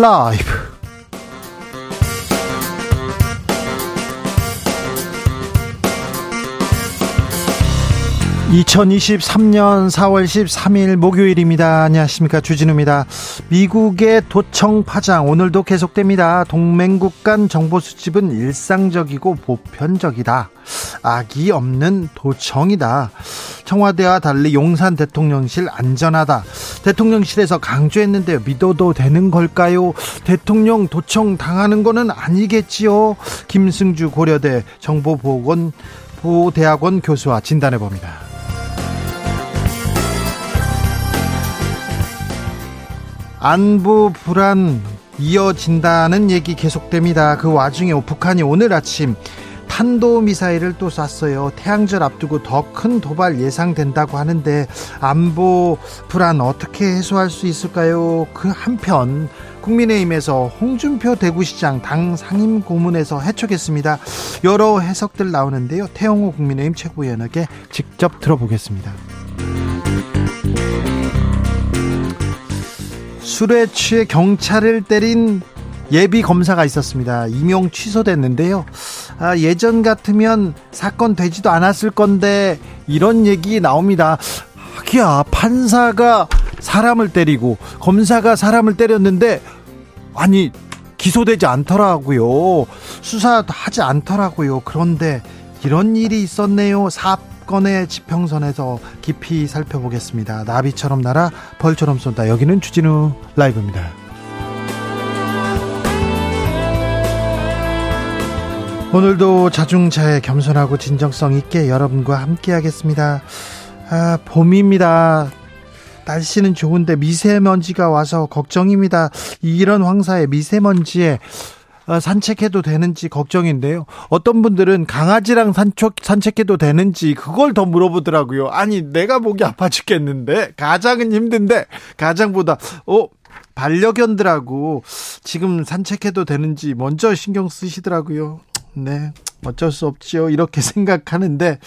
라이브. 2023년 4월 13일 목요일입니다. 안녕하십니까. 주진우입니다. 미국의 도청 파장 오늘도 계속됩니다. 동맹국 간 정보 수집은 일상적이고 보편적이다. 악이 없는 도청이다. 청와대와 달리 용산 대통령실 안전하다. 대통령실에서 강조했는데요. 믿어도 되는 걸까요? 대통령 도청 당하는 거는 아니겠지요. 김승주 고려대 정보보건 보대학원 교수와 진단해 봅니다. 안보 불안 이어진다는 얘기 계속됩니다. 그 와중에 북한이 오늘 아침 탄도 미사일을 또 쐈어요. 태양절 앞두고 더 큰 도발 예상된다고 하는데 안보 불안 어떻게 해소할 수 있을까요? 그 한편 국민의힘에서 홍준표 대구시장 당 상임 고문에서 해촉했습니다. 여러 해석들 나오는데요. 태영호 국민의힘 최고위원에게 직접 들어보겠습니다. 술에 취해 경찰을 때린 예비 검사가 있었습니다. 임용 취소됐는데요. 아, 예전 같으면 사건 되지도 않았을 건데 이런 얘기 나옵니다. 하기야 판사가 사람을 때리고 검사가 사람을 때렸는데 아니 기소되지 않더라고요. 수사도 하지 않더라고요. 그런데 이런 일이 있었네요. 사건의 지평선에서 깊이 살펴보겠습니다. 나비처럼 날아 벌처럼 쏜다. 여기는 주진우 라이브입니다. 오늘도 자중차에 겸손하고 진정성 있게 여러분과 함께 하겠습니다. 아, 봄입니다. 날씨는 좋은데 미세먼지가 와서 걱정입니다. 이런 황사에 미세먼지에 어, 산책해도 되는지 걱정인데요. 어떤 분들은 강아지랑 산책, 산책해도 되는지 그걸 더 물어보더라고요. 아니, 내가 목이 아파 죽겠는데, 가장은 힘든데, 가장보다, 어, 반려견들하고 지금 산책해도 되는지 먼저 신경 쓰시더라고요. 네. 어쩔 수 없지요. 이렇게 생각하는데,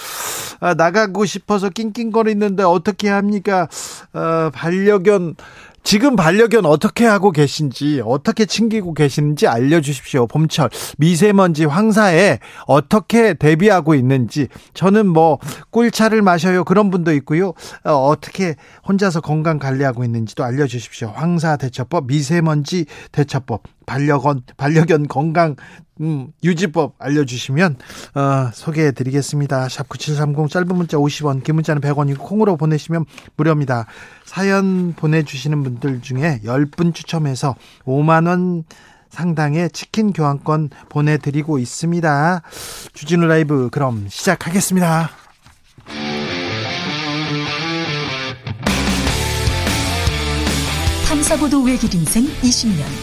아, 나가고 싶어서 낑낑거리는데 어떻게 합니까? 어, 반려견, 지금 반려견 어떻게 하고 계신지, 어떻게 챙기고 계시는지 알려주십시오. 봄철, 미세먼지 황사에 어떻게 대비하고 있는지, 저는 뭐, 꿀차를 마셔요. 그런 분도 있고요. 어, 떻게 혼자서 건강 관리하고 있는지도 알려주십시오. 황사 대처법, 미세먼지 대처법, 반려견, 반려견 건강 음, 유지법 알려주시면 어, 소개해드리겠습니다. 샵 9730 짧은 문자 50원 긴 문자는 100원이고 콩으로 보내시면 무료입니다. 사연 보내주시는 분들 중에 10분 추첨해서 5만원 상당의 치킨 교환권 보내드리고 있습니다. 주진우 라이브 그럼 시작하겠습니다. 탐사보도 외길 인생 20년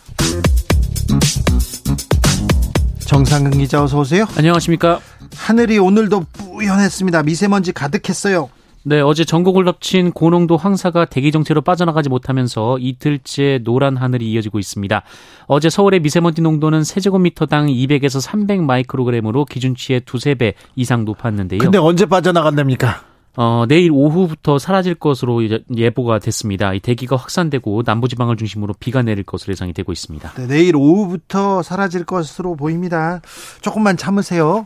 정상근 기자 어서 오세요. 안녕하십니까. 하늘이 오늘도 뿌연했습니다. 미세먼지 가득했어요. 네, 어제 전국을 덮친 고농도 황사가 대기 정체로 빠져나가지 못하면서 이틀째 노란 하늘이 이어지고 있습니다. 어제 서울의 미세먼지 농도는 세제곱미터당 200에서 300 마이크로그램으로 기준치의 두세 배 이상 높았는데요. 근데 언제 빠져나간답니까? 어, 내일 오후부터 사라질 것으로 예보가 됐습니다. 이 대기가 확산되고 남부지방을 중심으로 비가 내릴 것으로 예상이 되고 있습니다. 네, 내일 오후부터 사라질 것으로 보입니다. 조금만 참으세요.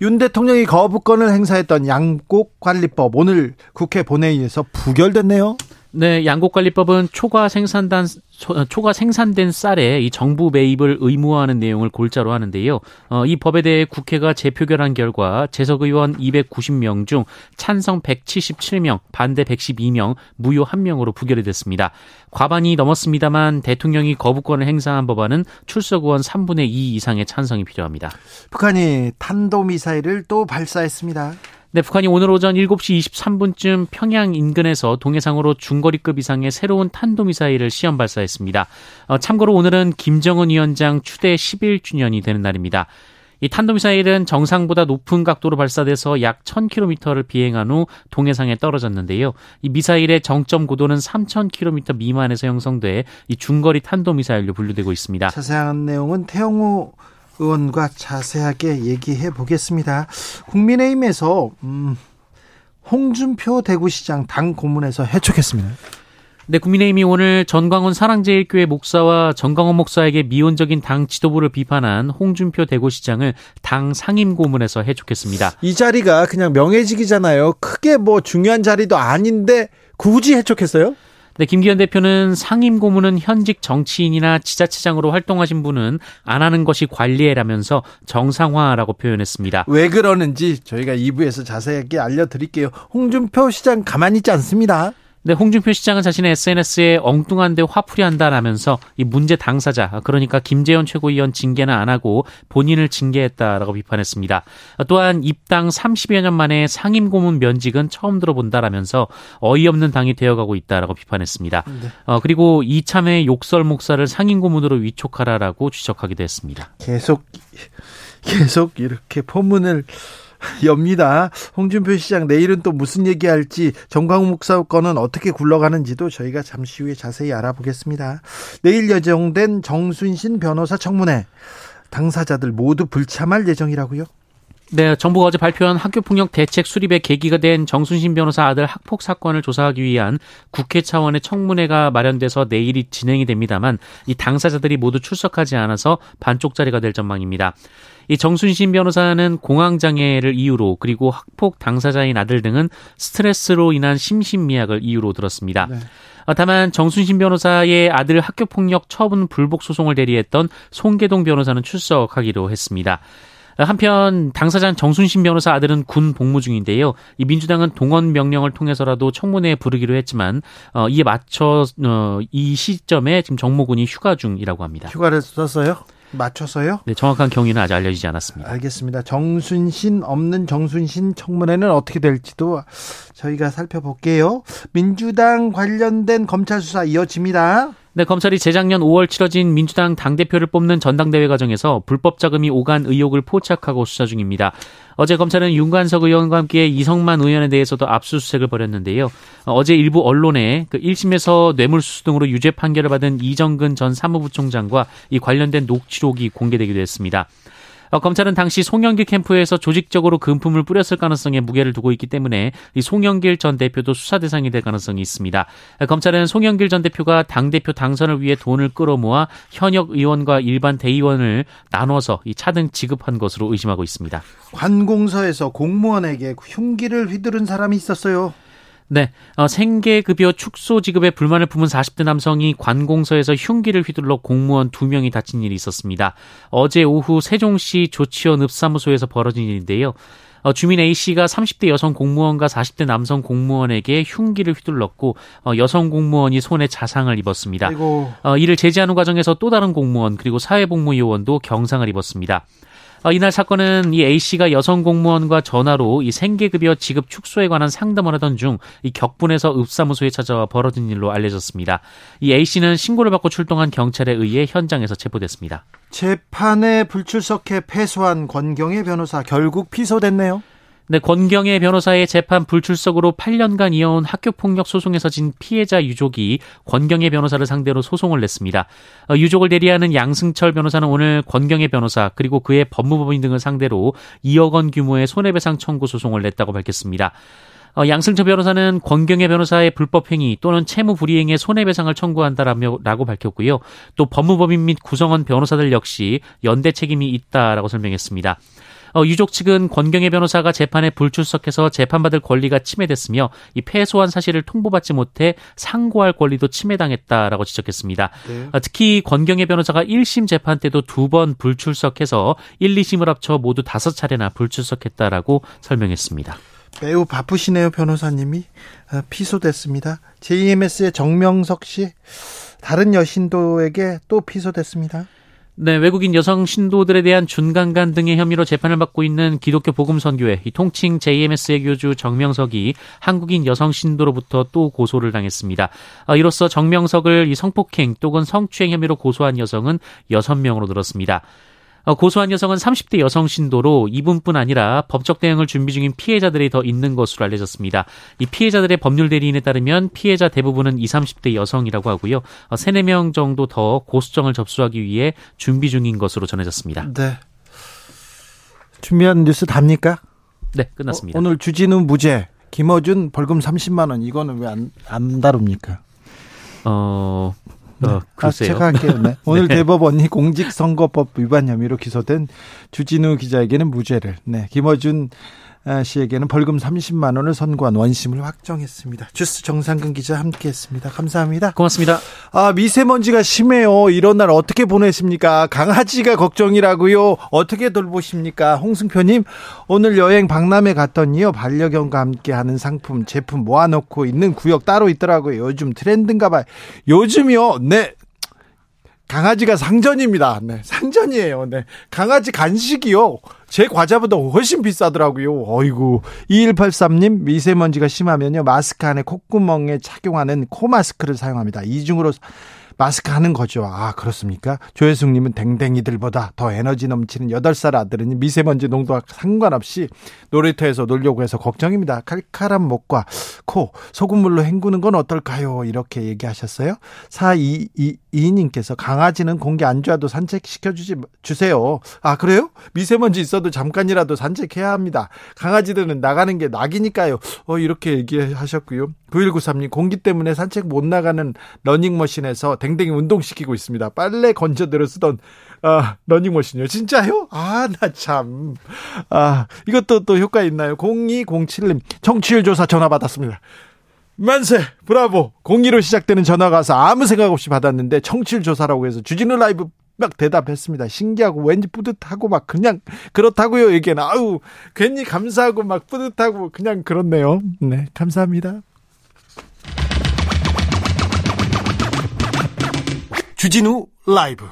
윤 대통령이 거부권을 행사했던 양곡관리법 오늘 국회 본회의에서 부결됐네요. 네, 양곡관리법은 초과 생산단 초과 생산된 쌀에 이 정부 매입을 의무화하는 내용을 골자로 하는데요. 어, 이 법에 대해 국회가 재표결한 결과 재석 의원 290명 중 찬성 177명, 반대 112명, 무효 1명으로 부결이 됐습니다. 과반이 넘었습니다만 대통령이 거부권을 행사한 법안은 출석 의원 3분의 2 이상의 찬성이 필요합니다. 북한이 탄도미사일을 또 발사했습니다. 네, 북한이 오늘 오전 7시 23분쯤 평양 인근에서 동해상으로 중거리급 이상의 새로운 탄도미사일을 시험 발사했습니다. 어, 참고로 오늘은 김정은 위원장 추대 11주년이 되는 날입니다. 이 탄도미사일은 정상보다 높은 각도로 발사돼서 약 1000km를 비행한 후 동해상에 떨어졌는데요. 이 미사일의 정점 고도는 3000km 미만에서 형성돼 이 중거리 탄도미사일로 분류되고 있습니다. 자세한 내용은 태영호 의원과 자세하게 얘기해 보겠습니다. 국민의힘에서 음, 홍준표 대구시장 당 고문에서 해촉했습니다. 네, 국민의힘이 오늘 전광훈 사랑제일교회 목사와 전광훈 목사에게 미온적인 당 지도부를 비판한 홍준표 대구시장을 당 상임 고문에서 해촉했습니다. 이 자리가 그냥 명예직이잖아요. 크게 뭐 중요한 자리도 아닌데 굳이 해촉했어요? 네, 김기현 대표는 상임 고문은 현직 정치인이나 지자체장으로 활동하신 분은 안 하는 것이 관리해라면서 정상화라고 표현했습니다. 왜 그러는지 저희가 2부에서 자세하게 알려드릴게요. 홍준표 시장 가만히 있지 않습니다. 네, 홍준표 시장은 자신의 SNS에 엉뚱한데 화풀이 한다라면서 이 문제 당사자, 그러니까 김재현 최고위원 징계는 안 하고 본인을 징계했다라고 비판했습니다. 또한 입당 30여 년 만에 상임 고문 면직은 처음 들어본다라면서 어이없는 당이 되어가고 있다라고 비판했습니다. 네. 어, 그리고 이참에 욕설 목사를 상임 고문으로 위촉하라라고 지적하기도 했습니다. 계속 계속 이렇게 포문을 엽니다. 홍준표 시장 내일은 또 무슨 얘기할지 정광욱 목사 건은 어떻게 굴러가는지도 저희가 잠시 후에 자세히 알아보겠습니다. 내일 예정된 정순신 변호사 청문회 당사자들 모두 불참할 예정이라고요? 네, 정부가 어제 발표한 학교폭력 대책 수립의 계기가 된 정순신 변호사 아들 학폭 사건을 조사하기 위한 국회 차원의 청문회가 마련돼서 내일이 진행이 됩니다만 이 당사자들이 모두 출석하지 않아서 반쪽짜리가 될 전망입니다. 이 정순신 변호사는 공황장애를 이유로 그리고 학폭 당사자인 아들 등은 스트레스로 인한 심신미약을 이유로 들었습니다. 네. 어, 다만 정순신 변호사의 아들 학교폭력 처분 불복 소송을 대리했던 송계동 변호사는 출석하기로 했습니다. 한편 당사자 정순신 변호사 아들은 군 복무 중인데요. 이 민주당은 동원 명령을 통해서라도 청문회에 부르기로 했지만 어, 이에 맞춰 어, 이 시점에 지금 정모군이 휴가 중이라고 합니다. 휴가를 썼어요? 맞춰서요? 네, 정확한 경위는 아직 알려지지 않았습니다. 알겠습니다. 정순신 없는 정순신 청문회는 어떻게 될지도 저희가 살펴볼게요. 민주당 관련된 검찰 수사 이어집니다. 네, 검찰이 재작년 5월 치러진 민주당 당대표를 뽑는 전당대회 과정에서 불법 자금이 오간 의혹을 포착하고 수사 중입니다. 어제 검찰은 윤관석 의원과 함께 이성만 의원에 대해서도 압수수색을 벌였는데요. 어제 일부 언론에 그 1심에서 뇌물수수 등으로 유죄 판결을 받은 이정근 전 사무부총장과 이 관련된 녹취록이 공개되기도 했습니다. 어, 검찰은 당시 송영길 캠프에서 조직적으로 금품을 뿌렸을 가능성에 무게를 두고 있기 때문에 이 송영길 전 대표도 수사 대상이 될 가능성이 있습니다. 어, 검찰은 송영길 전 대표가 당 대표 당선을 위해 돈을 끌어모아 현역 의원과 일반 대의원을 나눠서 이 차등 지급한 것으로 의심하고 있습니다. 관공서에서 공무원에게 흉기를 휘두른 사람이 있었어요. 네, 어, 생계급여 축소 지급에 불만을 품은 40대 남성이 관공서에서 흉기를 휘둘러 공무원 2명이 다친 일이 있었습니다. 어제 오후 세종시 조치원 읍사무소에서 벌어진 일인데요. 어, 주민 A씨가 30대 여성 공무원과 40대 남성 공무원에게 흉기를 휘둘렀고 어, 여성 공무원이 손에 자상을 입었습니다. 어, 이를 제지하는 과정에서 또 다른 공무원 그리고 사회복무요원도 경상을 입었습니다. 어, 이날 사건은 이 A 씨가 여성 공무원과 전화로 이 생계급여 지급 축소에 관한 상담을 하던 중 이 격분해서 읍사무소에 찾아와 벌어진 일로 알려졌습니다. 이 A 씨는 신고를 받고 출동한 경찰에 의해 현장에서 체포됐습니다. 재판에 불출석해 패소한 권경의 변호사 결국 피소됐네요. 네, 권경의 변호사의 재판 불출석으로 8년간 이어온 학교폭력 소송에서 진 피해자 유족이 권경의 변호사를 상대로 소송을 냈습니다. 어, 유족을 대리하는 양승철 변호사는 오늘 권경의 변호사 그리고 그의 법무법인 등을 상대로 2억 원 규모의 손해배상 청구 소송을 냈다고 밝혔습니다. 어, 양승철 변호사는 권경의 변호사의 불법행위 또는 채무 불이행의 손해배상을 청구한다라고 밝혔고요. 또 법무법인 및 구성원 변호사들 역시 연대 책임이 있다라고 설명했습니다. 어, 유족 측은 권경의 변호사가 재판에 불출석해서 재판받을 권리가 침해됐으며 이 패소한 사실을 통보받지 못해 상고할 권리도 침해당했다라고 지적했습니다. 네. 어, 특히 권경의 변호사가 1심 재판 때도 두 번 불출석해서 1, 2심을 합쳐 모두 다섯 차례나 불출석했다라고 설명했습니다. 매우 바쁘시네요, 변호사님이. 어, 피소됐습니다. JMS의 정명석 씨, 다른 여신도에게 또 피소됐습니다. 네, 외국인 여성 신도들에 대한 준강간 등의 혐의로 재판을 받고 있는 기독교 복음선교회 이 통칭 JMS의 교주 정명석이 한국인 여성 신도로부터 또 고소를 당했습니다. 어, 이로써 정명석을 이 성폭행 또는 성추행 혐의로 고소한 여성은 6명으로 늘었습니다. 어, 고소한 여성은 30대 여성 신도로 이분뿐 아니라 법적 대응을 준비 중인 피해자들이 더 있는 것으로 알려졌습니다. 이 피해자들의 법률 대리인에 따르면 피해자 대부분은 20, 30대 여성이라고 하고요. 어, 3, 4명 정도 더 고소장을 접수하기 위해 준비 중인 것으로 전해졌습니다. 네. 준비한 뉴스 답니까? 네, 끝났습니다. 어, 오늘 주진우 무죄, 김어준 벌금 30만 원 이거는 왜 안 안 다룹니까? 어, 어, 아, 글쎄요. 제가 할게요. 네. 오늘 네. 대법원이 공직선거법 위반 혐의로 기소된 주진우 기자에게는 무죄를, 네, 김어준 아, 씨에게는 벌금 30만 원을 선고한 원심을 확정했습니다. 주스 정상근 기자 함께했습니다. 감사합니다. 고맙습니다. 아 미세먼지가 심해요. 이런 날 어떻게 보내십니까? 강아지가 걱정이라고요. 어떻게 돌보십니까? 홍승표님 오늘 여행 박람회 갔더니요 반려견과 함께하는 상품 제품 모아놓고 있는 구역 따로 있더라고요. 요즘 트렌드인가봐요. 요즘이요. 네. 강아지가 상전입니다. 네, 상전이에요. 네. 강아지 간식이요. 제 과자보다 훨씬 비싸더라고요. 어이구. 2183님, 미세먼지가 심하면요. 마스크 안에 콧구멍에 착용하는 코 마스크를 사용합니다. 이중으로 마스크 하는 거죠. 아, 그렇습니까? 조혜숙님은 댕댕이들보다 더 에너지 넘치는 8살 아들은 미세먼지 농도와 상관없이 놀이터에서 놀려고 해서 걱정입니다. 칼칼한 목과 코, 소금물로 헹구는 건 어떨까요? 이렇게 얘기하셨어요. 4222님께서 강아지는 공기 안 좋아도 산책시켜 주지, 주세요. 아, 그래요? 미세먼지 있어도 잠깐이라도 산책해야 합니다. 강아지들은 나가는 게 낙이니까요. 어, 이렇게 얘기하셨고요. 9193님, 공기 때문에 산책 못 나가는 러닝머신에서 댕댕이 운동시키고 있습니다. 빨래 건져들어 쓰던, 아, 러닝머신이요. 진짜요? 아, 나 참. 아, 이것도 또 효과 있나요? 0207님, 청취율 조사 전화 받았습니다. 만세 브라보 02로 시작되는 전화가 와서 아무 생각 없이 받았는데 청취율 조사라고 해서 주진우 라이브 막 대답했습니다. 신기하고 왠지 뿌듯하고 막 그냥 그렇다고요. 얘기는 아우 괜히 감사하고 막 뿌듯하고 그냥 그렇네요. 네 감사합니다. 주진우 라이브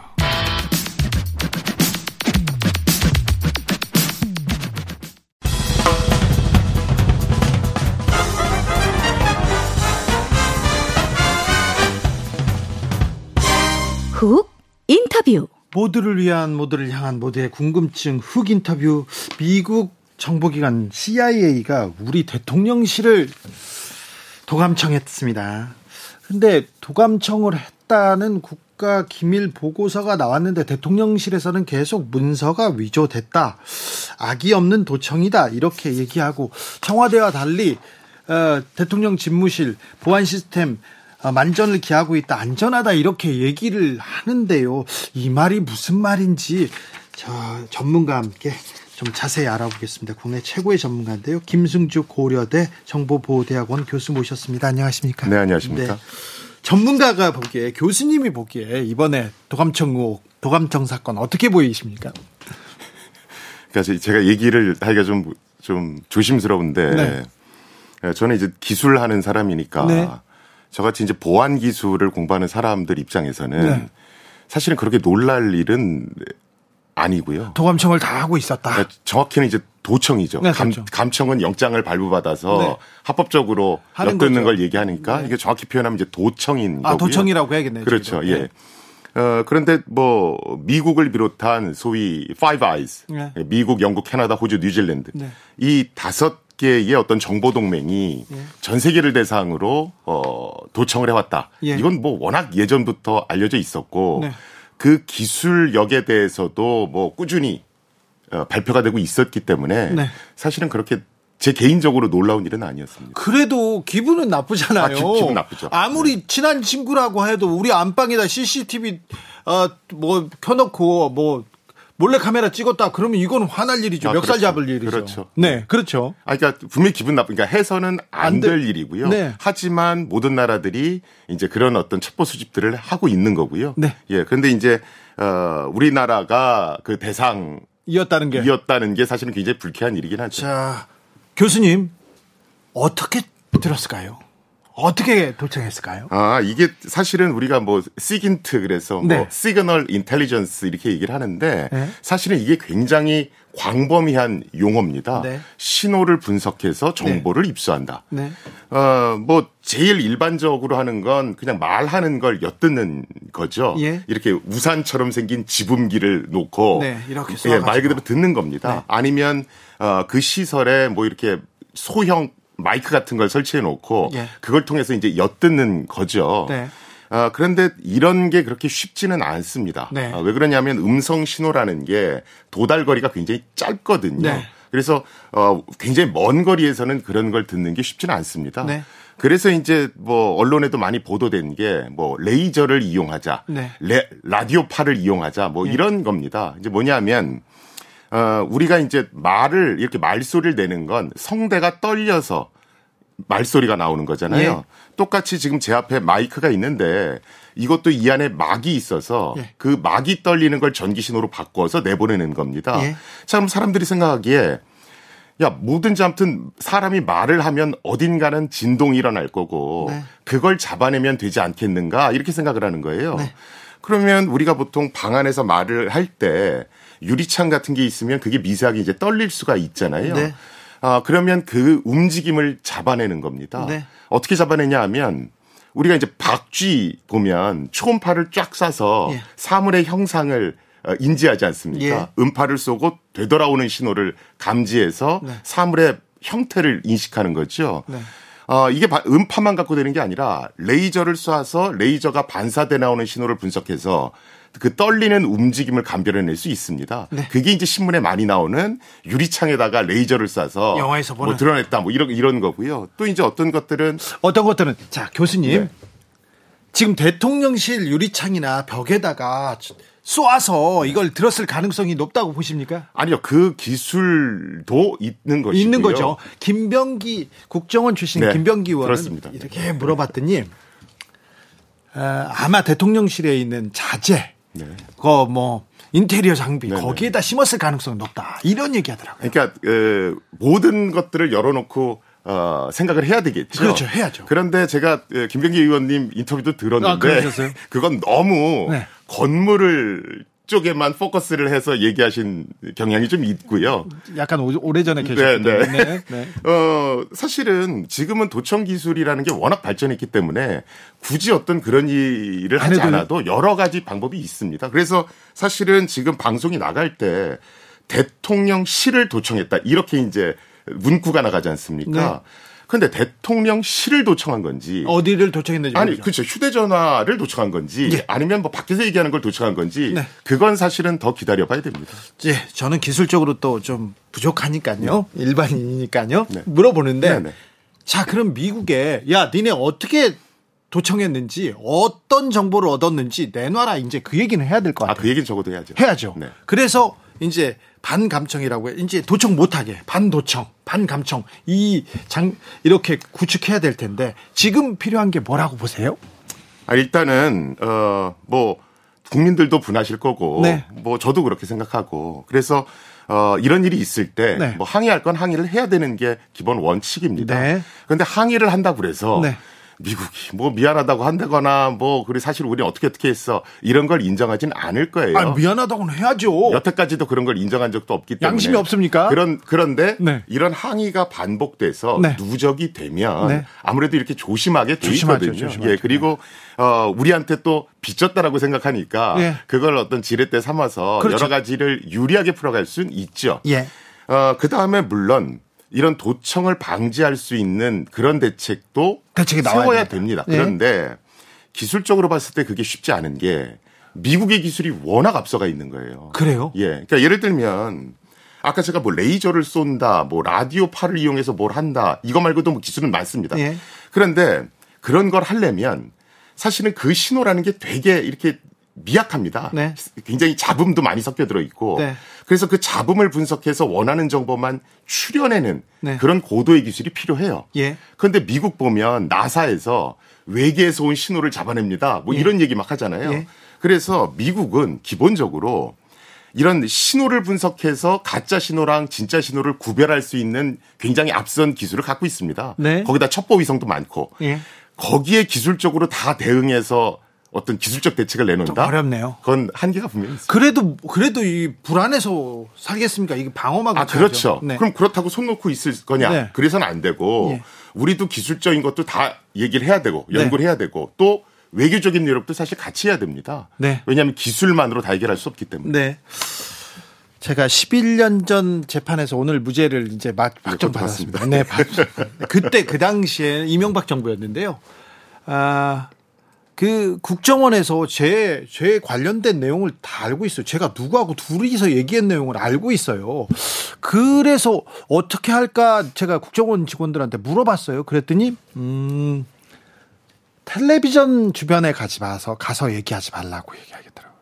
훅 인터뷰. 모두를 위한 모두를 향한 모두의 궁금증 훅 인터뷰 미국 정보기관 CIA가 우리 대통령실을 도감청했습니다. 근데 도감청을 했다는 국가 기밀 보고서가 나왔는데 대통령실에서는 계속 문서가 위조됐다. 악이 없는 도청이다. 이렇게 얘기하고 청와대와 달리 어, 대통령 집무실 보안 시스템 어, 만전을 기하고 있다, 안전하다 이렇게 얘기를 하는데요. 이 말이 무슨 말인지 저 전문가와 함께 좀 자세히 알아보겠습니다. 국내 최고의 전문가인데요. 김승주 고려대 정보보호대학원 교수 모셨습니다. 안녕하십니까? 네, 안녕하십니까? 전문가가 보기에 교수님이 보기에 이번에 도감청 의혹, 도감청 사건 어떻게 보이십니까? 그러니까 제가 얘기를 하기가 좀, 좀 조심스러운데, 네. 저는 이제 기술하는 사람이니까, 네. 저같이 이제 보안 기술을 공부하는 사람들 입장에서는 네. 사실은 그렇게 놀랄 일은 아니고요. 도감청을 다 하고 있었다. 그러니까 정확히는 이제 도청이죠. 네, 감. 감청은 영장을 발부받아서 네. 합법적으로 엿듣는 거죠. 걸 얘기하니까 네. 이게 정확히 표현하면 이제 도청인 아, 거고요. 도청이라고 해야겠네요. 그렇죠. 예. 어, 그런데 뭐 미국을 비롯한 소위 Five Eyes, 네. 미국, 영국, 캐나다, 호주, 뉴질랜드 네. 이 다섯 개의 어떤 정보 동맹이 예. 전 세계를 대상으로 어, 도청을 해왔다. 예. 이건 뭐 워낙 예전부터 알려져 있었고 네. 그 기술력에 대해서도 뭐 꾸준히 어, 발표가 되고 있었기 때문에 네. 사실은 그렇게 제 개인적으로 놀라운 일은 아니었습니다. 그래도 기분은 나쁘잖아요. 아, 기- 기분 나쁘죠. 아무리 친한 친구라고 해도 우리 안방에다 CCTV 어 뭐 켜놓고 뭐 몰래 카메라 찍었다 그러면 이건 화날 일이죠. 아, 멱살 그렇죠. 잡을 일이죠. 그렇죠. 네, 그렇죠. 아, 그러니까 분명히 기분 나쁘니까 해서는 안안 일이고요. 네. 하지만 모든 나라들이 이제 그런 어떤 첩보 수집들을 하고 있는 거고요. 네. 예. 그런데 이제 어 우리나라가 그 대상 이었다는 이었다는 게. 게 사실은 굉장히 불쾌한 일이긴 하죠. 자, 교수님 어떻게 들었을까요? 어떻게 도착했을까요? 아, 이게 사실은 우리가 뭐 시긴트 그래서 네. 뭐 시그널 인텔리전스 이렇게 얘기를 하는데 네. 사실은 이게 굉장히 광범위한 용어입니다. 네. 신호를 분석해서 정보를 입수한다. 네. 어, 뭐 제일 일반적으로 하는 건 그냥 말하는 걸 엿듣는 거죠. 예. 이렇게 우산처럼 생긴 지붕기를 놓고 네, 이렇게 예, 말. 그대로 듣는 겁니다. 네. 아니면 어, 그 시설에 뭐 이렇게 소형 마이크 같은 걸 설치해 놓고 예. 그걸 통해서 이제 엿듣는 거죠. 네. 아, 그런데 이런 게 그렇게 쉽지는 않습니다. 네. 아, 왜 그러냐면 음성 신호라는 게 도달 거리가 굉장히 짧거든요. 네. 그래서 어 굉장히 먼 거리에서는 그런 걸 듣는 게 쉽지는 않습니다. 네. 그래서 이제 뭐 언론에도 많이 보도된 게 뭐 레이저를 이용하자, 네. 레, 라디오파를 이용하자 뭐 이런 겁니다. 이제 뭐냐면 어 우리가 이제 말을 이렇게 말소리를 내는 건 성대가 떨려서 말소리가 나오는 거잖아요. 똑같이 지금 제 앞에 마이크가 있는데 이것도 이 안에 막이 있어서 예. 그 막이 떨리는 걸 전기 신호로 바꿔서 내보내는 겁니다. 예. 자, 그럼 사람들이 생각하기에 야, 뭐든지 아무튼 사람이 말을 하면 어딘가는 진동이 일어날 거고 네. 그걸 잡아내면 되지 않겠는가 이렇게 생각을 하는 거예요. 네. 그러면 우리가 보통 방 안에서 말을 할 때 유리창 같은 게 있으면 그게 미세하게 이제 떨릴 수가 있잖아요. 네. 아, 그러면 그 움직임을 잡아내는 겁니다. 네. 어떻게 잡아내냐 하면 우리가 이제 박쥐 보면 초음파를 쫙 쏴서 예. 사물의 형상을 어, 인지하지 않습니까? 예. 음파를 쏘고 되돌아오는 신호를 감지해서 네. 사물의 형태를 인식하는 거죠. 네. 어, 이게 바- 음파만 갖고 되는 게 아니라 레이저를 쏴서 레이저가 반사돼 나오는 신호를 분석해서 그 떨리는 움직임을 감별해낼 수 있습니다. 네. 그게 이제 신문에 많이 나오는 유리창에다가 레이저를 쏴서 영화에서 보는. 뭐 드러냈다 뭐 이런 이런 거고요. 또 이제 어떤 것들은 어떤 것들은 자 교수님 네. 지금 대통령실 유리창이나 벽에다가 쏘아서 이걸 들었을 가능성이 높다고 보십니까? 아니요 그 기술도 있는 것이고요. 있는 거죠. 김병기 국정원 출신 네, 김병기 의원은 그렇습니다. 이렇게 물어봤더니 어, 아마 대통령실에 있는 자재, 네. 그뭐 인테리어 장비 네, 네. 거기에다 심었을 가능성이 높다 이런 얘기하더라고요. 그러니까 어, 모든 것들을 열어놓고 어, 생각을 해야 되겠죠. 그렇죠, 해야죠. 그런데 제가 어, 김병기 의원님 인터뷰도 아, 들었는데 그러셨어요? 그건 너무 네. 건물을 쪽에만 포커스를 해서 얘기하신 경향이 좀 있고요. 약간 오, 래전에 네. 네. 네, 네. 어, 사실은 지금은 도청 기술이라는 게 워낙 발전했기 때문에 굳이 어떤 그런 일을 안 하지? 않아도 여러 가지 방법이 있습니다. 그래서 사실은 지금 방송이 나갈 때 대통령 실을 도청했다. 이렇게 이제 문구가 나가지 않습니까? 그 런데 대통령실을 도청한 건지 어디를 도청했는지 아니, 모르죠. 그렇죠. 휴대전화를 도청한 건지 예. 아니면 뭐 밖에서 얘기하는 걸 도청한 건지 네. 그건 사실은 더 기다려봐야 됩니다. 예, 저는 기술적으로 또 좀 부족하니까요. 일반인이니까요. 네. 물어보는데 네, 네. 자, 그럼 미국에 야, 니네 어떻게 도청했는지 어떤 정보를 얻었는지 내놔라. 이제 그 얘기는 해야 될것 아, 같아요. 그 얘기는 적어도 해야죠. 해야죠. 네. 그래서 이제 반감청이라고 해. 이제 도청 못하게 반도청, 반감청 이 장 이렇게 구축해야 될 텐데 지금 필요한 게 뭐라고 보세요? 아, 일단은 어뭐 국민들도 분하실 거고 네. 뭐 저도 그렇게 생각하고 그래서 어 이런 일이 있을 때뭐 네. 항의할 건 항의를 해야 되는 게 기본 원칙입니다. 네. 그런데 항의를 한다고 그래서 네. 미국이 뭐 미안하다고 한다거나 뭐 그리고 사실 우리는 어떻게 어떻게 했어 이런 걸 인정하지는 않을 거예요. 아, 미안하다고는 해야죠. 여태까지도 그런 걸 인정한 적도 없기 때문에 양심이 없습니까? 그런 그런데 네. 이런 항의가 반복돼서 네. 누적이 되면 네. 아무래도 이렇게 조심하게. 조심하죠. 예, 그리고 어 우리한테 또 빚졌다라고 생각하니까 예. 그걸 어떤 지렛대 삼아서 그렇죠. 여러 가지를 유리하게 풀어갈 수는 있죠. 예. 어 그 다음에 물론 이런 도청을 방지할 수 있는 그런 대책도 대책이 나와야 세워야 됩니다. 예. 그런데 기술적으로 봤을 때 그게 쉽지 않은 게 미국의 기술이 워낙 앞서가 있는 거예요. 그래요? 예. 그러니까 예를 들면 아까 제가 뭐 레이저를 쏜다, 뭐 라디오 파를 이용해서 뭘 한다, 이거 말고도 뭐 기술은 많습니다. 예. 그런데 그런 걸 하려면 사실은 그 신호라는 게 되게 이렇게 미약합니다. 네. 굉장히 잡음도 많이 섞여 들어 있고. 네. 그래서 그 잡음을 분석해서 원하는 정보만 추려내는 네. 그런 고도의 기술이 필요해요. 예. 그런데 미국 보면 나사에서 외계에서 온 신호를 잡아냅니다. 뭐 이런 얘기 막 하잖아요. 예. 그래서 미국은 기본적으로 이런 신호를 분석해서 가짜 신호랑 진짜 신호를 구별할 수 있는 굉장히 앞선 기술을 갖고 있습니다. 네. 거기다 첩보 위성도 많고. 예. 거기에 기술적으로 다 대응해서 어떤 기술적 대책을 내놓는다. 어렵네요. 그건 한계가 분명히 있습니다. 그래도 그래도 이 불안해서 살겠습니까? 이게 방어막을 아. 그렇죠. 네. 그럼 그렇다고 손 놓고 있을 거냐? 네. 그래서는 안 되고 예. 우리도 기술적인 것도 다 얘기를 해야 되고 연구를 해야 되고 또 외교적인 노력도 사실 같이 해야 됩니다. 네. 왜냐하면 기술만으로 다 해결할 수 없기 때문에. 네. 제가 11년 전 재판에서 오늘 무죄를 이제 막 확정 그것도 받았습니다. 네, 받- 그때 그 당시에 이명박 정부였는데요. 아, 그 국정원에서 제, 제 관련된 내용을 다 알고 있어요. 제가 누구하고 둘이서 얘기한 내용을 알고 있어요. 그래서 어떻게 할까 제가 국정원 직원들한테 물어봤어요. 그랬더니, 음, 텔레비전 주변에 가지 마서 가서 얘기하지 말라고 얘기하겠더라고요.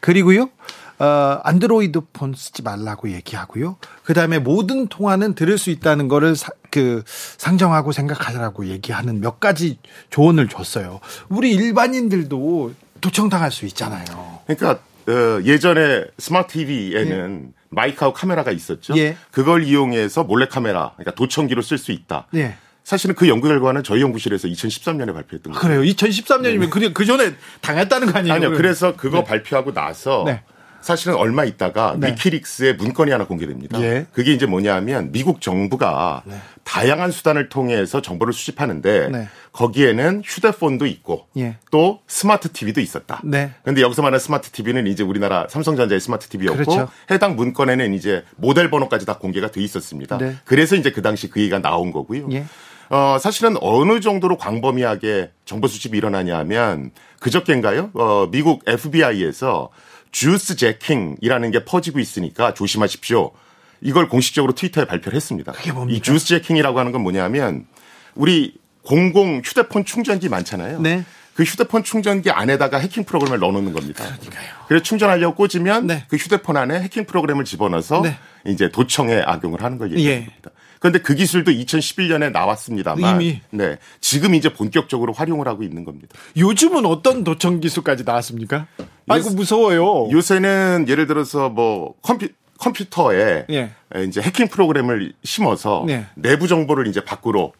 그리고요, 어, 안드로이드 폰 쓰지 말라고 얘기하고요. 그 다음에 모든 통화는 들을 수 있다는 거를 사- 그 상정하고 생각하라고 얘기하는 몇 가지 조언을 줬어요. 우리 일반인들도 도청당할 수 있잖아요. 그러니까 어, 예전에 스마트 TV에는 마이크하고 카메라가 있었죠. 예. 그걸 이용해서 몰래 카메라, 그러니까 도청기로 쓸 수 있다. 예. 사실은 그 연구 결과는 저희 연구실에서 2013년에 발표했던 거예요. 그래요. 2013년이면 그, 그 전에 당했다는 거 아니에요? 아니요. 그럼? 그래서 그거 발표하고 나서 네. 사실은 얼마 있다가 네. 위키리크스의 문건이 하나 공개됩니다. 예. 그게 이제 뭐냐면 미국 정부가 다양한 수단을 통해서 정보를 수집하는데 네. 거기에는 휴대폰도 있고 예. 또 스마트 TV도 있었다. 네. 근데 여기서 말하는 스마트 TV는 이제 우리나라 삼성전자의 스마트 TV였고 그렇죠. 해당 문건에는 이제 모델 번호까지 다 공개가 돼 있었습니다. 네. 그래서 이제 그 당시 그 얘기가 나온 거고요. 예. 어, 사실은 어느 정도로 광범위하게 정보 수집이 일어나냐 하면 그저께인가요? 어, 미국 FBI에서 주스 제킹이라는 게 퍼지고 있으니까 조심하십시오. 이걸 공식적으로 트위터에 발표를 했습니다. 그게 뭡니까? 이 주스 제킹이라고 하는 건 뭐냐면 우리 공공 휴대폰 충전기 많잖아요. 네. 그 휴대폰 충전기 안에다가 해킹 프로그램을 넣어놓는 겁니다. 그러니까요. 그래서 충전하려고 꽂으면 네. 그 휴대폰 안에 해킹 프로그램을 집어넣어서 네. 이제 도청에 악용을 하는 걸 얘기하는 예. 겁니다. 그런데 그 기술도 2011년에 나왔습니다만 이미. 네. 지금 이제 본격적으로 활용을 하고 있는 겁니다. 요즘은 어떤 도청 기술까지 나왔습니까? 아이고, 무서워요. 요새는 예를 들어서 뭐 컴퓨 컴퓨터에 예. 이제 해킹 프로그램을 심어서 네. 내부 정보를 이제 밖으로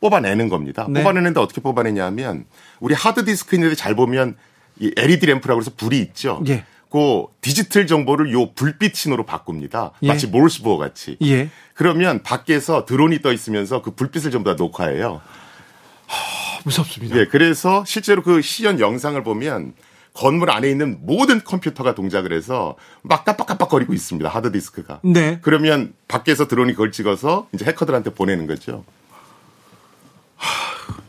뽑아내는 겁니다. 네. 뽑아내는데 어떻게 뽑아내냐면 우리 하드 디스크 있는데 잘 보면 이 LED 램프라고 해서 불이 있죠. 예. 그 디지털 정보를 요 불빛 신호로 바꿉니다. 예. 마치 몰스보어 같이. 예. 그러면 밖에서 드론이 떠 있으면서 그 불빛을 전부 다 녹화해요. 무섭습니다. 예, 그래서 실제로 그 시연 영상을 보면 건물 안에 있는 모든 컴퓨터가 동작을 해서 막 깜빡깜빡거리고 있습니다. 하드디스크가. 네. 그러면 밖에서 드론이 그걸 찍어서 이제 해커들한테 보내는 거죠.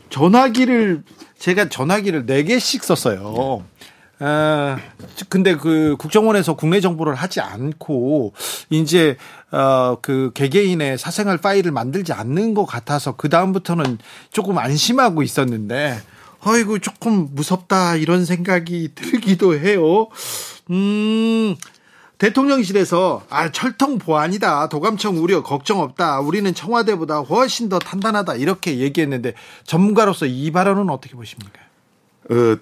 전화기를 제가 전화기를 4개씩 썼어요. 아, 근데 그 국정원에서 국내 정보를 하지 않고 이제 어그 개개인의 사생활 파일을 만들지 않는 것 같아서 그 다음부터는 조금 안심하고 있었는데 어이구 조금 무섭다 이런 생각이 들기도 해요. 음. 대통령실에서 아 철통 보안이다 도감청 우려 걱정 없다 우리는 청와대보다 훨씬 더 탄탄하다 이렇게 얘기했는데 전문가로서 이 발언은 어떻게 보십니까? 어,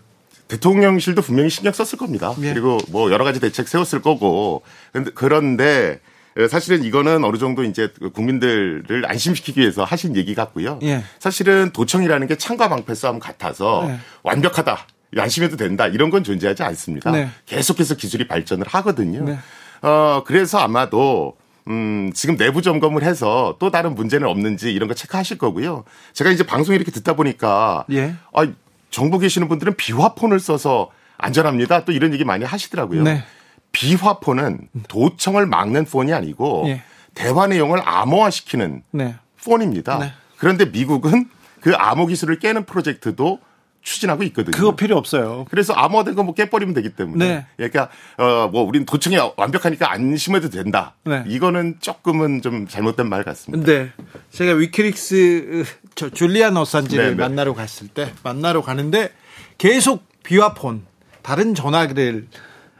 대통령실도 분명히 신경 썼을 겁니다. 예. 그리고 뭐 여러 가지 대책 세웠을 거고. 근데 그런데 어, 사실은 이거는 어느 정도 이제 국민들을 안심시키기 위해서 하신 얘기 같고요. 예. 사실은 도청이라는 게 창과 방패 싸움 같아서 네. 완벽하다. 안심해도 된다. 이런 건 존재하지 않습니다. 네. 계속해서 기술이 발전을 하거든요. 네. 어, 그래서 아마도 음, 지금 내부 점검을 해서 또 다른 문제는 없는지 이런 거 체크하실 거고요. 제가 이제 방송 이렇게 듣다 보니까 예. 아, 정부 계시는 분들은 비화폰을 써서 안전합니다. 또 이런 얘기 많이 하시더라고요. 네. 비화폰은 도청을 막는 폰이 아니고 예. 대화 내용을 암호화시키는 네. 폰입니다. 네. 그런데 미국은 그 암호 기술을 깨는 프로젝트도 추진하고 있거든요. 그거 필요 없어요. 그래서 암호화된 거 뭐 깨버리면 되기 때문에. 네. 그러니까 어뭐 우리는 도청이 완벽하니까 안심해도 된다. 네. 이거는 조금은 좀 잘못된 말 같습니다. 근데 제가 위키릭스 저 줄리안 어산지를 네, 네. 만나러 갔을 때 만나러 가는데 계속 비와폰 다른 전화기를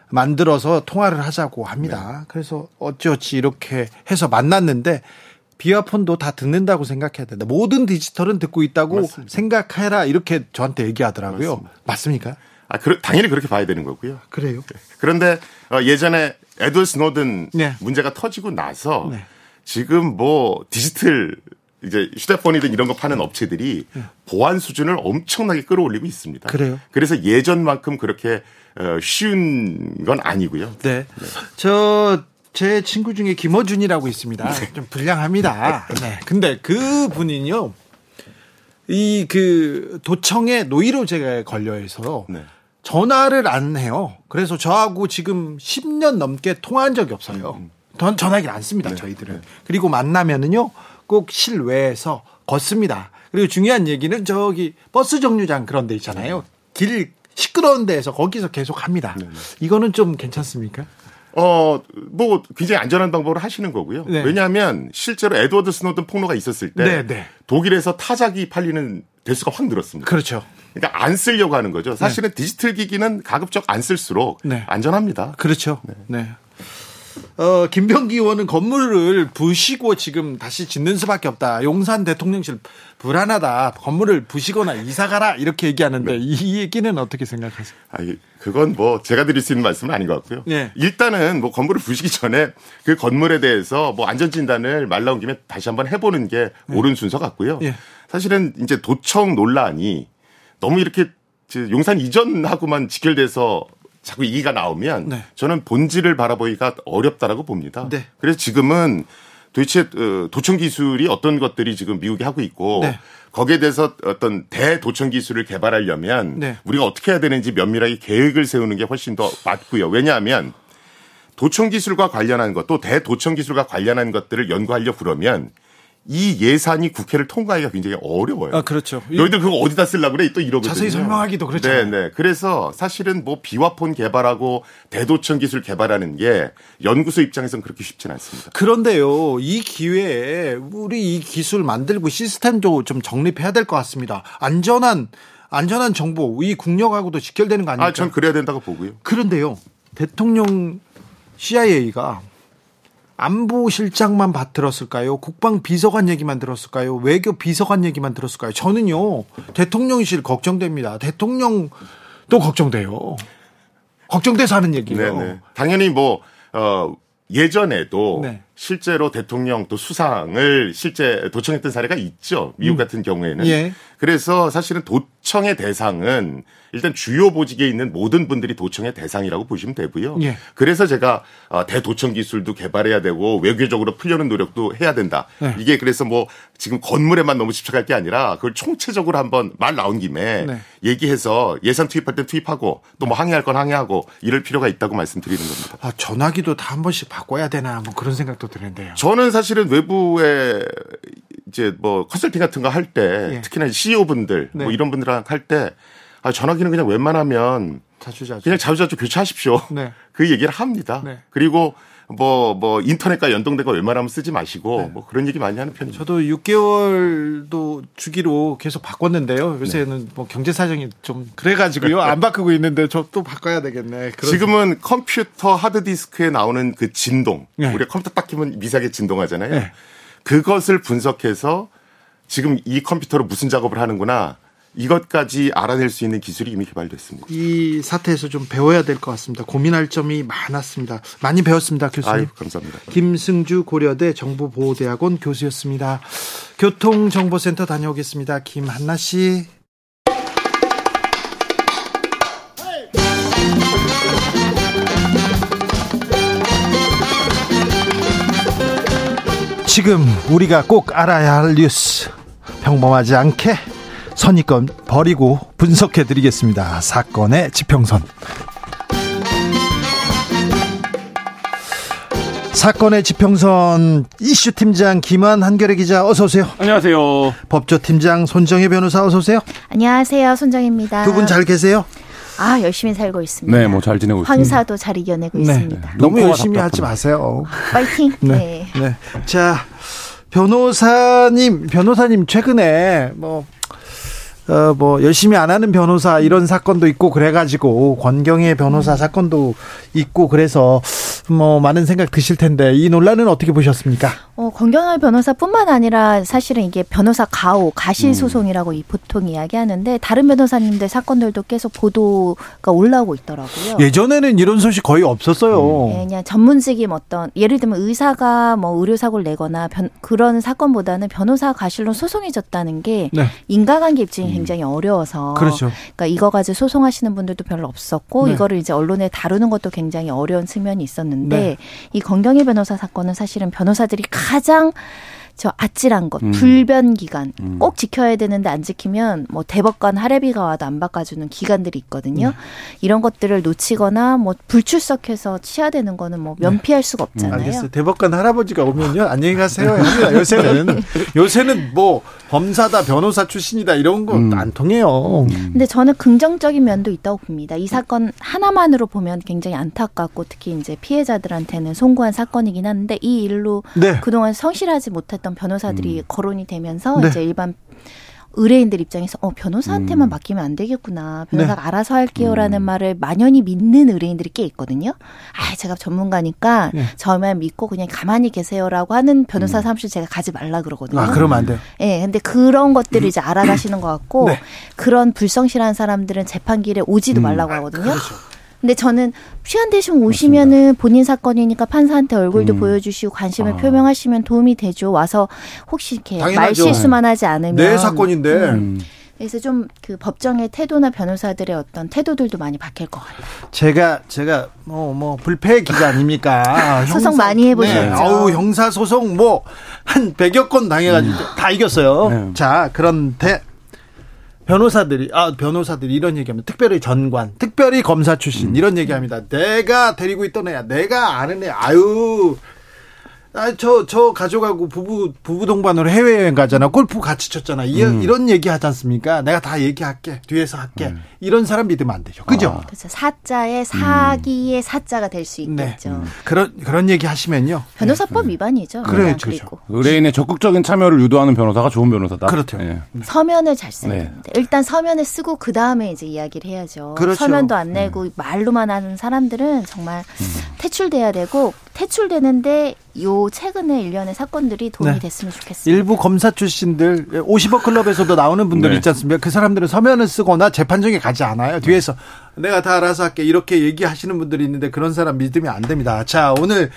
만들어서 통화를 하자고 합니다. 네. 그래서 어찌어찌 이렇게 해서 만났는데 비와폰도 다 듣는다고 생각해야 된다. 모든 디지털은 듣고 있다고 맞습니다. 생각해라 이렇게 저한테 얘기하더라고요. 맞습니다. 맞습니까? 아, 그, 당연히 그렇게 봐야 되는 거고요. 그래요. 그런데 어, 예전에 에드워드 스노든 네. 문제가 터지고 나서 네. 지금 뭐 디지털 이제 휴대폰이든 이런 거 파는 업체들이 보안 수준을 엄청나게 끌어올리고 있습니다. 그래요? 그래서 예전만큼 그렇게 어, 쉬운 건 아니고요. 네. 저, 제 친구 중에 김어준이라고 있습니다. 네. 좀 불량합니다. 네. 근데 그 분이요. 이 그 도청에 노이로 제가 걸려 있어서 네. 전화를 안 해요. 그래서 저하고 지금 10년 넘게 통화한 적이 없어요. 음, 전 전화기를 안 씁니다, 저희들은. 그리고 만나면은요, 꼭 실외에서 걷습니다. 그리고 중요한 얘기는 저기 버스 정류장 그런 데 있잖아요. 길 시끄러운 데에서 거기서 계속 합니다. 이거는 좀 괜찮습니까? 어, 뭐, 굉장히 안전한 방법으로 하시는 거고요. 네. 왜냐하면 실제로 에드워드 스노든 폭로가 있었을 때 네, 네. 독일에서 타작이 팔리는 대수가 확 늘었습니다. 그렇죠. 그러니까 안 쓰려고 하는 거죠. 사실은 디지털 기기는 가급적 안 쓸수록 네. 안전합니다. 그렇죠. 네. 어, 김병기 의원은 건물을 부시고 지금 다시 짓는 수밖에 없다. 용산 대통령실 불안하다. 건물을 부시거나 이사 가라. 이렇게 얘기하는데 이 얘기는 어떻게 생각하세요? 아, 이- 그건 뭐 제가 드릴 수 있는 말씀은 아닌 것 같고요. 네. 일단은 뭐 건물을 부시기 전에 그 건물에 대해서 뭐 안전 진단을 말 나온 김에 다시 한번 해보는 게 옳은 순서 같고요. 예. 사실은 이제 도청 논란이 너무 이렇게 저 용산 이전하고만 직결돼서 자꾸 얘기가 나오면 네. 저는 본질을 바라보기가 어렵다라고 봅니다. 네. 그래서 지금은 도대체 어, 도청 기술이 어떤 것들이 지금 미국이 하고 있고 네. 거기에 대해서 어떤 대도청 기술을 개발하려면 네. 우리가 어떻게 해야 되는지 면밀하게 계획을 세우는 게 훨씬 더 맞고요. 왜냐하면 도청 기술과 관련한 것 또 대도청 기술과 관련한 것들을 연구하려 그러면 이 예산이 국회를 통과하기가 굉장히 어려워요. 아, 그렇죠. 너희들 그거 어디다 쓰려고 그래? 또 이러거든요. 자세히 설명하기도 그렇잖아요. 네, 네. 그래서 사실은 뭐 비화폰 개발하고 대도청 기술 개발하는 게 연구소 입장에서는 그렇게 쉽지는 않습니다. 그런데요, 이 기회에 우리 이 기술 만들고 시스템도 좀 정립해야 될 것 같습니다. 안전한, 안전한 정보, 이 국력하고도 직결되는 거 아닙니까? 아, 전 그래야 된다고 보고요. 그런데요, 대통령 CIA가 안보실장만 받- 들었을까요? 국방 비서관 얘기만 들었을까요? 외교 비서관 얘기만 들었을까요? 저는요, 대통령실 걱정됩니다. 대통령도 걱정돼요. 걱정돼서 하는 얘기예요. 네네. 당연히 뭐, 어, 예전에도 네. 실제로 대통령 또 수상을 실제 도청했던 사례가 있죠. 미국 같은 경우에는. 예. 그래서 사실은 도청의 대상은 일단 주요 보직에 있는 모든 분들이 도청의 대상이라고 보시면 되고요. 예. 그래서 제가 어, 대도청 기술도 개발해야 되고 외교적으로 풀려는 노력도 해야 된다. 네. 이게 그래서 뭐 지금 건물에만 너무 집착할 게 아니라 그걸 총체적으로 한번 말 나온 김에 네. 얘기해서 예산 투입할 땐 투입하고 또 뭐 항의할 건 항의하고 이럴 필요가 있다고 말씀드리는 겁니다. 아, 전화기도 다 한 번씩 바꿔야 되나, 뭐 그런 생각도 드는데요. 저는 사실은 외부에 이제 뭐 컨설팅 같은 거 할 때 예. 특히나 CEO 분들 네. 뭐 이런 분들랑 할 때 아, 전화기는 그냥 웬만하면 자주 자주. 그냥 자주자주 교체하십시오. 네. 그 얘기를 합니다. 네. 그리고 뭐, 뭐, 인터넷과 연동된 거 웬만하면 쓰지 마시고, 뭐 그런 얘기 많이 하는 편입니다. 저도 6개월도 주기로 계속 바꿨는데요. 요새는 뭐 경제 사정이 좀 그래가지고요. 안 바꾸고 있는데 저 또 바꿔야 되겠네. 지금은 컴퓨터 하드디스크에 나오는 그 진동, 네. 우리가 컴퓨터 딱 키면 미세하게 진동하잖아요. 네. 그것을 분석해서 지금 이 컴퓨터로 무슨 작업을 하는구나, 이것까지 알아낼 수 있는 기술이 이미 개발됐습니다. 이 사태에서 좀 배워야 될 것 같습니다. 고민할 점이 많았습니다. 많이 배웠습니다, 교수님. 아유, 감사합니다. 김승주 고려대 정보보호대학원 교수였습니다. 교통정보센터 다녀오겠습니다. 김한나 씨. 지금 우리가 꼭 알아야 할 뉴스 평범하지 않게 선입견 버리고 분석해 드리겠습니다. 사건의 지평선. 사건의 지평선 이슈 팀장 김한 한결의 기자 어서 오세요. 안녕하세요. 법조 팀장 손정혜 변호사 어서 오세요. 안녕하세요. 손정입니다. 두 분 잘 계세요? 아, 열심히 살고 있습니다. 네, 뭐 잘 지내고 있습니다. 황사도 잘 이겨내고 있습니다. 너무 눈코가 열심히. 하지 마세요. 파이팅. 네. 네. 자, 변호사님, 변호사님 최근에 뭐 어, 뭐, 열심히 안 하는 변호사 이런 사건도 있고 그래가지고 권경의 변호사 사건도 있고 그래서 뭐 많은 생각 드실 텐데 이 논란은 어떻게 보셨습니까? 어, 권경열 변호사뿐만 아니라 사실은 이게 변호사 가오, 가실 소송이라고 이 보통 이야기하는데 다른 변호사님들 사건들도 계속 보도가 올라오고 있더라고요. 예전에는 이런 소식 거의 없었어요. 예, 그냥 전문직임 어떤 예를 들면 의사가 뭐 의료 사고를 내거나 변, 그런 사건보다는 변호사 가실로 소송이 졌다는 게 네. 인과관계 입증이 굉장히 어려워서 그렇죠. 그러니까 이거 가지고 소송하시는 분들도 별로 없었고 네. 이거를 이제 언론에 다루는 것도 굉장히 어려운 측면이 있었는데 네. 이 건경희 변호사 사건은 사실은 변호사들이 가장 저 아찔한 것, 음. 불변 기간 음. 꼭 지켜야 되는데 안 지키면 뭐 대법관 할애비가 와도 안 바꿔주는 기간들이 있거든요. 네. 이런 것들을 놓치거나 뭐 불출석해서 치하되는 거는 뭐 면피할 수가 없잖아요. 네. 알겠어요. 대법관 할아버지가 오면요. 안녕히 가세요. 합니다. 요새는 요새는 뭐 범사다 변호사 출신이다 이런 거안 음. 통해요. 근데 저는 긍정적인 면도 있다고 봅니다. 이 사건 하나만으로 보면 굉장히 안타깝고 특히 이제 피해자들한테는 송구한 사건이긴 한데 이 일로 네. 그동안 성실하지 못했 던 변호사들이 거론이 되면서 네. 이제 일반 의뢰인들 입장에서 어 변호사한테만 음. 맡기면 안 되겠구나 변호사가 네. 알아서 할게요라는 음. 말을 만연히 믿는 의뢰인들이 꽤 있거든요. 아 제가 전문가니까 네. 저만 믿고 그냥 가만히 계세요라고 하는 변호사 사무실 제가 가지 말라 그러거든요. 아, 그러면 안 돼요. 예, 근데 그런 것들을 이제 알아가시는 것 같고 네. 그런 불성실한 사람들은 재판길에 오지도 음. 말라고 하거든요. 그렇죠. 근데 저는 취한 대신 오시면은 본인 사건이니까 판사한테 얼굴도 음. 보여주시고 관심을 아. 표명하시면 도움이 되죠. 와서 혹시 이렇게 당연하죠. 말 실수만 하지 않으면 내 사건인데 음. 그래서 좀 그 법정의 태도나 변호사들의 어떤 태도들도 많이 바뀔 것 같아요. 제가 제가 뭐뭐 불패 기자 아닙니까? 소송 많이 해보셨죠? 네. 아우 형사 소송 뭐 한 100여 건 당해가지고 다 이겼어요. 네. 자 그런데 변호사들이 아 변호사들이 이런 얘기하면 특별히 전관, 특별히 검사 출신 이런 얘기합니다. 내가 데리고 있던 애야, 내가 아는 애, 아유. 아, 저, 저 가족하고 부부, 부부 동반으로 해외 여행 가잖아. 골프 같이 쳤잖아. 이, 이런 얘기 하지 않습니까? 내가 다 얘기할게. 뒤에서 할게. 이런 사람 믿으면 안 되죠. 그죠? 그래서 사자의 사기의 사자가 될수 네. 있겠죠. 그런, 그런 얘기 하시면요. 변호사법 위반이죠. 그래요, 그렇죠. 의뢰인의 적극적인 참여를 유도하는 변호사가 좋은 변호사다. 그렇죠. 예. 서면을 잘 써야 네. 됩니다. 일단 서면을 쓰고 그 다음에 이제 이야기를 해야죠. 그렇죠. 서면도 안 내고 말로만 하는 사람들은 정말 퇴출돼야 되고 퇴출되는데 요 최근에 일련의 사건들이 도움이 네. 됐으면 좋겠습니다. 일부 검사 출신들 50억 클럽에서도 나오는 분들 네. 있지 않습니까? 그 사람들은 서면을 쓰거나 재판정에 가지 않아요. 뒤에서 내가 다 알아서 할게 이렇게 얘기하시는 분들이 있는데 그런 사람 믿으면 안 됩니다. 자 오늘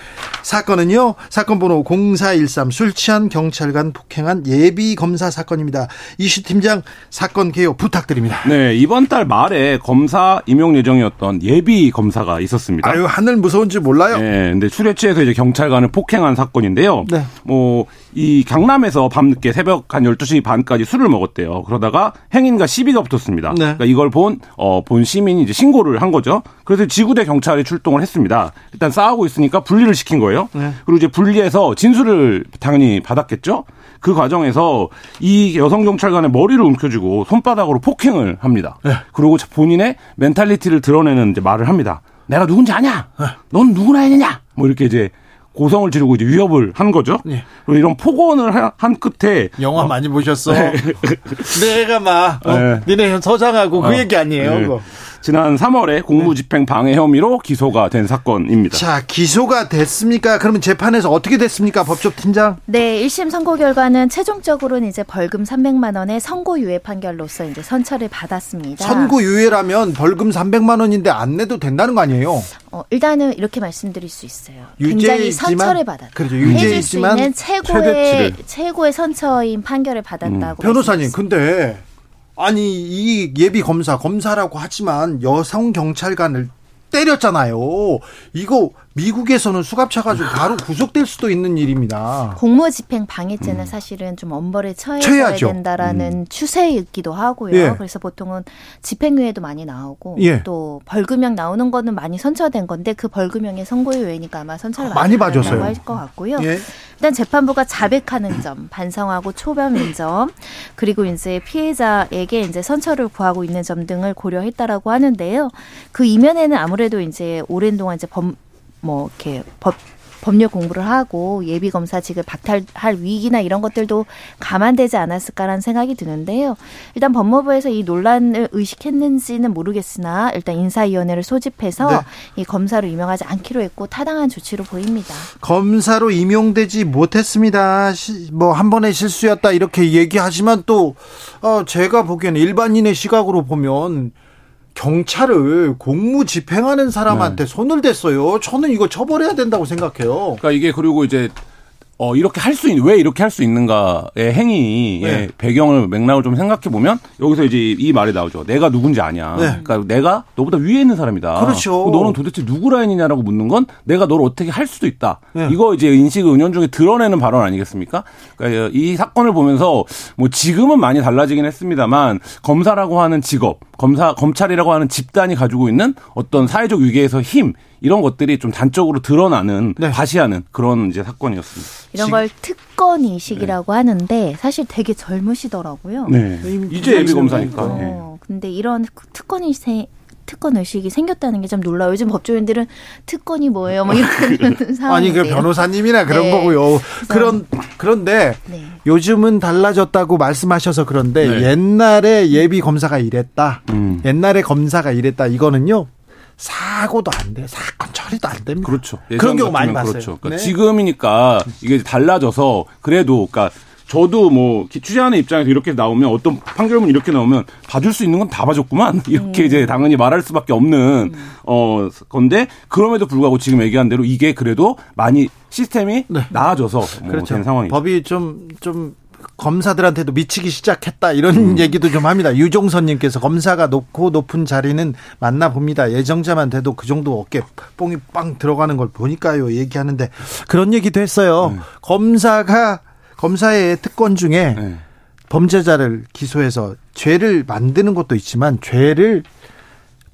사건은요. 사건 번호 0413 술 취한 경찰관 폭행한 예비 검사 사건입니다. 이슈 팀장 사건 개요 부탁드립니다. 네, 이번 달 말에 검사 임용 예정이었던 예비 검사가 있었습니다. 아유 하늘 무서운 줄 몰라요. 네, 근데 술에 취해서 이제 경찰관을 폭행한 사건인데요. 네. 뭐, 이 강남에서 밤늦게 새벽 한 12시 반까지 술을 먹었대요. 그러다가 행인과 시비가 붙었습니다. 네. 그러니까 이걸 본, 어, 본 시민이 이제 신고를 한 거죠. 그래서 지구대 경찰이 출동을 했습니다. 일단 싸우고 있으니까 분리를 시킨 거예요. 네. 그리고 이제 분리해서 진술을 당연히 받았겠죠. 그 과정에서 이 여성 경찰관의 머리를 움켜쥐고 손바닥으로 폭행을 합니다. 네. 그리고 본인의 mentality를 드러내는 이제 말을 합니다. 내가 누군지 아냐? 넌 누구나 했느냐? 뭐 이렇게 이제 고성을 지르고 이제 위협을 한 거죠. 예. 그리고 이런 폭언을 하- 한 끝에 영화 많이 보셨어. 내가 막 어, 네. 니네 서장하고 그 어, 얘기 아니에요. 네. 지난 3월에 공무집행 방해 혐의로 기소가 된 사건입니다. 자 기소가 됐습니까? 그러면 재판에서 어떻게 됐습니까, 법조팀장? 네, 1심 선고 결과는 최종적으로는 이제 벌금 300만 원의 선고유예 판결로서 이제 선처를 받았습니다. 선고유예라면 벌금 300만 원인데 안 내도 된다는 거 아니에요? 어, 일단은 이렇게 말씀드릴 수 있어요. 유죄이지만- 굉장히 선처를 받았다. 그렇죠. 해줄 수 유죄이지만 있는 최고의 최대치를. 최고의 선처인 판결을 받았다고. 변호사님, 말씀드렸습니다. 근데 아니 이 예비 검사 검사라고 하지만 여성 경찰관을 때렸잖아요. 이거 미국에서는 수갑 차 가지고 바로 구속될 수도 있는 일입니다. 공무 집행 방해죄는 사실은 좀 엄벌에 처해야. 된다라는 추세이기도 하고요. 예. 그래서 보통은 집행유예도 많이 나오고 예. 또 벌금형 나오는 거는 많이 선처된 건데 그 벌금형의 선고유예니까 아마 선처를 많이 봐줬어요. 할것 같고요. 예. 일단 재판부가 자백하는 점, 반성하고 초범인 점, 그리고 이제 피해자에게 이제 선처를 구하고 있는 점 등을 고려했다라고 하는데요. 그 이면에는 아무래도 이제 오랜 동안 이제 법, 뭐 이렇게 법 법률 공부를 하고 예비 검사직을 박탈할 위기나 이런 것들도 감안되지 않았을까라는 생각이 드는데요. 일단 법무부에서 이 논란을 의식했는지는 모르겠으나 일단 인사위원회를 소집해서 네. 이 검사로 임명하지 않기로 했고 타당한 조치로 보입니다. 검사로 임용되지 못했습니다. 뭐 한 번의 실수였다 이렇게 얘기하지만 또 어, 제가 보기에는 일반인의 시각으로 보면 경찰을 공무 집행하는 사람한테 네. 손을 댔어요. 저는 이거 처벌해야 된다고 생각해요. 그러니까 이게 그리고 이제 어 이렇게 할 수 있는 왜 이렇게 할 수 있는가의 행위의 네. 배경을 맥락을 좀 생각해 보면 여기서 이제 이 말이 나오죠. 내가 누군지 아냐. 네. 그러니까 내가 너보다 위에 있는 사람이다. 그렇죠. 너는 도대체 누구 라인이냐라고 묻는 건 내가 너를 어떻게 할 수도 있다. 네. 이거 이제 인식 은연 중에 드러내는 발언 아니겠습니까? 그러니까 이 사건을 보면서 뭐 지금은 많이 달라지긴 했습니다만 검사라고 하는 직업, 검사 검찰이라고 하는 집단이 가지고 있는 어떤 사회적 위계에서 힘 이런 것들이 좀 단적으로 드러나는 네. 과시하는 그런 이제 사건이었습니다. 이런 걸 특권 의식이라고 하는데 사실 되게 젊으시더라고요. 네. 이제 예비 검사니까. 예. 어, 근데 이런 특권 의식 특권 의식이 생겼다는 게좀 놀라요. 요즘 법조인들은 특권이 뭐예요? 뭐 이런 상황인데요. 아니 그 변호사님이나 그런 네. 거고요. 그런 그런데 네. 요즘은 달라졌다고 말씀하셔서 그런데 네. 옛날에 예비 검사가 이랬다. 음. 옛날에 검사가 이랬다. 이거는요. 사고도 안 돼. 사건 처리도 안 됩니다. 그렇죠. 그런 경우 많이 같으면 봤어요. 그렇죠. 그러니까 네. 지금이니까 이게 달라져서 그래도 그러니까 저도 뭐 취재하는 입장에서 이렇게 나오면 어떤 판결문 이렇게 나오면 봐줄 수 있는 건 다 봐줬구만 이렇게 음. 이제 당연히 말할 수밖에 없는 어 건데 그럼에도 불구하고 지금 얘기한 대로 이게 그래도 많이 시스템이 나아져서 뭐 그렇죠. 된 상황이죠. 법이 좀, 좀, 검사들한테도 미치기 시작했다. 이런 얘기도 좀 합니다. 유종선님께서 검사가 높고 높은 자리는 만나 봅니다. 예정자만 돼도 그 정도 어깨 뽕이 빵 들어가는 걸 보니까요. 얘기하는데 그런 얘기도 했어요. 검사가, 검사의 특권 중에 네. 범죄자를 기소해서 죄를 만드는 것도 있지만 죄를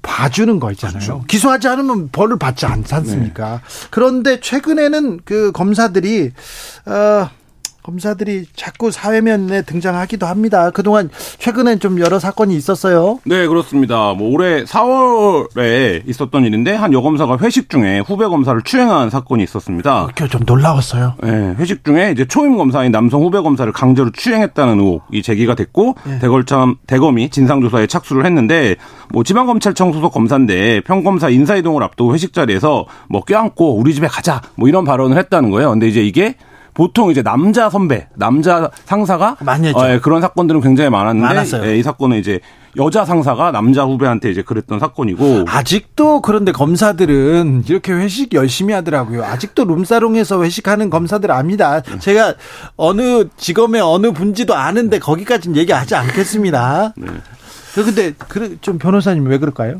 봐주는 거 있잖아요. 기소하지 않으면 벌을 받지 않지 않습니까? 그런데 최근에는 그 검사들이 어 검사들이 자꾸 사회면에 등장하기도 합니다. 그동안 최근엔 좀 여러 사건이 있었어요. 네, 그렇습니다. 뭐 올해 4월에 있었던 일인데 한 여검사가 회식 중에 후배 검사를 추행한 사건이 있었습니다. 그게 좀 놀라웠어요. 네, 회식 중에 이제 초임 검사인 남성 후배 검사를 강제로 추행했다는 의혹이 제기가 됐고 대걸참 대검이 진상 조사에 착수를 했는데 뭐 지방 검찰청 소속 검사인데 평검사 인사 이동을 앞두고 회식 자리에서 뭐 껴안고 우리 집에 가자 뭐 이런 발언을 했다는 거예요. 근데 이제 이게 보통 이제 남자 선배, 남자 상사가 많이 했죠. 어, 예, 그런 사건들은 굉장히 많았는데 많았어요. 예, 이 사건은 이제 여자 상사가 남자 후배한테 이제 그랬던 사건이고 아직도 그런데 검사들은 이렇게 회식 열심히 하더라고요. 아직도 룸사롱에서 회식하는 검사들 압니다. 제가 어느 직업의 어느 분지도 아는데 거기까지는 얘기하지 않겠습니다. 근데 그좀 변호사님 왜 그럴까요?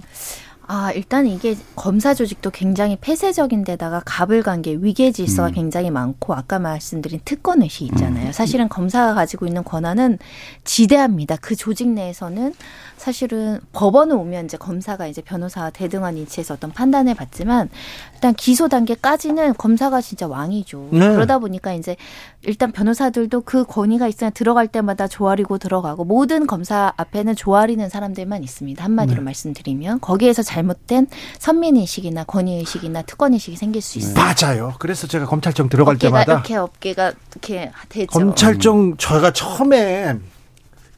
아, 일단 이게 검사 조직도 굉장히 폐쇄적인 데다가 가불관계, 위계 질서가 음. 굉장히 많고 아까 말씀드린 특권 의식 있잖아요. 사실은 검사가 가지고 있는 권한은 지대합니다. 그 조직 내에서는 사실은 법원을 오면 이제 검사가 이제 변호사와 대등한 위치에서 어떤 판단을 받지만 일단 기소 단계까지는 검사가 진짜 왕이죠. 네. 그러다 보니까 이제 일단 변호사들도 그 권위가 있으면 들어갈 때마다 조아리고 들어가고 모든 검사 앞에는 조아리는 사람들만 있습니다. 한마디로 네. 말씀드리면 거기에서 잘못된 선민의식이나 권위의식이나 특권의식이 생길 수 있어요. 맞아요. 그래서 제가 검찰청 들어갈 때마다 이렇게 어깨가 이렇게 되죠. 검찰청 저가 처음에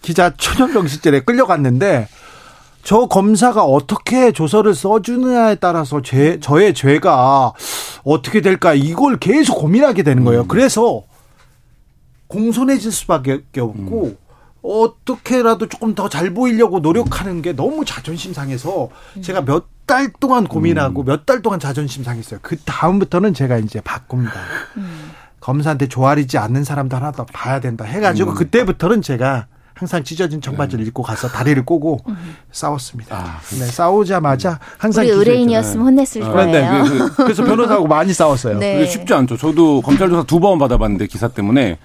기자 초년병실제에 끌려갔는데 저 검사가 어떻게 조서를 써주느냐에 따라서 죄, 저의 죄가 어떻게 될까 이걸 계속 고민하게 되는 거예요. 그래서 공손해질 수밖에 없고 어떻게라도 조금 더 잘 보이려고 노력하는 게 너무 자존심 상해서 제가 몇 달 동안 고민하고 몇달 동안 자존심 상했어요. 그 다음부터는 제가 이제 바꿉니다. 검사한테 조아리지 않는 사람도 하나 더 봐야 된다 해가지고 그때부터는 제가 항상 찢어진 청바지를 입고 가서 다리를 꼬고 싸웠습니다. 네, 싸우자마자 항상 우리. 의뢰인이었으면 혼냈을 그런데 거예요. 그- 그- 그 래서 변호사하고 많이 싸웠어요. 네. 쉽지 않죠. 저도 검찰 조사 두 번 받아봤는데 기사 때문에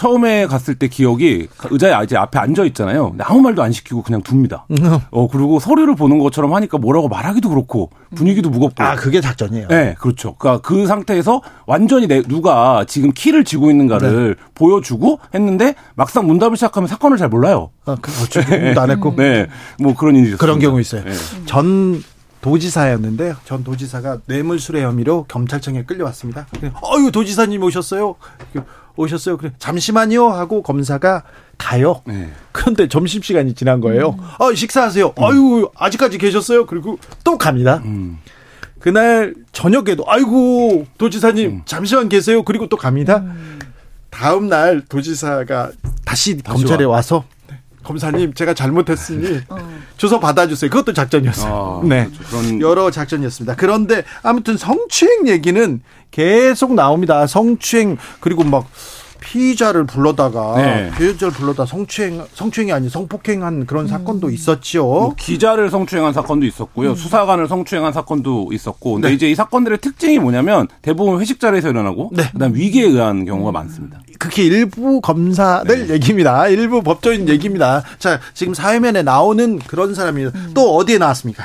처음에 갔을 때 기억이 의자에 이제 앞에 앉아 있잖아요. 아무 말도 안 시키고 그냥 둡니다. 어 그리고 서류를 보는 것처럼 하니까 뭐라고 말하기도 그렇고 분위기도 무겁고. 아 그게 작전이에요. 네, 그렇죠. 그러니까 그 상태에서 완전히 내, 누가 지금 키를 쥐고 있는가를 네. 보여주고 했는데 막상 문답을 시작하면 사건을 잘 몰라요. 아, 그 어쩌고도 안 했고 네, 뭐 그런 일이 그런 경우 있어요. 네. 전 도지사였는데요. 전 도지사가 뇌물수뢰 혐의로 경찰청에 끌려왔습니다. 어유 도지사님 오셨어요? 오셨어요? 그래 잠시만요 하고 검사가 가요. 네. 그런데 점심 시간이 지난 거예요. 음. 아 식사하세요. 음. 아유 아직까지 계셨어요? 그리고 또 갑니다. 음. 그날 저녁에도 아이고 도지사님 음. 잠시만 계세요. 그리고 또 갑니다. 음. 다음 날 도지사가 다시, 다시 검찰에 와. 와서 검사님 제가 잘못했으니 어. 주소 받아주세요. 그것도 작전이었어요. 아, 네, 그렇죠. 그런... 여러 작전이었습니다. 그런데 아무튼 성추행 얘기는 계속 나옵니다. 성추행 그리고 막 피의자를 불러다가 네. 피의자를 불러다 성추행 성추행이 아닌 성폭행한 그런 음. 사건도 있었죠. 뭐 기자를 성추행한 사건도 있었고요. 음. 수사관을 성추행한 사건도 있었고. 근데 네. 이제 이 사건들의 특징이 뭐냐면 대부분 회식 자리에서 일어나고 네. 그다음 위기에 의한 경우가 많습니다. 그게 일부 검사들 네. 얘기입니다. 일부 법조인 얘기입니다. 자, 지금 사회면에 나오는 그런 사람이 음. 또 어디에 나왔습니까?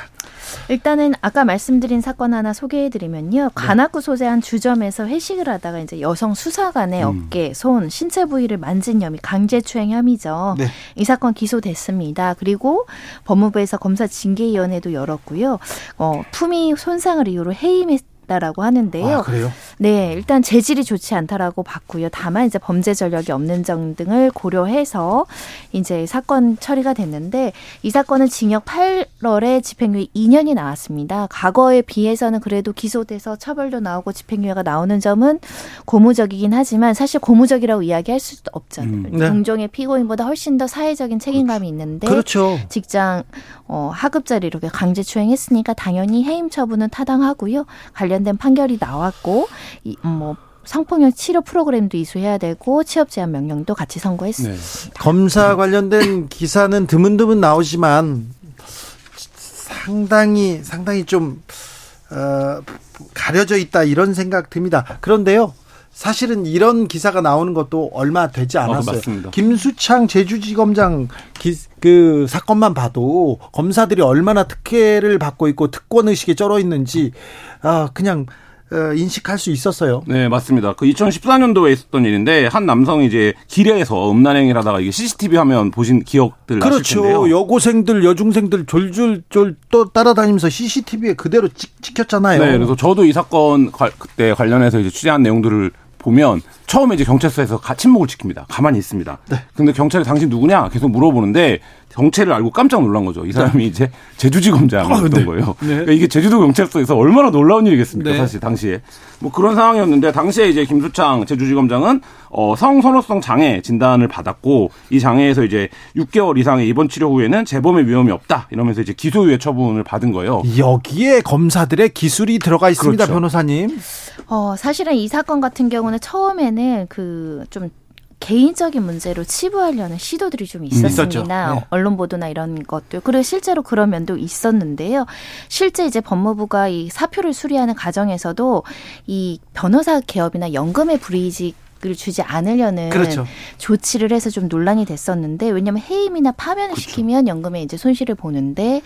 일단은 아까 말씀드린 사건 하나 소개해드리면요. 네. 관악구 소재 한 주점에서 회식을 하다가 이제 여성 수사관의 음. 어깨, 손, 신체 부위를 만진 혐의, 강제추행 혐의죠. 네. 이 사건 기소됐습니다. 그리고 법무부에서 검사 징계위원회도 열었고요. 어, 품위 손상을 이유로 해임했 있다라고 하는데요. 아, 그래요? 네, 일단 재질이 좋지 않다라고 봤고요. 다만 이제 범죄 전력이 없는 점 등을 고려해서 이제 사건 처리가 됐는데 이 사건은 징역 8월에 집행유예 2년이 나왔습니다. 과거에 비해서는 그래도 기소돼서 처벌도 나오고 집행유예가 나오는 점은 고무적이긴 하지만 사실 고무적이라고 이야기할 수도 없잖아요. 음, 네. 동종의 피고인보다 훨씬 더 사회적인 책임감이 있는데 그렇죠. 직장 어, 하급 자리 이렇게 강제 추행했으니까 당연히 해임 처분은 타당하고요. 관련 된 판결이 나왔고 이, 뭐 성폭력 치료 프로그램도 이수해야 되고 취업 제한 명령도 같이 선고했습니다. 네. 검사 관련된 기사는 드문드문 나오지만 상당히 상당히 좀 어, 가려져 있다 이런 생각 듭니다. 그런데요. 사실은 이런 기사가 나오는 것도 얼마 되지 아, 않았어요. 어, 김수창 제주지검장 기, 그 사건만 봐도 검사들이 얼마나 특혜를 받고 있고 특권 의식에 쩔어 있는지 아 그냥 어, 인식할 수 있었어요. 네, 맞습니다. 그 2014년도에 있었던 일인데 한 남성이 이제 길에서 음란행위를 하다가 이게 CCTV 화면 보신 기억들 그렇죠. 텐데요. 여고생들, 여중생들 졸졸졸 또 따라다니면서 CCTV에 그대로 찍, 찍혔잖아요. 네, 그래서 저도 이 사건 그때 관련해서 이제 취재한 내용들을 보면 처음에 이제 경찰서에서 침묵을 지킵니다. 가만히 있습니다. 네. 근데 경찰이 당신 누구냐 계속 물어보는데 정체를 알고 깜짝 놀란 거죠. 이 사람이 네. 이제 제주지검장이었던 아, 네. 거예요. 네. 그러니까 이게 제주도 경찰서에서 얼마나 놀라운 일이겠습니까, 네. 사실 당시에. 뭐 그런 상황이었는데 당시에 이제 김수창 제주지검장은 어, 성선호성 장애 진단을 받았고 이 장애에서 이제 6개월 이상의 입원 치료 후에는 재범의 위험이 없다 이러면서 이제 기소유예 처분을 받은 거예요. 여기에 검사들의 기술이 들어가 있습니다, 그렇죠. 변호사님. 어, 사실은 이 사건 같은 경우는 처음에는 그좀 개인적인 문제로 치부하려는 시도들이 좀 있었습니다. 네. 언론 보도나 이런 것들. 그리고 실제로 그런 면도 있었는데요. 실제 이제 법무부가 이 사표를 수리하는 과정에서도 이 변호사 개업이나 연금의 불이익 을 주지 않으려는 그렇죠. 조치를 해서 좀 논란이 됐었는데 왜냐하면 해임이나 파면을 그렇죠. 시키면 연금에 이제 손실을 보는데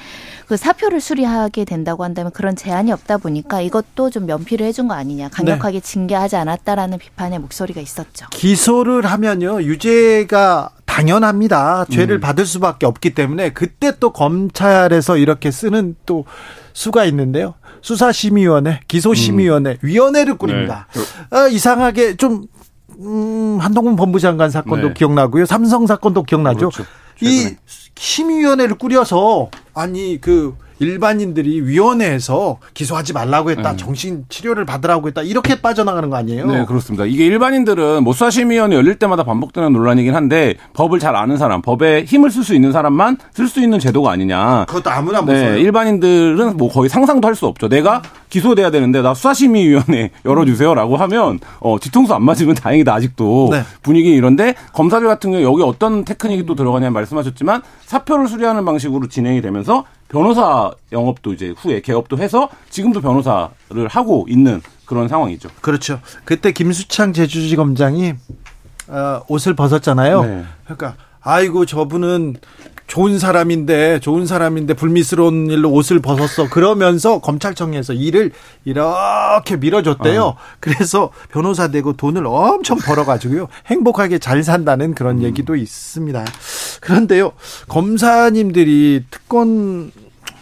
그 사표를 수리하게 된다고 한다면 그런 제한이 없다 보니까 이것도 좀 면피를 해준 거 아니냐 강력하게 네. 징계하지 않았다라는 비판의 목소리가 있었죠. 기소를 하면요 유죄가 당연합니다. 죄를 음. 받을 수밖에 없기 때문에 그때 또 검찰에서 이렇게 쓰는 또 수가 있는데요. 수사심의위원회, 기소심의위원회, 음. 위원회를 꾸립니다. 네. 아, 이상하게 좀 음, 한동훈 법무장관 사건도 네. 기억나고요. 삼성 사건도 기억나죠. 그렇죠. 이 심의위원회를 꾸려서 아니 그 일반인들이 위원회에서 기소하지 말라고 했다. 네. 정신 치료를 받으라고 했다. 이렇게 빠져나가는 거 아니에요? 네, 그렇습니다. 이게 일반인들은 뭐 수사심의위원회 열릴 때마다 반복되는 논란이긴 한데 법을 잘 아는 사람, 법에 힘을 쓸 수 있는 사람만 쓸 수 있는 제도가 아니냐. 그것도 아무나 못 네, 써요. 일반인들은 뭐 거의 상상도 할 수 없죠. 내가 기소돼야 되는데 나 수사심의위원회 열어주세요라고 하면 어, 뒤통수 안 맞으면 다행이다 아직도 네. 분위기 이런데 검사들 같은 경우 여기 어떤 테크닉이 또 들어가냐 말씀하셨지만 사표를 수리하는 방식으로 진행이 되면서 변호사 영업도 이제 후에 개업도 해서 지금도 변호사를 하고 있는 그런 상황이죠. 그렇죠. 그때 김수창 제주지검장이 어, 옷을 벗었잖아요. 네. 그러니까 아이고 저분은 좋은 사람인데 좋은 사람인데 불미스러운 일로 옷을 벗었어 그러면서 검찰청에서 일을 이렇게 밀어줬대요. 어. 그래서 변호사 되고 돈을 엄청 벌어가지고요 행복하게 잘 산다는 그런 음. 얘기도 있습니다. 그런데요 검사님들이 특권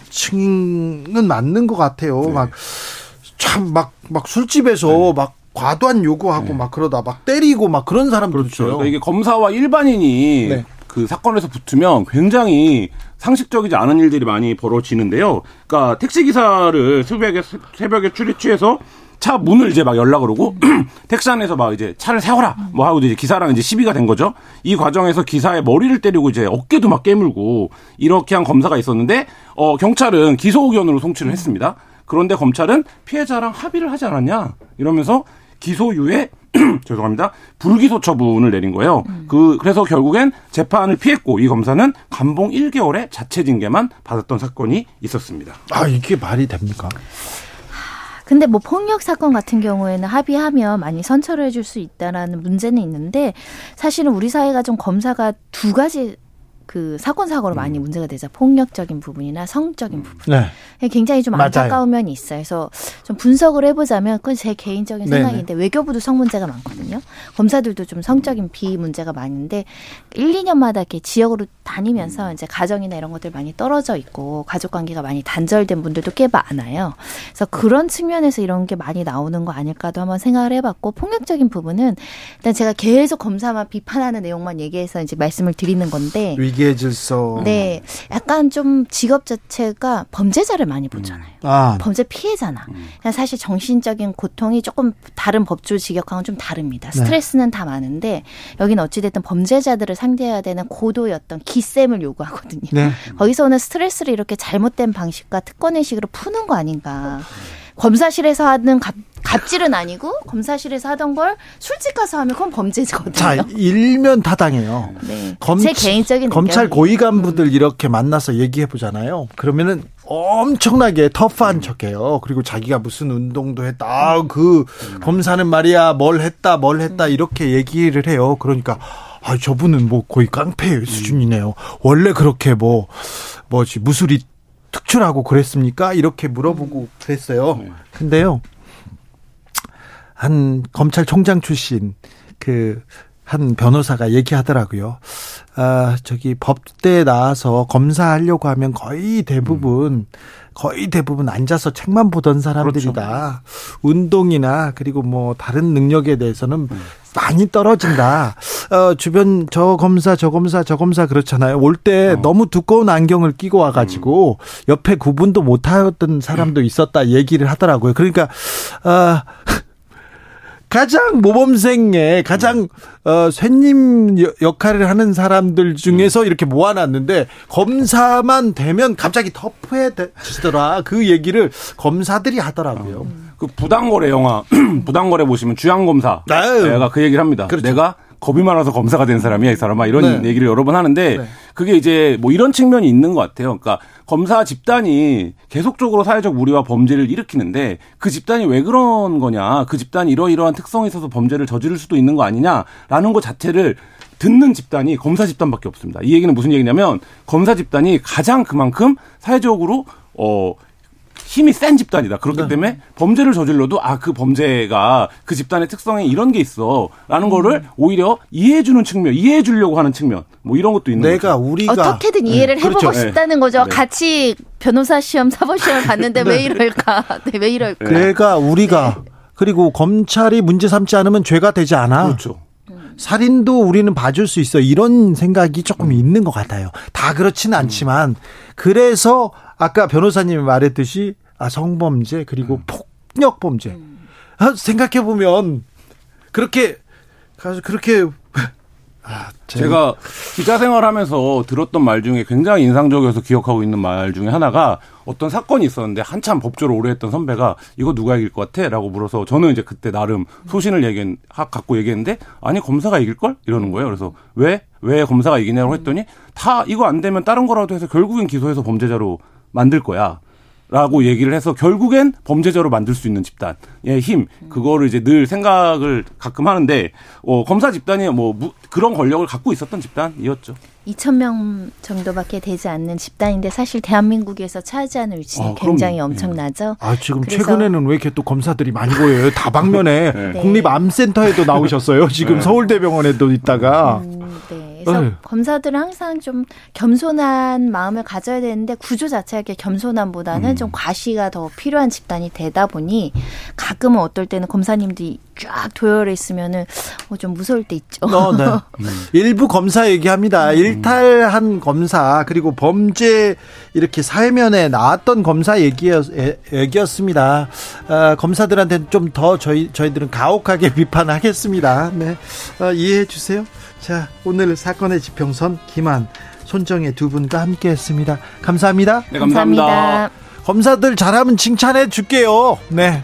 지지층은 맞는 것 같아요. 막참 막 막 술집에서 막 과도한 요구하고 막 그러다 막 때리고 막 그런 사람도 그렇죠. 있어요. 그러니까 이게 검사와 일반인이 네. 그 사건에서 붙으면 굉장히 상식적이지 않은 일들이 많이 벌어지는데요. 그러니까 택시 기사를 새벽에 새벽에 출입 취해서 차 문을 이제 막 연락을 오고 택시 안에서 막 이제 차를 세워라 뭐 하고 이제 기사랑 이제 시비가 된 거죠. 이 과정에서 기사의 머리를 때리고 이제 어깨도 막 깨물고 이렇게 한 검사가 있었는데 어 경찰은 기소 의견으로 송치를 했습니다. 그런데 검찰은 피해자랑 합의를 하지 않았냐 이러면서 기소유예 죄송합니다. 불기소 처분을 내린 거예요. 그 그래서 결국엔 재판을 피했고 이 검사는 감봉 1개월의 자체 징계만 받았던 사건이 있었습니다. 아 이게 말이 됩니까? 근데 뭐 폭력 사건 같은 경우에는 합의하면 많이 선처를 해줄 수 있다라는 문제는 있는데 사실은 우리 사회가 좀 검사가 두 가지 그 사건 사고로 많이 문제가 되죠. 폭력적인 부분이나 성적인 부분. 네. 굉장히 좀 맞아요. 안타까운 면이 있어요. 그래서 좀 분석을 해보자면 그건 제 개인적인 네네. 생각인데 외교부도 성 문제가 많거든요. 검사들도 좀 성적인 비 문제가 많은데 1, 2년마다 이렇게 지역으로 다니면서 이제 가정이나 이런 것들 많이 떨어져 있고 가족 관계가 많이 단절된 분들도 꽤 많아요. 그래서 그런 측면에서 이런 게 많이 나오는 거 아닐까도 한번 생각을 해봤고 폭력적인 부분은 일단 제가 계속 검사만 비판하는 내용만 얘기해서 이제 말씀을 드리는 건데 위기 의 질서. 네, 약간 좀 직업 자체가 범죄자를 많이 보잖아요. 아 범죄 피해잖아. 그냥 사실 정신적인 고통이 조금 다른 법조 직역하고는 좀 다릅니다. 네. 스트레스는 다 많은데 여기는 어찌됐든 범죄자들을 상대해야 되는 고도의 어떤 기쌤을 요구하거든요. 네. 거기서 오는 스트레스를 이렇게 잘못된 방식과 특권의식으로 푸는 거 아닌가. 검사실에서 하는 갑, 갑질은 아니고 검사실에서 하던 걸 술집 가서 하면 그건 범죄거든요. 자 일면 타당해요. 네. 검- 제 개인적인 검찰. 고위 간부들 이렇게 만나서 얘기해 보잖아요. 그러면은 엄청나게 터프한 척해요. 그리고 자기가 무슨 운동도 했다. 아, 그 검사는 말이야 뭘 했다 뭘 했다 이렇게 얘기를 해요. 그러니까 아 저분은 뭐 거의 깡패 수준이네요. 원래 그렇게 뭐 뭐지 무술이 특출하고 그랬습니까? 이렇게 물어보고 그랬어요. 근데요. 한 검찰총장 출신 그 한 변호사가 얘기하더라고요. 아, 저기 법대 나와서 검사하려고 하면 거의 대부분 거의 대부분 앉아서 책만 보던 사람들이다. 운동이나 그리고 뭐 다른 능력에 대해서는 많이 떨어진다. 어, 주변 저 검사 저 검사 저 검사 그렇잖아요. 올때 너무 두꺼운 안경을 끼고 와가지고 옆에 구분도 못하던 사람도 있었다 얘기를 하더라고요. 그러니까 아. 가장 모범생의 가장 어 쇠님 여- 역할을 하는 사람들 중에서 이렇게 모아놨는데 검사만 되면 갑자기 터프해지더라 그 얘기를 검사들이 하더라고요. 그 부당거래 영화 부당거래 보시면 주양검사. 내가 그 얘기를 합니다. 그렇죠. 내가 겁이 많아서 검사가 된 사람이야 이 사람아 이런 네. 얘기를 여러 번 하는데 네. 그게 이제 뭐 이런 측면이 있는 것 같아요. 그러니까 검사 집단이 계속적으로 사회적 무리와 범죄를 일으키는데 그 집단이 왜 그런 거냐 그 집단이 이러이러한 특성이 있어서 범죄를 저지를 수도 있는 거 아니냐라는 것 자체를 듣는 집단이 검사 집단밖에 없습니다. 이 얘기는 무슨 얘기냐면 검사 집단이 가장 그만큼 사회적으로 어 힘이 센 집단이다. 그렇기 네. 때문에 범죄를 저질러도 아 그 범죄가 그 집단의 특성에 이런 게 있어라는 거를 오히려 이해해주는 측면, 이해해주려고 하는 측면, 뭐 이런 것도 있는 내가 거죠. 우리가 어떻게든 이해를 해보고 그렇죠. 네. 싶다는 거죠. 네. 같이 변호사 시험, 사법 시험 봤는데 왜 이럴까? 네, 왜 이럴까? 내가 우리가 그리고 검찰이 문제 삼지 않으면 죄가 되지 않아. 그렇죠. 살인도 우리는 봐줄 수 있어. 이런 생각이 조금 있는 것 같아요. 다 그렇지는 않지만 그래서 아까 변호사님이 말했듯이 아 성범죄 그리고 폭력 범죄 아, 생각해 보면 그렇게 가서 그렇게 아, 제- 제가 기자 생활하면서 들었던 말 중에 굉장히 인상적이어서 기억하고 있는 말 중에 하나가 어떤 사건이 있었는데 한참 법조를 오래 했던 선배가 이거 누가 이길 것 같아? 라고 물어서 저는 이제 그때 나름 소신을 얘기 갖고 얘기했는데 아니 검사가 이길 걸? 이러는 거예요. 그래서 왜? 왜 검사가 이기냐고 했더니 다 이거 안 되면 다른 거라도 해서 결국엔 기소해서 범죄자로 만들 거야. 라고 얘기를 해서 결국엔 범죄자로 만들 수 있는 집단의 힘 그거를 이제 늘 생각을 가끔 하는데 어, 검사 집단이 뭐 무- 그런 권력을 갖고 있었던 집단이었죠. 2천 명 정도밖에 되지 않는 집단인데 사실 대한민국에서 차지하는 위치는 아, 굉장히 그럼요. 엄청나죠. 아 지금 최근에는 왜 이렇게 또 검사들이 많이 보여요? 다방면에 네. 국립암센터에도 나오셨어요. 지금 서울대병원에도 있다가 음, 네. 그래서 네. 검사들은 항상 좀 겸손한 마음을 가져야 되는데 구조 자체가 겸손함보다는 음. 좀 과시가 더 필요한 집단이 되다 보니 가끔은 어떨 때는 검사님들이 쫙 도열해 있으면은 어, 좀 무서울 때 있죠. 어, 네. 일부 검사 얘기합니다. 일탈한 검사 그리고 범죄 이렇게 사회면에 나왔던 검사 얘기였, 에- 얘기였습니다. 아, 검사들한테는 좀 더 저희 저희들은 가혹하게 비판하겠습니다. 네, 어, 이해해 주세요. 자, 오늘 사건의 지평선 김한 손정혜 두 분과 함께 했습니다. 감사합니다. 네, 감사합니다. 검사들 잘하면 칭찬해 줄게요. 네.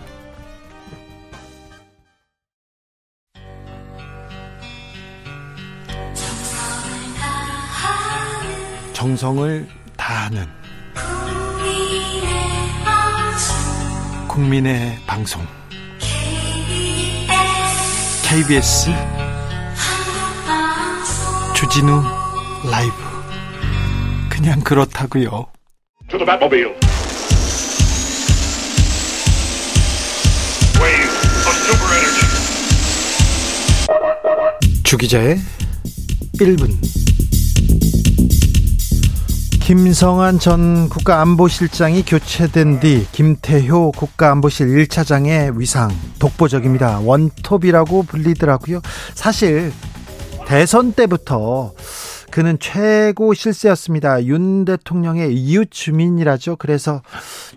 정성을 다하는 국민의 방송 KBS 주진우 라이브 그냥 그렇다고요. 주기자의 1분 김성한 전 국가안보실장이 교체된 뒤 김태효 국가안보실 1차장의 위상 독보적입니다. 원톱이라고 불리더라고요. 사실 대선 때부터 그는 최고 실세였습니다. 윤 대통령의 이웃 주민이라죠. 그래서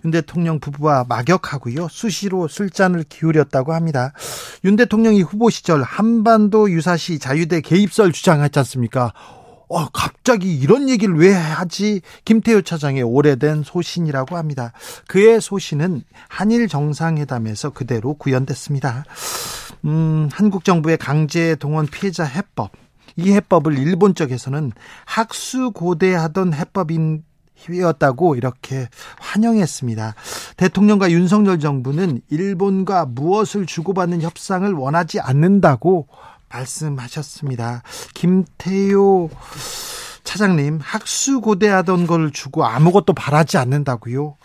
윤 대통령 부부와 막역하고요. 수시로 술잔을 기울였다고 합니다. 윤 대통령이 후보 시절 한반도 유사시 자유대 개입설 주장했지 않습니까? 어, 갑자기 이런 얘기를 왜 하지? 김태효 차장의 오래된 소신이라고 합니다. 그의 소신은 한일 정상회담에서 그대로 구현됐습니다. 음, 한국 정부의 강제 동원 피해자 해법. 이 해법을 일본 쪽에서는 학수고대하던 해법인 이었다고 이렇게 환영했습니다. 대통령과 윤석열 정부는 일본과 무엇을 주고받는 협상을 원하지 않는다고 말씀하셨습니다. 김태효 차장님 학수고대하던 걸 주고 아무것도 바라지 않는다고요?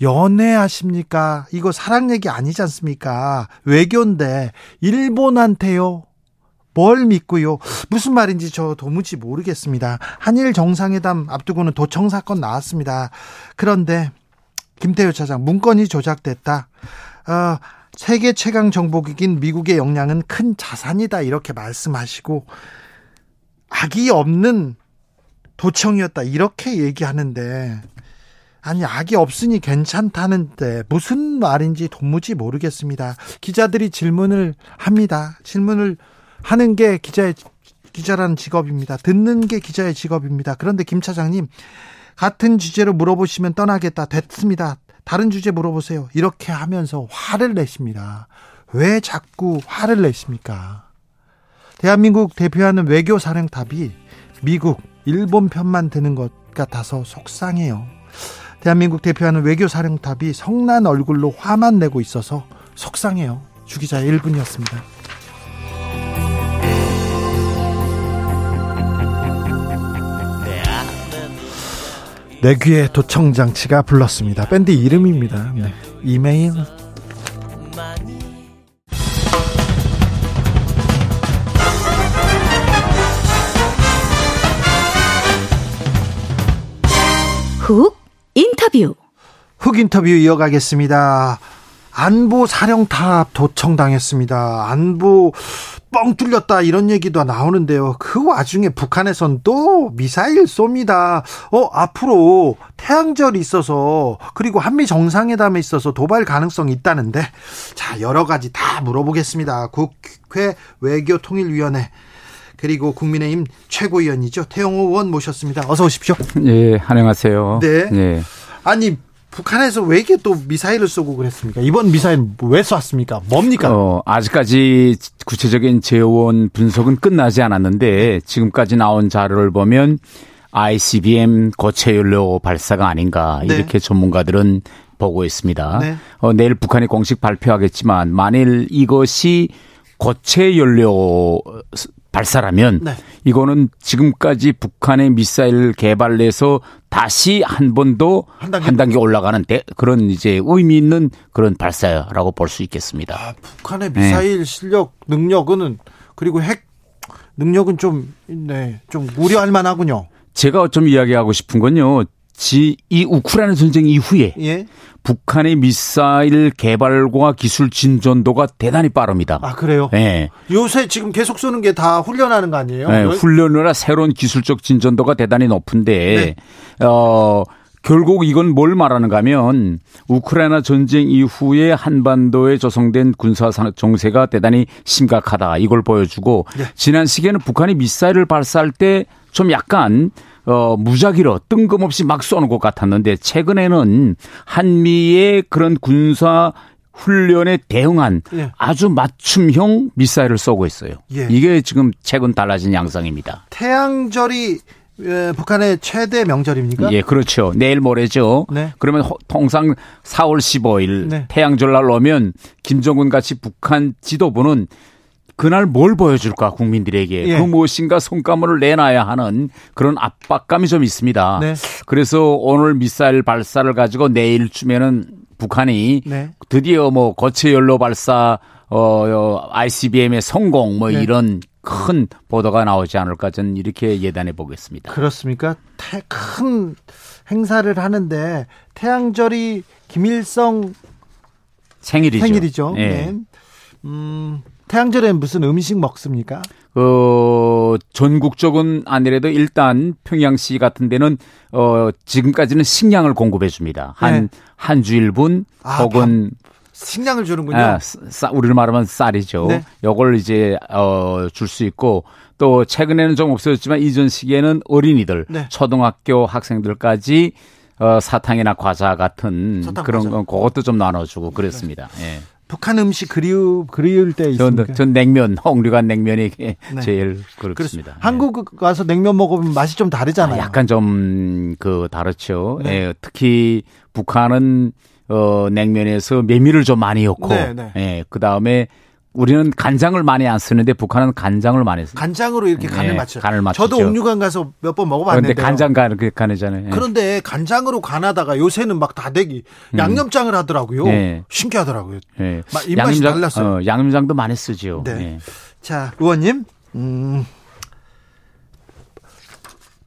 연애하십니까? 이거 사랑 얘기 아니지 않습니까? 외교인데 일본한테요. 뭘 믿고요? 무슨 말인지 저 도무지 모르겠습니다. 한일 정상회담 앞두고는 도청 사건 나왔습니다. 그런데 김태효 차장 문건이 조작됐다. 어, 세계 최강 정보기긴 미국의 역량은 큰 자산이다 이렇게 말씀하시고 악이 없는 도청이었다 이렇게 얘기하는데 아니 악이 없으니 괜찮다는데 무슨 말인지 도무지 모르겠습니다. 기자들이 질문을 합니다. 질문을 하는 게 기자의 기자라는 직업입니다. 듣는 게 기자의 직업입니다. 그런데 김 차장님 같은 주제로 물어보시면 떠나겠다. 됐습니다. 다른 주제 물어보세요. 이렇게 하면서 화를 내십니다. 왜 자꾸 화를 내십니까? 대한민국 대표하는 외교 사령탑이 미국, 일본 편만 드는 것 같아서 속상해요. 대한민국 대표하는 외교 사령탑이 성난 얼굴로 화만 내고 있어서 속상해요. 주기자 1분이었습니다. 내 귀에 도청장치가 불렀습니다. 밴드 이름입니다. 네. 이메일. 훅 인터뷰. 훅 인터뷰 이어가겠습니다. 안보 사령탑 도청당했습니다. 안보 뻥 뚫렸다 이런 얘기도 나오는데요. 그 와중에 북한에선 또 미사일 쏩니다. 어 앞으로 태양절이 있어서 그리고 한미 정상회담에 있어서 도발 가능성이 있다는데 자 여러 가지 다 물어보겠습니다. 국회 외교통일위원회 그리고 국민의힘 최고위원이죠 태영호 의원 모셨습니다. 어서 오십시오. 예, 안녕하세요. 네. 예. 아니 북한에서 왜 이렇게 또 미사일을 쏘고 그랬습니까? 이번 미사일 왜 쐈습니까? 뭡니까? 어, 아직까지 구체적인 재원 분석은 끝나지 않았는데 지금까지 나온 자료를 보면 ICBM 고체 연료 발사가 아닌가 네. 이렇게 전문가들은 보고 있습니다. 네. 어, 내일 북한이 공식 발표하겠지만 만일 이것이 고체 연료 발사라면 네. 이거는 지금까지 북한의 미사일 개발해서 다시 한번더한한 단계 단계, 올라가는 데 그런 이제 의미 있는 그런 발사라고 볼 수 있겠습니다. 아, 북한의 미사일 실력 능력은 그리고 핵 능력은 좀, 네, 좀 우려할 만하군요. 제가 좀 이야기하고 싶은 건요. 지, 이 우크라이나 전쟁 이후에 예. 북한의 미사일 개발과 기술 진전도가 대단히 빠릅니다. 아, 그래요? 예. 요새 지금 계속 쏘는 게 다 훈련하는 거 아니에요? 예, 여- 훈련이나 새로운 기술적 진전도가 대단히 높은데, 어, 결국 이건 뭘 말하는가 하면, 우크라이나 전쟁 이후에 한반도에 조성된 군사 상- 정세가 대단히 심각하다. 이걸 보여주고, 지난 시기에는 북한이 미사일을 발사할 때 좀 약간, 어, 무작위로 뜬금없이 막 쏘는 것 같았는데, 최근에는 한미의 그런 군사 훈련에 대응한 예. 아주 맞춤형 미사일을 쏘고 있어요. 예. 이게 지금 최근 달라진 양상입니다. 태양절이 에, 북한의 최대 명절입니까? 예, 그렇죠. 내일 모레죠. 네. 그러면 호- 통상 4월 15일 네. 태양절날 오면 김정은 같이 북한 지도부는 그날 뭘 보여줄까 국민들에게 예. 그 무엇인가 성과물을 내놔야 하는 그런 압박감이 좀 있습니다. 네. 그래서 오늘 미사일 발사를 가지고 내일쯤에는 북한이 네. 드디어 뭐 거체 연료 발사 어, 어 ICBM의 성공 뭐 네. 이런 큰 보도가 나오지 않을까 저는 이렇게 예단해 보겠습니다. 그렇습니까? 태, 큰 행사를 하는데 태양절이 김일성 생일이죠. 생일이죠. 예. 네. 음, 태양절에 무슨 음식 먹습니까? 어, 전국적은 아니래도 일단 평양시 같은 데는 어, 지금까지는 식량을 공급해 줍니다. 한, 네. 한 주일분 아, 혹은 식량을 주는군요. 아, 싸, 우리를 말하면 쌀이죠. 네. 요걸 이제 어, 줄 수 있고 또 최근에는 좀 없어졌지만 이전 시기에는 어린이들, 네. 초등학교 학생들까지 어, 사탕이나 과자 같은 사탕, 그런 과자. 건 그것도 좀 나눠주고 그랬습니다. 예. 북한 음식 그리우 그리울 때 전, 있습니까? 전 냉면, 홍류관 냉면이 네. 제일 그렇습니다. 예. 한국 와서 냉면 먹으면 맛이 좀 다르잖아요. 아, 약간 좀 그 다르죠. 네. 예, 특히 북한은 어 냉면에서 메밀을 좀 많이 넣고 네, 네. 예, 그다음에 우리는 간장을 많이 안 쓰는데 북한은 간장을 많이 씁니다. 간장으로 이렇게 간을 네, 맞춰. 간을 맞추죠. 저도 옥류관 가서 몇 번 먹어봤는데 간장 간 그 간이잖아요. 예. 그런데 간장으로 간하다가 요새는 막 다대기 양념장을 하더라고요. 네. 신기하더라고요. 예. 마- 입맛이 달랐어요. 어, 양념장도 많이 쓰죠. 네. 예. 자, 의원님, 음,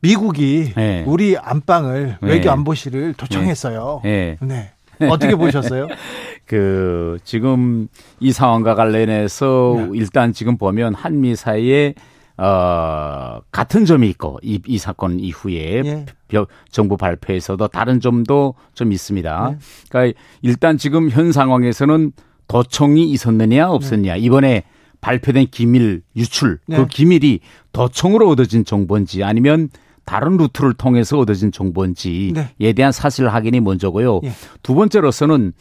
미국이 네. 우리 안방을 네. 외교 안보실을 도청했어요. 예. 네. 어떻게 보셨어요? 그 지금 이 상황과 관련해서 네. 일단 지금 보면 한미 사이에 어 같은 점이 있고 이, 이 사건 이후에 예. 벼- 정부 발표에서도 다른 점도 좀 있습니다. 네. 그러니까 일단 지금 현 상황에서는 도청이 있었느냐 없었느냐 이번에 발표된 기밀 유출 네. 그 기밀이 도청으로 얻어진 정보인지 아니면 다른 루트를 통해서 얻어진 정보인지에 네. 대한 사실 확인이 먼저고요. 예. 두 번째로서는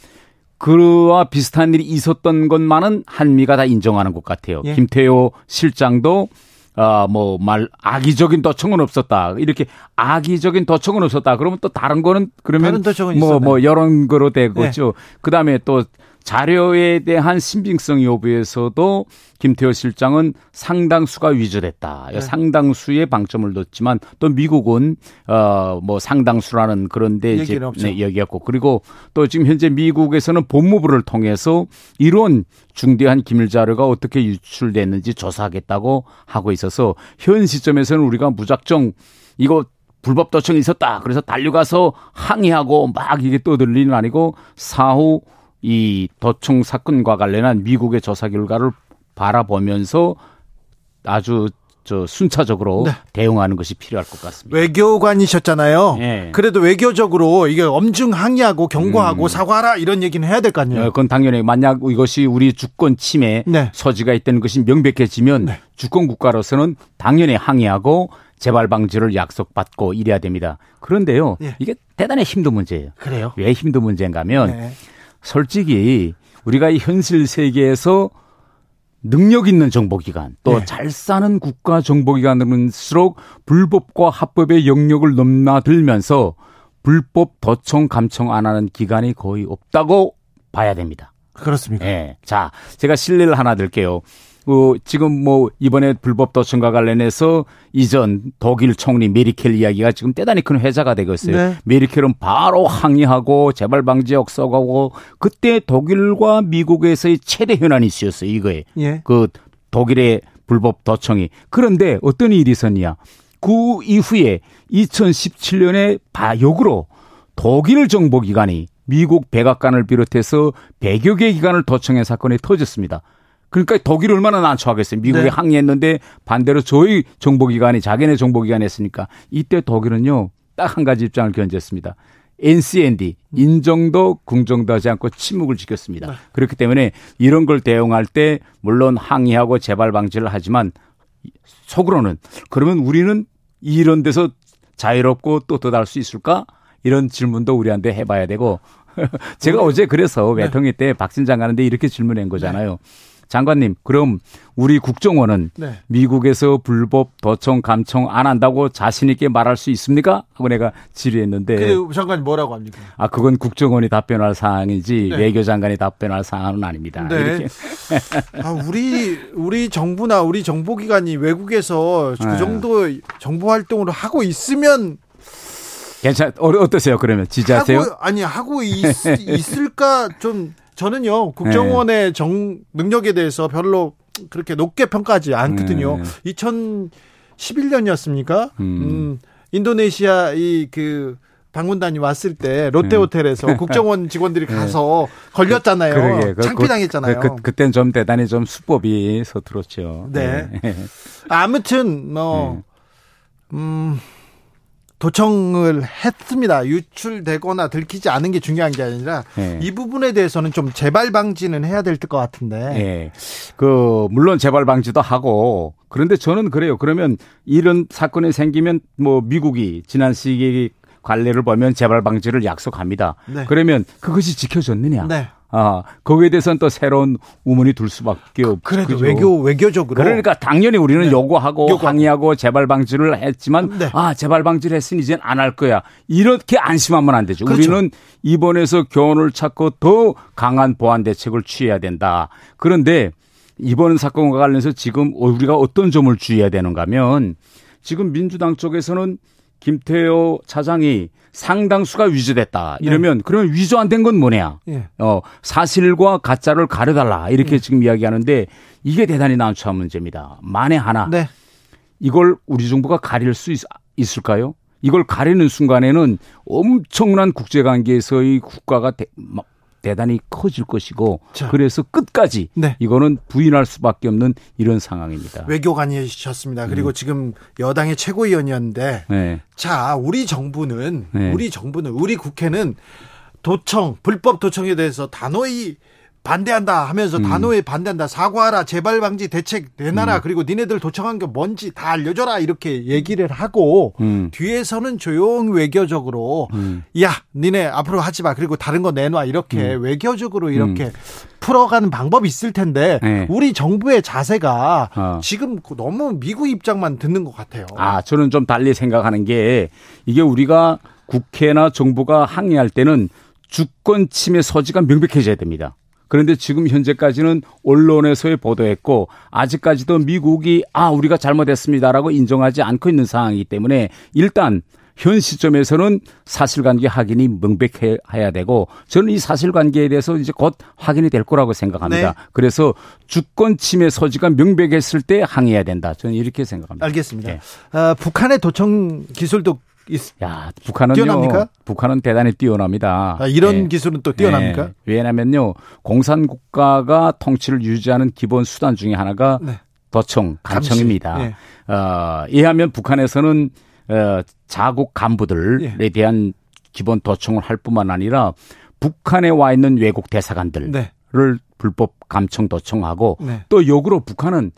그와 비슷한 일이 있었던 것만은 한미가 다 인정하는 것 같아요. 예. 김태호 실장도 아 뭐 말 악의적인 도청은 없었다. 이렇게 악의적인 도청은 없었다. 그러면 또 다른 거는 그러면 다른 도청은 뭐 있었네. 뭐 이런 거로 되겠죠. 그다음에 또 자료에 대한 신빙성 여부에서도 김태호 실장은 상당수가 위조됐다. 네. 상당수의 방점을 뒀지만 또 미국은 어뭐 상당수라는 그런데 이제 없죠. 네, 얘기했고 그리고 또 지금 현재 미국에서는 법무부를 통해서 이런 중대한 기밀 자료가 어떻게 유출됐는지 조사하겠다고 하고 있어서 현 시점에서는 우리가 무작정 이거 불법 도청이 있었다. 그래서 달려가서 항의하고 막 이게 떠들 일은 아니고 사후 이 도청 사건과 관련한 미국의 조사 결과를 바라보면서 아주 저 순차적으로 네. 대응하는 것이 필요할 것 같습니다. 외교관이셨잖아요. 예. 그래도 외교적으로 이게 엄중 항의하고 음. 경고하고 사과하라 이런 얘기는 해야 될거 어, 아니에요. 그건 당연히 만약 이것이 우리 주권 침해 네. 소지가 있다는 것이 명백해지면 네. 주권 국가로서는 당연히 항의하고 재발 방지를 약속받고 이래야 됩니다. 그런데요, 예. 이게 대단히 힘든 문제예요. 그래요? 왜 힘든 문제인가 하면 네. 솔직히 우리가 이 현실 세계에서 능력 있는 정보기관 또 네. 잘 사는 국가 정보기관들은수록 불법과 합법의 영역을 넘나들면서 불법 도청 감청 안 하는 기관이 거의 없다고 봐야 됩니다. 그렇습니까? 예. 자, 제가 실례를 하나 드릴게요. 어, 지금 뭐 이번에 불법 도청과 관련해서 이전 독일 총리 메리켈 이야기가 지금 대단히 큰 회자가 되고 있어요. 네. 메리켈은 바로 항의하고 재발 방지 역속하고 그때 독일과 미국에서의 최대 현안 이슈였어요. 이거에 예. 그 독일의 불법 도청이. 그런데 어떤 일이 있었냐? 그 이후에 2017년에 바역으로 독일 정보기관이 미국 백악관을 비롯해서 100여 개 기관을 도청한 사건이 터졌습니다. 그러니까 독일이 얼마나 난처하겠어요. 미국이 네. 항의했는데 반대로 저희 정보기관이 자기네 정보기관이 했으니까 이때 독일은요 딱 한 가지 입장을 견제했습니다. NCND 인정도 궁정도 하지 않고 침묵을 지켰습니다. 네. 그렇기 때문에 이런 걸 대응할 때 물론 항의하고 재발 방지를 하지만 속으로는 그러면 우리는 이런 데서 자유롭고 또 도달할 수 있을까? 이런 질문도 우리한테 해봐야 되고 제가 어제 그래서 외통위 때 박진 장관한테 이렇게 질문한 거잖아요. 장관님, 그럼 우리 국정원은 네. 미국에서 불법 도청 감청 안 한다고 자신 있게 말할 수 있습니까? 하고 내가 질의했는데 그 장관이 뭐라고 합니까? 아 그건 국정원이 답변할 사항이지 네. 외교장관이 답변할 사항은 아닙니다. 네. 이렇게 아, 우리 우리 정부나 우리 정보기관이 외국에서 그 네. 정도 정보 활동을 하고 있으면 괜찮 어, 어떠세요? 그러면 지지하세요? 하고 아니 하고 있, 있을까 좀 저는요 국정원의 네. 정 능력에 대해서 별로 그렇게 높게 평가하지 않거든요. 네. 2011년이었습니까? 음. 음, 인도네시아 이그 방문단이 왔을 때 롯데 네. 호텔에서 국정원 직원들이 가서 걸렸잖아요. 그러게. 그- 창피당했잖아요. 그, 그, 그땐 좀 대단히 좀 수법이 서툴었죠. 네. 아무튼 뭐 음, 도청을 했습니다. 유출되거나 들키지 않은 게 중요한 게 아니라 네. 이 부분에 대해서는 좀 재발 방지는 해야 될 것 같은데. 예. 그, 물론 재발 방지도 하고, 그런데 저는 그래요. 그러면 이런 사건이 생기면 뭐 미국이 지난 시기 관례를 보면 재발 방지를 약속합니다. 네. 그러면 그것이 지켜졌느냐? 네. 아, 거기에 대해서는 또 새로운 우문이 둘 수밖에 없죠. 그래도 외교 외교적으로 그러니까 당연히 우리는 네. 요구하고 요구하고. 항의하고 재발 방지를 했지만 네. 아 재발 방지를 했으니 이젠 안 할 거야 이렇게 안심하면 안 되죠. 그렇죠. 우리는 이번에서 교훈을 찾고 더 강한 보안 대책을 취해야 된다. 그런데 이번 사건과 관련해서 지금 우리가 어떤 점을 주의해야 되는가면 지금 민주당 쪽에서는 김태호 차장이 상당수가 위조됐다. 이러면 그러면 위조 안 된 건 뭐냐? 예. 어, 사실과 가짜를 가려달라. 이렇게 지금 이야기하는데 이게 대단히 난처한 문제입니다. 만에 하나 네. 이걸 우리 정부가 가릴 수 있, 있을까요? 이걸 가리는 순간에는 엄청난 국제관계에서의 국가가 대, 막 대단히 커질 것이고 자. 그래서 끝까지 네. 이거는 부인할 수밖에 없는 이런 상황입니다. 외교관이셨습니다. 그리고 지금 여당의 최고위원이었는데 네. 자, 우리 정부는 네. 우리 정부는 우리 국회는 도청, 불법 도청에 대해서 단호히 반대한다 하면서 음. 단호히 반대한다. 사과하라. 재발 방지 대책 내놔라. 음. 그리고 니네들 도청한 게 뭔지 다 알려줘라. 이렇게 얘기를 하고 음. 뒤에서는 조용 외교적으로 음. 야, 니네 앞으로 하지 마. 그리고 다른 거 내놔. 이렇게 음. 외교적으로 이렇게 풀어가는 방법이 있을 텐데 네. 우리 정부의 자세가 어. 지금 너무 미국 입장만 듣는 것 같아요. 아, 저는 좀 달리 생각하는 게 이게 우리가 국회나 정부가 항의할 때는 주권 침해 소지가 명백해져야 됩니다. 그런데 지금 현재까지는 언론에서의 보도했고 아직까지도 미국이 아 우리가 잘못했습니다라고 인정하지 않고 있는 상황이기 때문에 일단 현 시점에서는 사실관계 확인이 명백해야 되고 저는 이 사실관계에 대해서 이제 곧 확인이 될 거라고 생각합니다. 네. 그래서 주권 침해 소지가 명백했을 때 항의해야 된다. 저는 이렇게 생각합니다. 알겠습니다. 예. 아, 북한의 도청 기술도 있, 야, 북한은요. 뛰어납니까? 북한은 대단히 뛰어납니다. 아, 이런 예. 기술은 또 뛰어납니까? 예. 왜냐면요. 공산 국가가 통치를 유지하는 기본 수단 중에 하나가 네. 도청, 감청입니다. 감시. 어, 이하면 북한에서는 어, 자국 간부들에 예. 대한 기본 도청을 할 뿐만 아니라 북한에 와 있는 외국 대사관들을 네. 불법 감청 도청하고 네. 또 역으로 북한은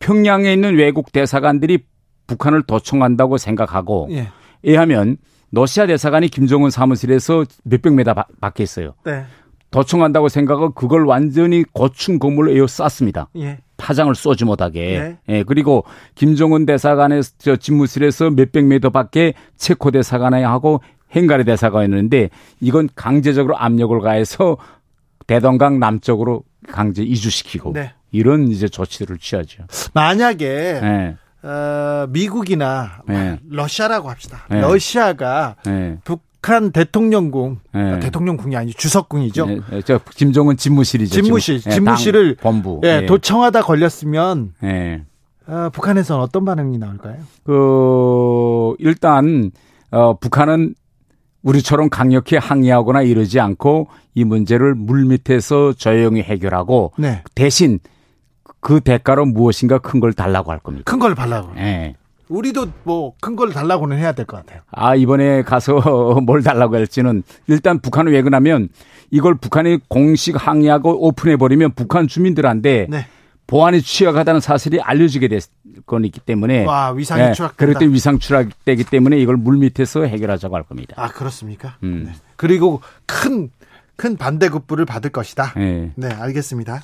평양에 있는 외국 대사관들이 북한을 도청한다고 생각하고 예. 이하면 러시아 대사관이 김정은 사무실에서 몇백 메다 바- 밖에 있어요. 네. 도청한다고 생각하고 그걸 완전히 고층 건물로 에워쌌습니다. 예. 파장을 쏘지 못하게. 네. 예, 그리고 김정은 대사관의 저 집무실에서 몇백 미터 밖에 체코 대사관에 하고 헝가리 대사관이었는데 이건 강제적으로 압력을 가해서 대동강 남쪽으로 강제 이주시키고 네. 이런 이제 조치들을 취하죠. 만약에 예. 어, 미국이나 네. 러시아라고 합시다. 네. 러시아가 예. 북 북한 대통령궁 예. 아, 대통령궁이 아니죠 주석궁이죠. 예, 예, 저 김정은 집무실이죠. 집무실, 집무실을 당 본부. 예, 도청하다 걸렸으면 예. 어, 북한에서는 어떤 반응이 나올까요? 그 일단 어 북한은 우리처럼 강력히 항의하거나 이러지 않고 이 문제를 물밑에서 조용히 해결하고 네, 대신 그 대가로 무엇인가 큰 걸 달라고 할 겁니다. 큰 걸 달라고. 예. 우리도 뭐 큰 걸 달라고는 해야 될 것 같아요. 아, 이번에 가서 뭘 달라고 할지는 일단 북한은 왜 그러냐면 이걸 북한이 공식 항의하고 오픈해 버리면 북한 주민들한테 네. 보안이 취약하다는 사실이 알려지게 될 거기 때문에 와, 위상이 예, 추락된다. 그럴 때 위상 추락되기 때문에 이걸 물 밑에서 해결하자고 할 겁니다. 아 그렇습니까? 음. 네. 그리고 큰 큰 반대급부를 받을 것이다. 예. 네, 알겠습니다.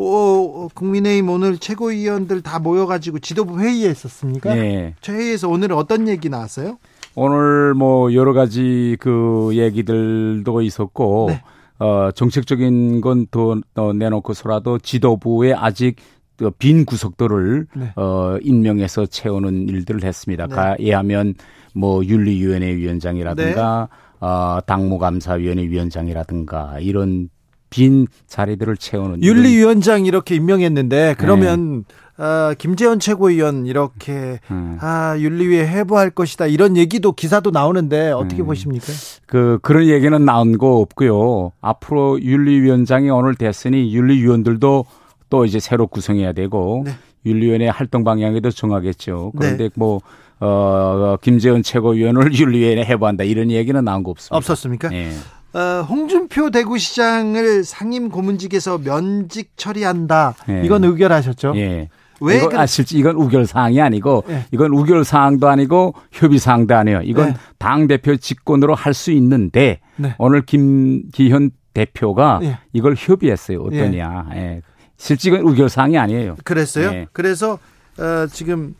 오, 국민의힘 오늘 최고위원들 다 모여가지고 지도부 회의에 있었습니까? 예. 저 회의에서 오늘은 어떤 얘기 나왔어요? 오늘 뭐 여러 가지 그 얘기들도 있었고 네. 어 정책적인 건더 내놓고서라도 지도부에 아직 그빈 구석들을 네. 어 임명해서 채우는 일들을 했습니다. 네. 가예하면 뭐 윤리위원회 위원장이라든가 어 당무감사위원회 위원장이라든가 이런 빈 자리들을 채우는 윤리위원장 이렇게 임명했는데 그러면 어, 김재원 최고위원 이렇게 음. 아 윤리위에 해부할 것이다 이런 얘기도 기사도 나오는데 어떻게 음. 보십니까? 그 그런 얘기는 나온 거 없고요. 앞으로 윤리위원장이 오늘 됐으니 윤리위원들도 또 이제 새로 구성해야 되고 네. 윤리위원회 활동 방향에도 정하겠죠. 그런데 네. 뭐 어, 김재원 최고위원을 윤리위원회 해부한다 이런 얘기는 나온 거 없습니다. 없었습니까? 예. 어, 홍준표 대구시장을 상임 고문직에서 면직 처리한다. 예. 이건 의결하셨죠? 예. 왜 이거, 그- 아, 실제 이건 우결 사항이 아니고 예. 이건 우결 사항도 아니고 협의 사항도 아니에요. 이건 네. 당 대표 직권으로 할 수 있는데 네. 오늘 김기현 대표가 예. 이걸 협의했어요. 어떠냐. 예. 실제 이건 우결 사항이 아니에요. 그랬어요? 예. 그래서 어, 지금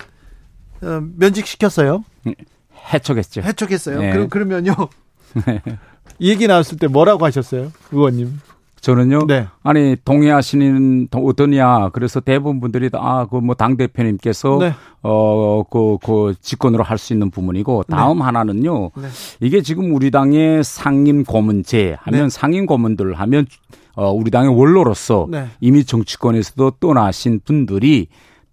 어, 면직시켰어요. 해촉했죠. 해촉했어요. 예. 그, 그러면요. 이 얘기 나왔을 때 뭐라고 하셨어요? 의원님. 저는요. 네. 아니 동의하시는 동- 어떠냐. 그래서 대부분 분들이 아그 뭐 당 대표님께서 네. 어그 그 직권으로 할 수 있는 부분이고 다음 하나는요. 네. 이게 지금 우리 당의 상임 고문제 하면 네. 상임 고문들 하면 어 우리 당의 원로로서 네. 이미 정치권에서도 떠나신 분들이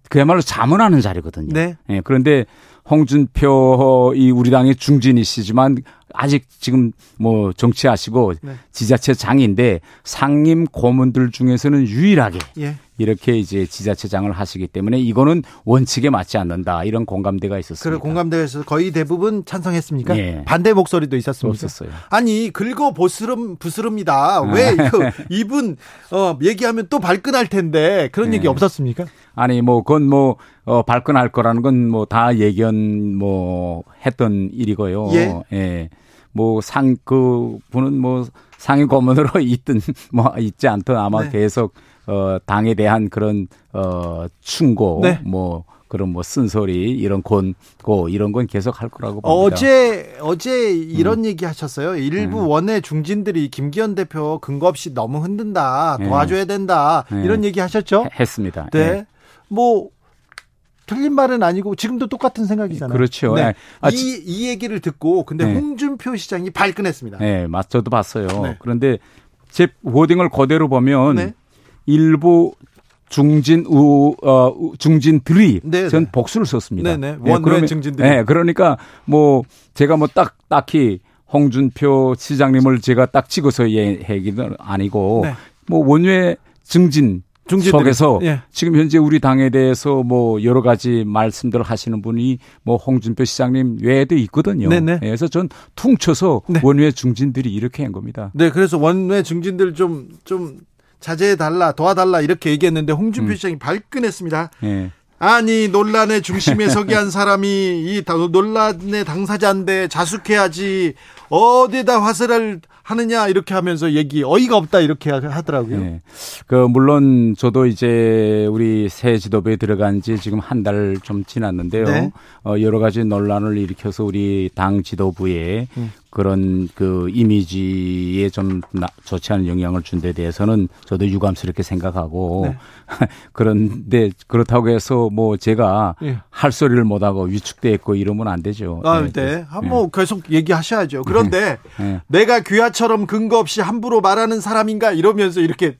그야말로 자문하는 자리거든요. 네. 예, 그런데 홍준표 이 우리 당의 중진이시지만 아직 지금 뭐 정치하시고 네. 지자체 장인데 상임 고문들 중에서는 유일하게 예. 이렇게 이제 지자체장을 하시기 때문에 이거는 원칙에 맞지 않는다 이런 공감대가 있었습니다. 그리고 공감대에서 거의 대부분 찬성했습니까? 예. 반대 목소리도 있었습니까? 없었어요. 아니 긁어 보스름 부스름이다. 왜 이거 이분 어 얘기하면 또 발끈할 텐데 그런 얘기 예. 없었습니까? 아니 뭐 그건 뭐 어, 발끈할 거라는 건 뭐 다 예견 뭐 했던 일이고요. 예. 뭐 상 그 분은 뭐 상위 고문으로 있든 뭐 있지 않든 아마 네. 계속 어 당에 대한 그런 어 충고 네. 뭐 그런 뭐 쓴소리 이런 권고 이런 건 계속 할 거라고 봅니다. 어제 어제 이런 음. 얘기 하셨어요. 일부 원내 중진들이 김기현 대표 근거 없이 너무 흔든다. 네. 도와줘야 된다. 네. 이런 얘기 하셨죠? 해- 했습니다. 네. 예. 뭐 틀린 말은 아니고 지금도 똑같은 생각이잖아요. 그렇죠. 네. 예. 아, 이, 이 얘기를 듣고 근데 네. 홍준표 시장이 발끈했습니다. 네, 맞 저도 봤어요. 네. 그런데 제 워딩을 그대로 보면 네. 일부 중진 우, 어, 우- 중진들이 네, 전 네. 복수를 썼습니다. 네, 네. 원외 중진들이. 네, 그러니까 뭐 제가 뭐 딱 딱히 홍준표 시장님을 제가 딱 찍어서 얘기는 아니고 네. 뭐 원외 증진. 속에서 예. 지금 현재 우리 당에 대해서 뭐 여러 가지 말씀들을 하시는 분이 뭐 홍준표 시장님 외에도 있거든요. 네네. 예, 그래서 전 퉁쳐서 네. 원외 중진들이 이렇게 한 겁니다. 네, 그래서 원외 중진들 좀, 좀 자제해 달라, 도와달라 이렇게 얘기했는데 홍준표 음. 시장이 발끈했습니다. 예. 아니, 논란의 중심에 서게 한 사람이 이 다- 논란의 당사자인데 자숙해야지 어디다 화살을 하느냐 이렇게 하면서 얘기 어이가 없다 이렇게 하더라고요. 예. 그 물론 저도 이제 우리 새 지도부에 들어간 지 지금 한 달 좀 지났는데요. 네. 어 여러 가지 논란을 일으켜서 우리 당 지도부에 음. 그런 그 이미지에 좀 나, 좋지 않은 영향을 준 데 대해서는 저도 유감스럽게 생각하고 네. 그런데 그렇다고 해서 뭐 제가 예. 할 소리를 못 하고 위축돼 있고 이러면 안 되죠. 아, 네, 네. 한번 계속 얘기하셔야죠. 그런데 네. 내가 귀하처럼 근거 없이 함부로 말하는 사람인가 이러면서 이렇게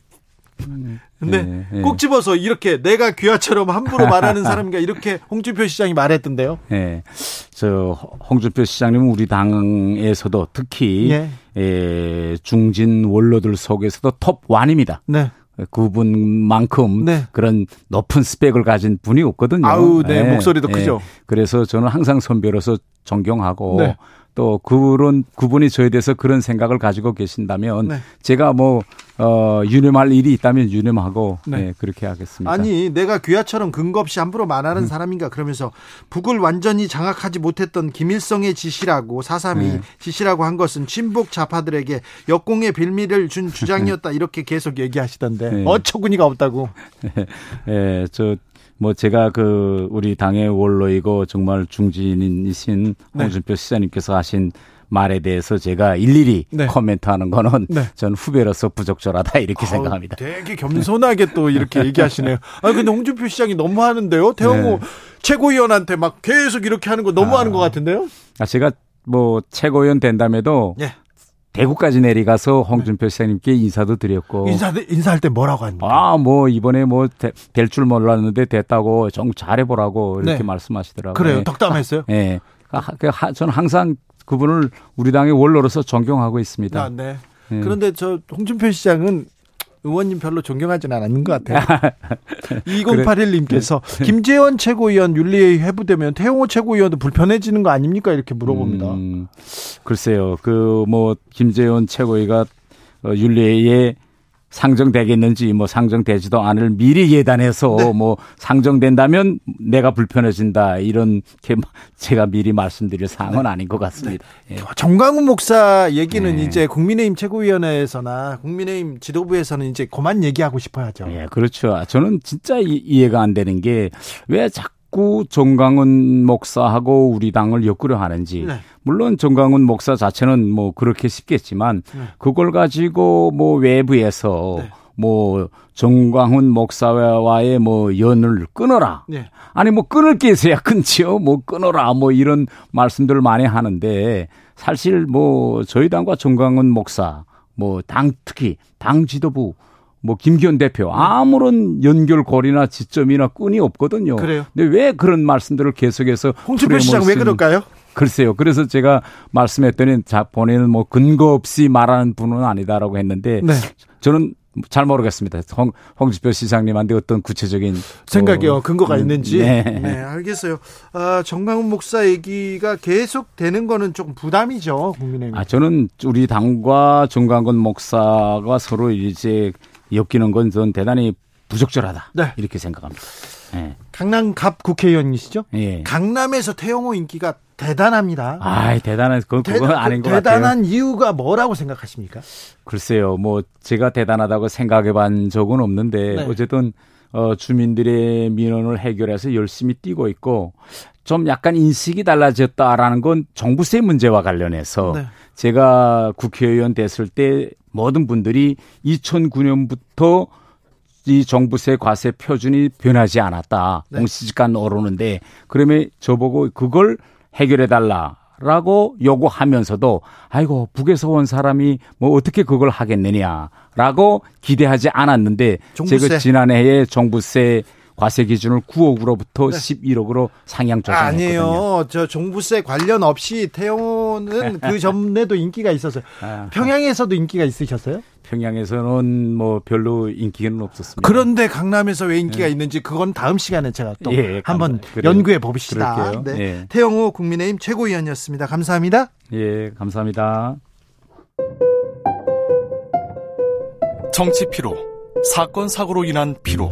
근데 네, 네. 꼭 집어서 이렇게 내가 귀하처럼 함부로 말하는 사람인가 이렇게 홍준표 시장이 말했던데요. 예. 저 홍준표 시장님은 우리 당에서도 특히 예. 예, 중진 원로들 속에서도 톱 원입니다. 네. 그분만큼 네. 그런 높은 스펙을 가진 분이 없거든요. 아우, 네, 목소리도 크죠. 그래서 저는 항상 선배로서 존경하고 네. 또 그런 그분이 저에 대해서 그런 생각을 가지고 계신다면 네. 제가 뭐 어, 유념할 일이 있다면 유념하고 네. 네, 그렇게 하겠습니다. 아니 내가 귀하처럼 근거 없이 함부로 말하는 음. 사람인가 그러면서 북을 완전히 장악하지 못했던 김일성의 지시라고 사삼이 네. 지시라고 한 것은 친북 좌파들에게 역공의 빌미를 준 주장이었다 이렇게 계속 얘기하시던데 네. 어처구니가 없다고 예, 저, 뭐, 제가 그, 우리 당의 원로이고 정말 중진이신 네. 홍준표 시장님께서 하신 말에 대해서 제가 일일이 네. 코멘트 하는 거는 네. 전 후배로서 부적절하다 이렇게 아우, 생각합니다. 되게 겸손하게 또 이렇게 얘기하시네요. 아 근데 홍준표 시장이 너무 하는데요. 태영호 네. 최고위원한테 막 계속 이렇게 하는 거 너무 하는 것 같은데요. 아, 제가 뭐, 최고위원 된다음에도 예. 대구까지 내려가서 홍준표 시장님께 인사도 드렸고. 인사 인사할 때 뭐라고 합니까? 아, 뭐, 이번에 뭐, 될 줄 몰랐는데 됐다고 정 잘해보라고 이렇게 네. 말씀하시더라고요. 그래요. 예. 덕담했어요. 예. 아, 그 하- 저는 항상 그분을 우리 당의 원로로서 존경하고 있습니다. 아, 네. 예. 그런데 저 홍준표 시장은 의원님 별로 존경하지는 않는 것 같아요. 2081님께서 김재원 최고위원 윤리회의 회부되면 태용호 최고위원도 불편해지는 거 아닙니까? 이렇게 물어봅니다. 음, 글쎄요. 그 뭐 김재원 최고위가 어, 윤리에 상정되겠는지 뭐 상정되지도 않을 미리 예단해서 네. 뭐 상정된다면 내가 불편해진다 이런 게 제가 미리 말씀드릴 사항은 아닌 것 같습니다. 예. 정광훈 목사 얘기는 네. 이제 국민의힘 최고위원회에서나 국민의힘 지도부에서는 이제 그만 얘기하고 싶어야죠. 예, 그렇죠. 저는 진짜 이, 이해가 안 되는 게 왜 자꾸 정강훈 목사하고 우리 당을 엮으려 하는지. 네. 물론 정강훈 목사 자체는 뭐 그렇게 싶겠지만 네. 그걸 가지고 뭐 외부에서 네. 뭐 정광훈 목사와의 뭐 연을 끊어라. 네. 아니 뭐 끊을 게 있어야 끊지요. 뭐 끊어라. 뭐 이런 말씀들을 많이 하는데 사실 뭐 저희 당과 정광훈 목사 뭐 당 특히 당 지도부 뭐 김기현 대표 아무런 연결고리나 지점이나 끈이 없거든요. 그래요? 근데 왜 그런 말씀들을 계속해서 홍준표 시장 왜 그럴까요? 글쎄요. 그래서 제가 말씀했더니 자 본인은 뭐 근거 없이 말하는 분은 아니다라고 했는데 네. 저는 잘 모르겠습니다. 홍, 홍지표 시장님한테 어떤 구체적인 생각이요. 어, 근거가 음, 있는지. 네. 네, 알겠어요. 아, 정광훈 목사 얘기가 계속 되는 거는 조금 부담이죠, 국민의힘. 아 저는 우리 당과 정광근 목사가 서로 이제 엮이는 건 전 대단히 부적절하다 네. 이렇게 생각합니다. 예. 강남 갑 국회의원이시죠? 예. 강남에서 태영호 인기가 대단합니다. 아이 대단한 그건 대- 그건 아닌 것 같아요. 대단한 이유가 뭐라고 생각하십니까? 글쎄요, 뭐 제가 대단하다고 생각해본 적은 없는데 네. 어쨌든 어, 주민들의 민원을 해결해서 열심히 뛰고 있고 좀 약간 인식이 달라졌다라는 건 정부세 문제와 관련해서 네. 제가 국회의원 됐을 때 모든 분들이 2009년부터 이 정부세 과세 표준이 변하지 않았다. 네. 공시지가는 오르는데 그러면 저보고 그걸 해결해 달라 라고 요구하면서도 아이고 북에서 온 사람이 뭐 어떻게 그걸 하겠느냐라고 기대하지 않았는데 종부세. 제가 지난해에 정부세 과세 기준을 9억으로부터 11억으로 상향 조정했거든요. 아니에요. 저 종부세 관련 없이 태영호는 그 전에도 인기가 있었어요. 아. 평양에서도 인기가 있으셨어요? 평양에서는 뭐 별로 인기는 없었습니다. 그런데 강남에서 왜 인기가 있는지 그건 다음 시간에 제가 또 예, 한번. 연구해 봅시다. 네. 예. 태영호 국민의힘 최고위원이었습니다. 감사합니다. 예, 감사합니다. 정치 피로, 사건 사고로 인한 피로,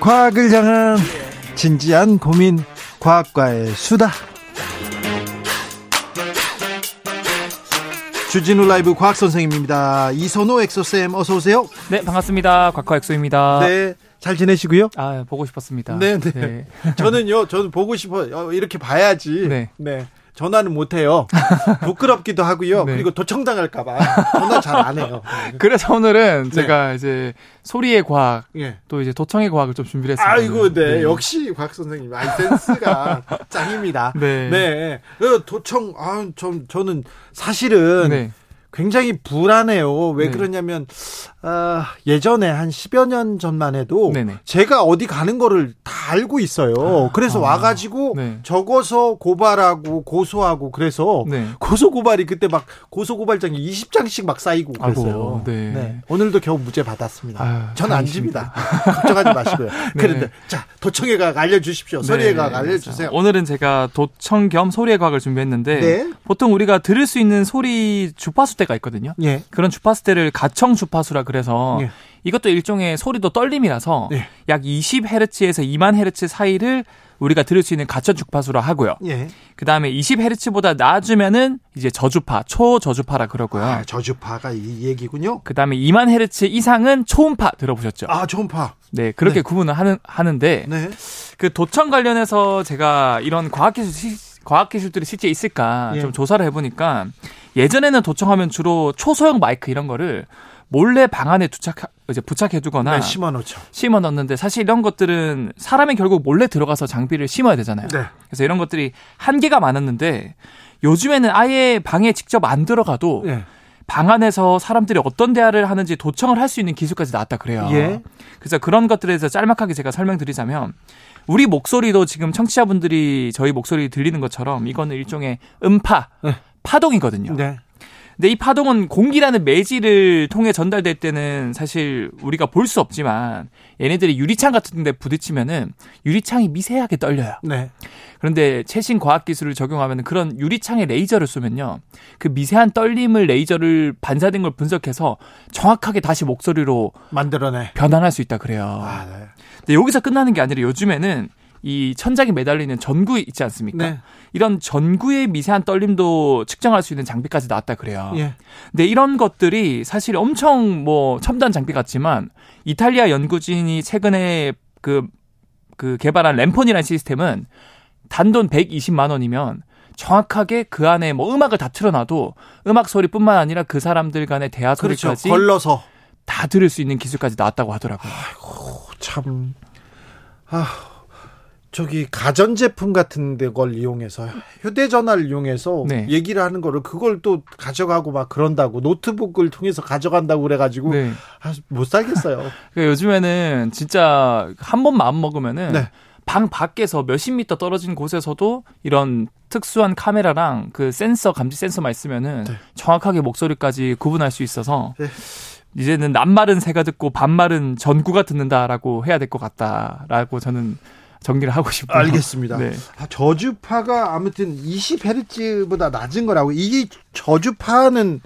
과학을 향한 진지한 고민 과학과의 수다 주진우 라이브 과학 선생님입니다. 이선호 엑소쌤 어서 오세요. 네, 반갑습니다. 과학 엑소입니다. 네. 잘 지내시고요? 아, 보고 싶었습니다. 네, 네. 저는요, 저는 보고 싶어요. 이렇게 봐야지. 네. 네. 전화는 못 해요. 부끄럽기도 하고요. 네. 그리고 도청당할까봐 전화 잘 안 해요. 그래서 오늘은 네. 제가 이제 소리의 과학, 예. 또 이제 도청의 과학을 좀 준비를 했습니다. 아이고, 네. 역시 곽 선생님. 아이, 센스가 짱입니다. 네. 네. 어, 도청, 아, 좀, 저는 사실은 네. 굉장히 불안해요. 왜 네. 그러냐면, 아, 예전에 한 10여 년 전만 해도 네네. 제가 어디 가는 거를 다 알고 있어요. 그래서 아, 와가지고 네. 적어서 고발하고 고소하고 그래서 네. 고소 고발이 그때 막 고소 고발장이 20장씩 막 쌓이고 그랬어요. 아이고, 네. 오늘도 겨우 무죄 받았습니다. 아유, 전 안. 집니다. 걱정하지 마시고요. 네. 그런데 자 도청의 각 알려주십시오. 소리의 각 알려주세요. 오늘은 제가 도청 겸 소리의 과학을 준비했는데 네. 보통 우리가 들을 수 있는 소리 주파수 대가 있거든요. 예. 그런 주파수 대를 가청 주파수라 그래서 예. 이것도 일종의 소리도 떨림이라서 예. 약 20Hz에서 2만 Hz 사이를 우리가 들을 수 있는 가청 주파수라 하고요. 예. 그 다음에 20Hz보다 낮으면은 이제 저주파, 초저주파라 그러고요. 아, 저주파가 이 얘기군요. 그 다음에 2만 Hz 이상은 초음파 들어보셨죠? 아, 초음파. 네, 그렇게 네. 구분을 하는, 하는데, 네. 그 도청 관련해서 제가 이런 과학기술, 시- 과학기술들이 실제 있을까 예. 좀 조사를 해보니까 예전에는 도청하면 주로 초소형 마이크 이런 거를 몰래 방 안에 부착, 이제 부착해두거나 네, 심어 놓죠. 심어 넣는데 사실 이런 것들은 사람이 결국 몰래 들어가서 장비를 심어야 되잖아요. 네. 그래서 이런 것들이 한계가 많았는데 요즘에는 아예 방에 직접 안 들어가도 예. 방 안에서 사람들이 어떤 대화를 하는지 도청을 할 수 있는 기술까지 나왔다 그래요. 예. 그래서 그런 것들에 대해서 짤막하게 제가 설명드리자면 우리 목소리도 지금 청취자분들이 저희 목소리 들리는 것처럼 이거는 일종의 음파, 네. 파동이거든요. 네. 근데 이 파동은 공기라는 매질을 통해 전달될 때는 사실 우리가 볼 수 없지만 얘네들이 유리창 같은 데 부딪히면은 유리창이 미세하게 떨려요. 네. 그런데 최신 과학 기술을 적용하면 그런 유리창에 레이저를 쏘면요. 그 미세한 떨림을 레이저를 반사된 걸 분석해서 정확하게 다시 목소리로 만들어내. 변환할 수 있다 그래요. 아, 네. 근데 여기서 끝나는 게 아니라 요즘에는 이 천장에 매달리는 전구 있지 않습니까? 네. 이런 전구의 미세한 떨림도 측정할 수 있는 장비까지 나왔다 그래요. 예. 근데 이런 것들이 사실 엄청 뭐 첨단 장비 같지만 이탈리아 연구진이 최근에 그, 그 개발한 램폰이라는 시스템은 단돈 120만 원이면 정확하게 그 안에 뭐 음악을 다 틀어놔도 음악 소리뿐만 아니라 그 사람들 간의 대화 그렇죠. 소리까지 걸러서. 다 들을 수 있는 기술까지 나왔다고 하더라고요. 참, 아, 저기 가전 제품 같은 데 걸 이용해서 휴대 전화를 이용해서 네. 얘기를 하는 거를 그걸 또 가져가고 막 그런다고 노트북을 통해서 가져간다고 그래 가지고 네. 아, 못 살겠어요. 그러니까 요즘에는 진짜 한 번 마음 먹으면은 네. 방 밖에서 몇십 미터 떨어진 곳에서도 이런 특수한 카메라랑 그 센서 감지 센서만 있으면은 네. 정확하게 목소리까지 구분할 수 있어서 네. 이제는 남말은 새가 듣고 반말은 전구가 듣는다라고 해야 될 것 같다라고 저는 정리를 하고 싶어요. 알겠습니다. 네. 아, 저주파가 아무튼 20Hz보다 낮은 거라고 이 저주파는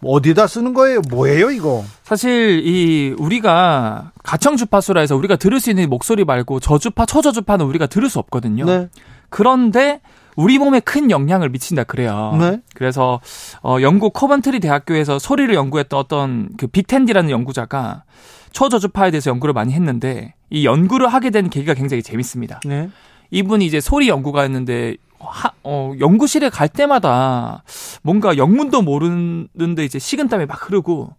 뭐 어디다 쓰는 거예요? 뭐예요 이거? 사실 이 우리가 가청 주파수라 해서 우리가 들을 수 있는 목소리 말고 저주파, 초저주파는 우리가 들을 수 없거든요. 네. 그런데 우리 몸에 큰 영향을 미친다 그래요. 네. 그래서 어 영국 커번트리 대학교에서 소리를 연구했던 어떤 그 빅 탠디라는 연구자가 초저주파에 대해서 연구를 많이 했는데 이 연구를 하게 된 계기가 굉장히 재밌습니다. 네. 이분이 이제 소리 연구가 했는데 하, 어, 연구실에 갈 때마다 뭔가 영문도 모르는데 이제 식은땀이 막 흐르고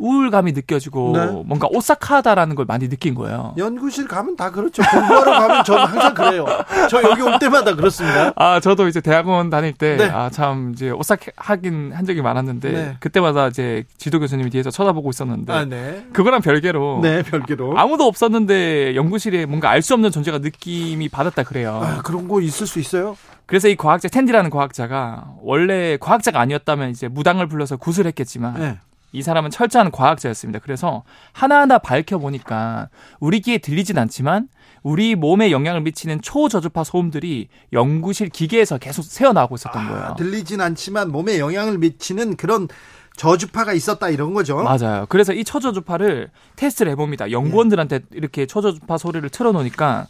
우울감이 느껴지고 네. 뭔가 오싹하다라는 걸 많이 느낀 거예요. 연구실 가면 다 그렇죠. 공부하러 가면 저는 항상 그래요. 저 여기 올 때마다 그렇습니다. 아, 저도 이제 대학원 다닐 때, 네. 아, 참, 이제 오싹하긴 한 적이 많았는데, 네. 그때마다 이제 지도 교수님이 뒤에서 쳐다보고 있었는데, 아, 네. 그거랑 별개로, 네, 별개로. 아무도 없었는데 연구실에 뭔가 알 수 없는 존재가 느낌이 받았다 그래요. 아, 그런 거 있을 수 있어요? 그래서 이 과학자, 텐디라는 과학자가, 원래 과학자가 아니었다면 이제 무당을 불러서 구슬했겠지만, 네. 이 사람은 철저한 과학자였습니다. 그래서 하나하나 밝혀보니까 우리 귀에 들리진 않지만 우리 몸에 영향을 미치는 초저주파 소음들이 연구실 기계에서 계속 새어나오고 있었던 거예요. 아, 들리진 않지만 몸에 영향을 미치는 그런 저주파가 있었다 이런 거죠. 맞아요. 그래서 이 초저주파를 테스트를 해봅니다. 연구원들한테 이렇게 초저주파 소리를 틀어놓으니까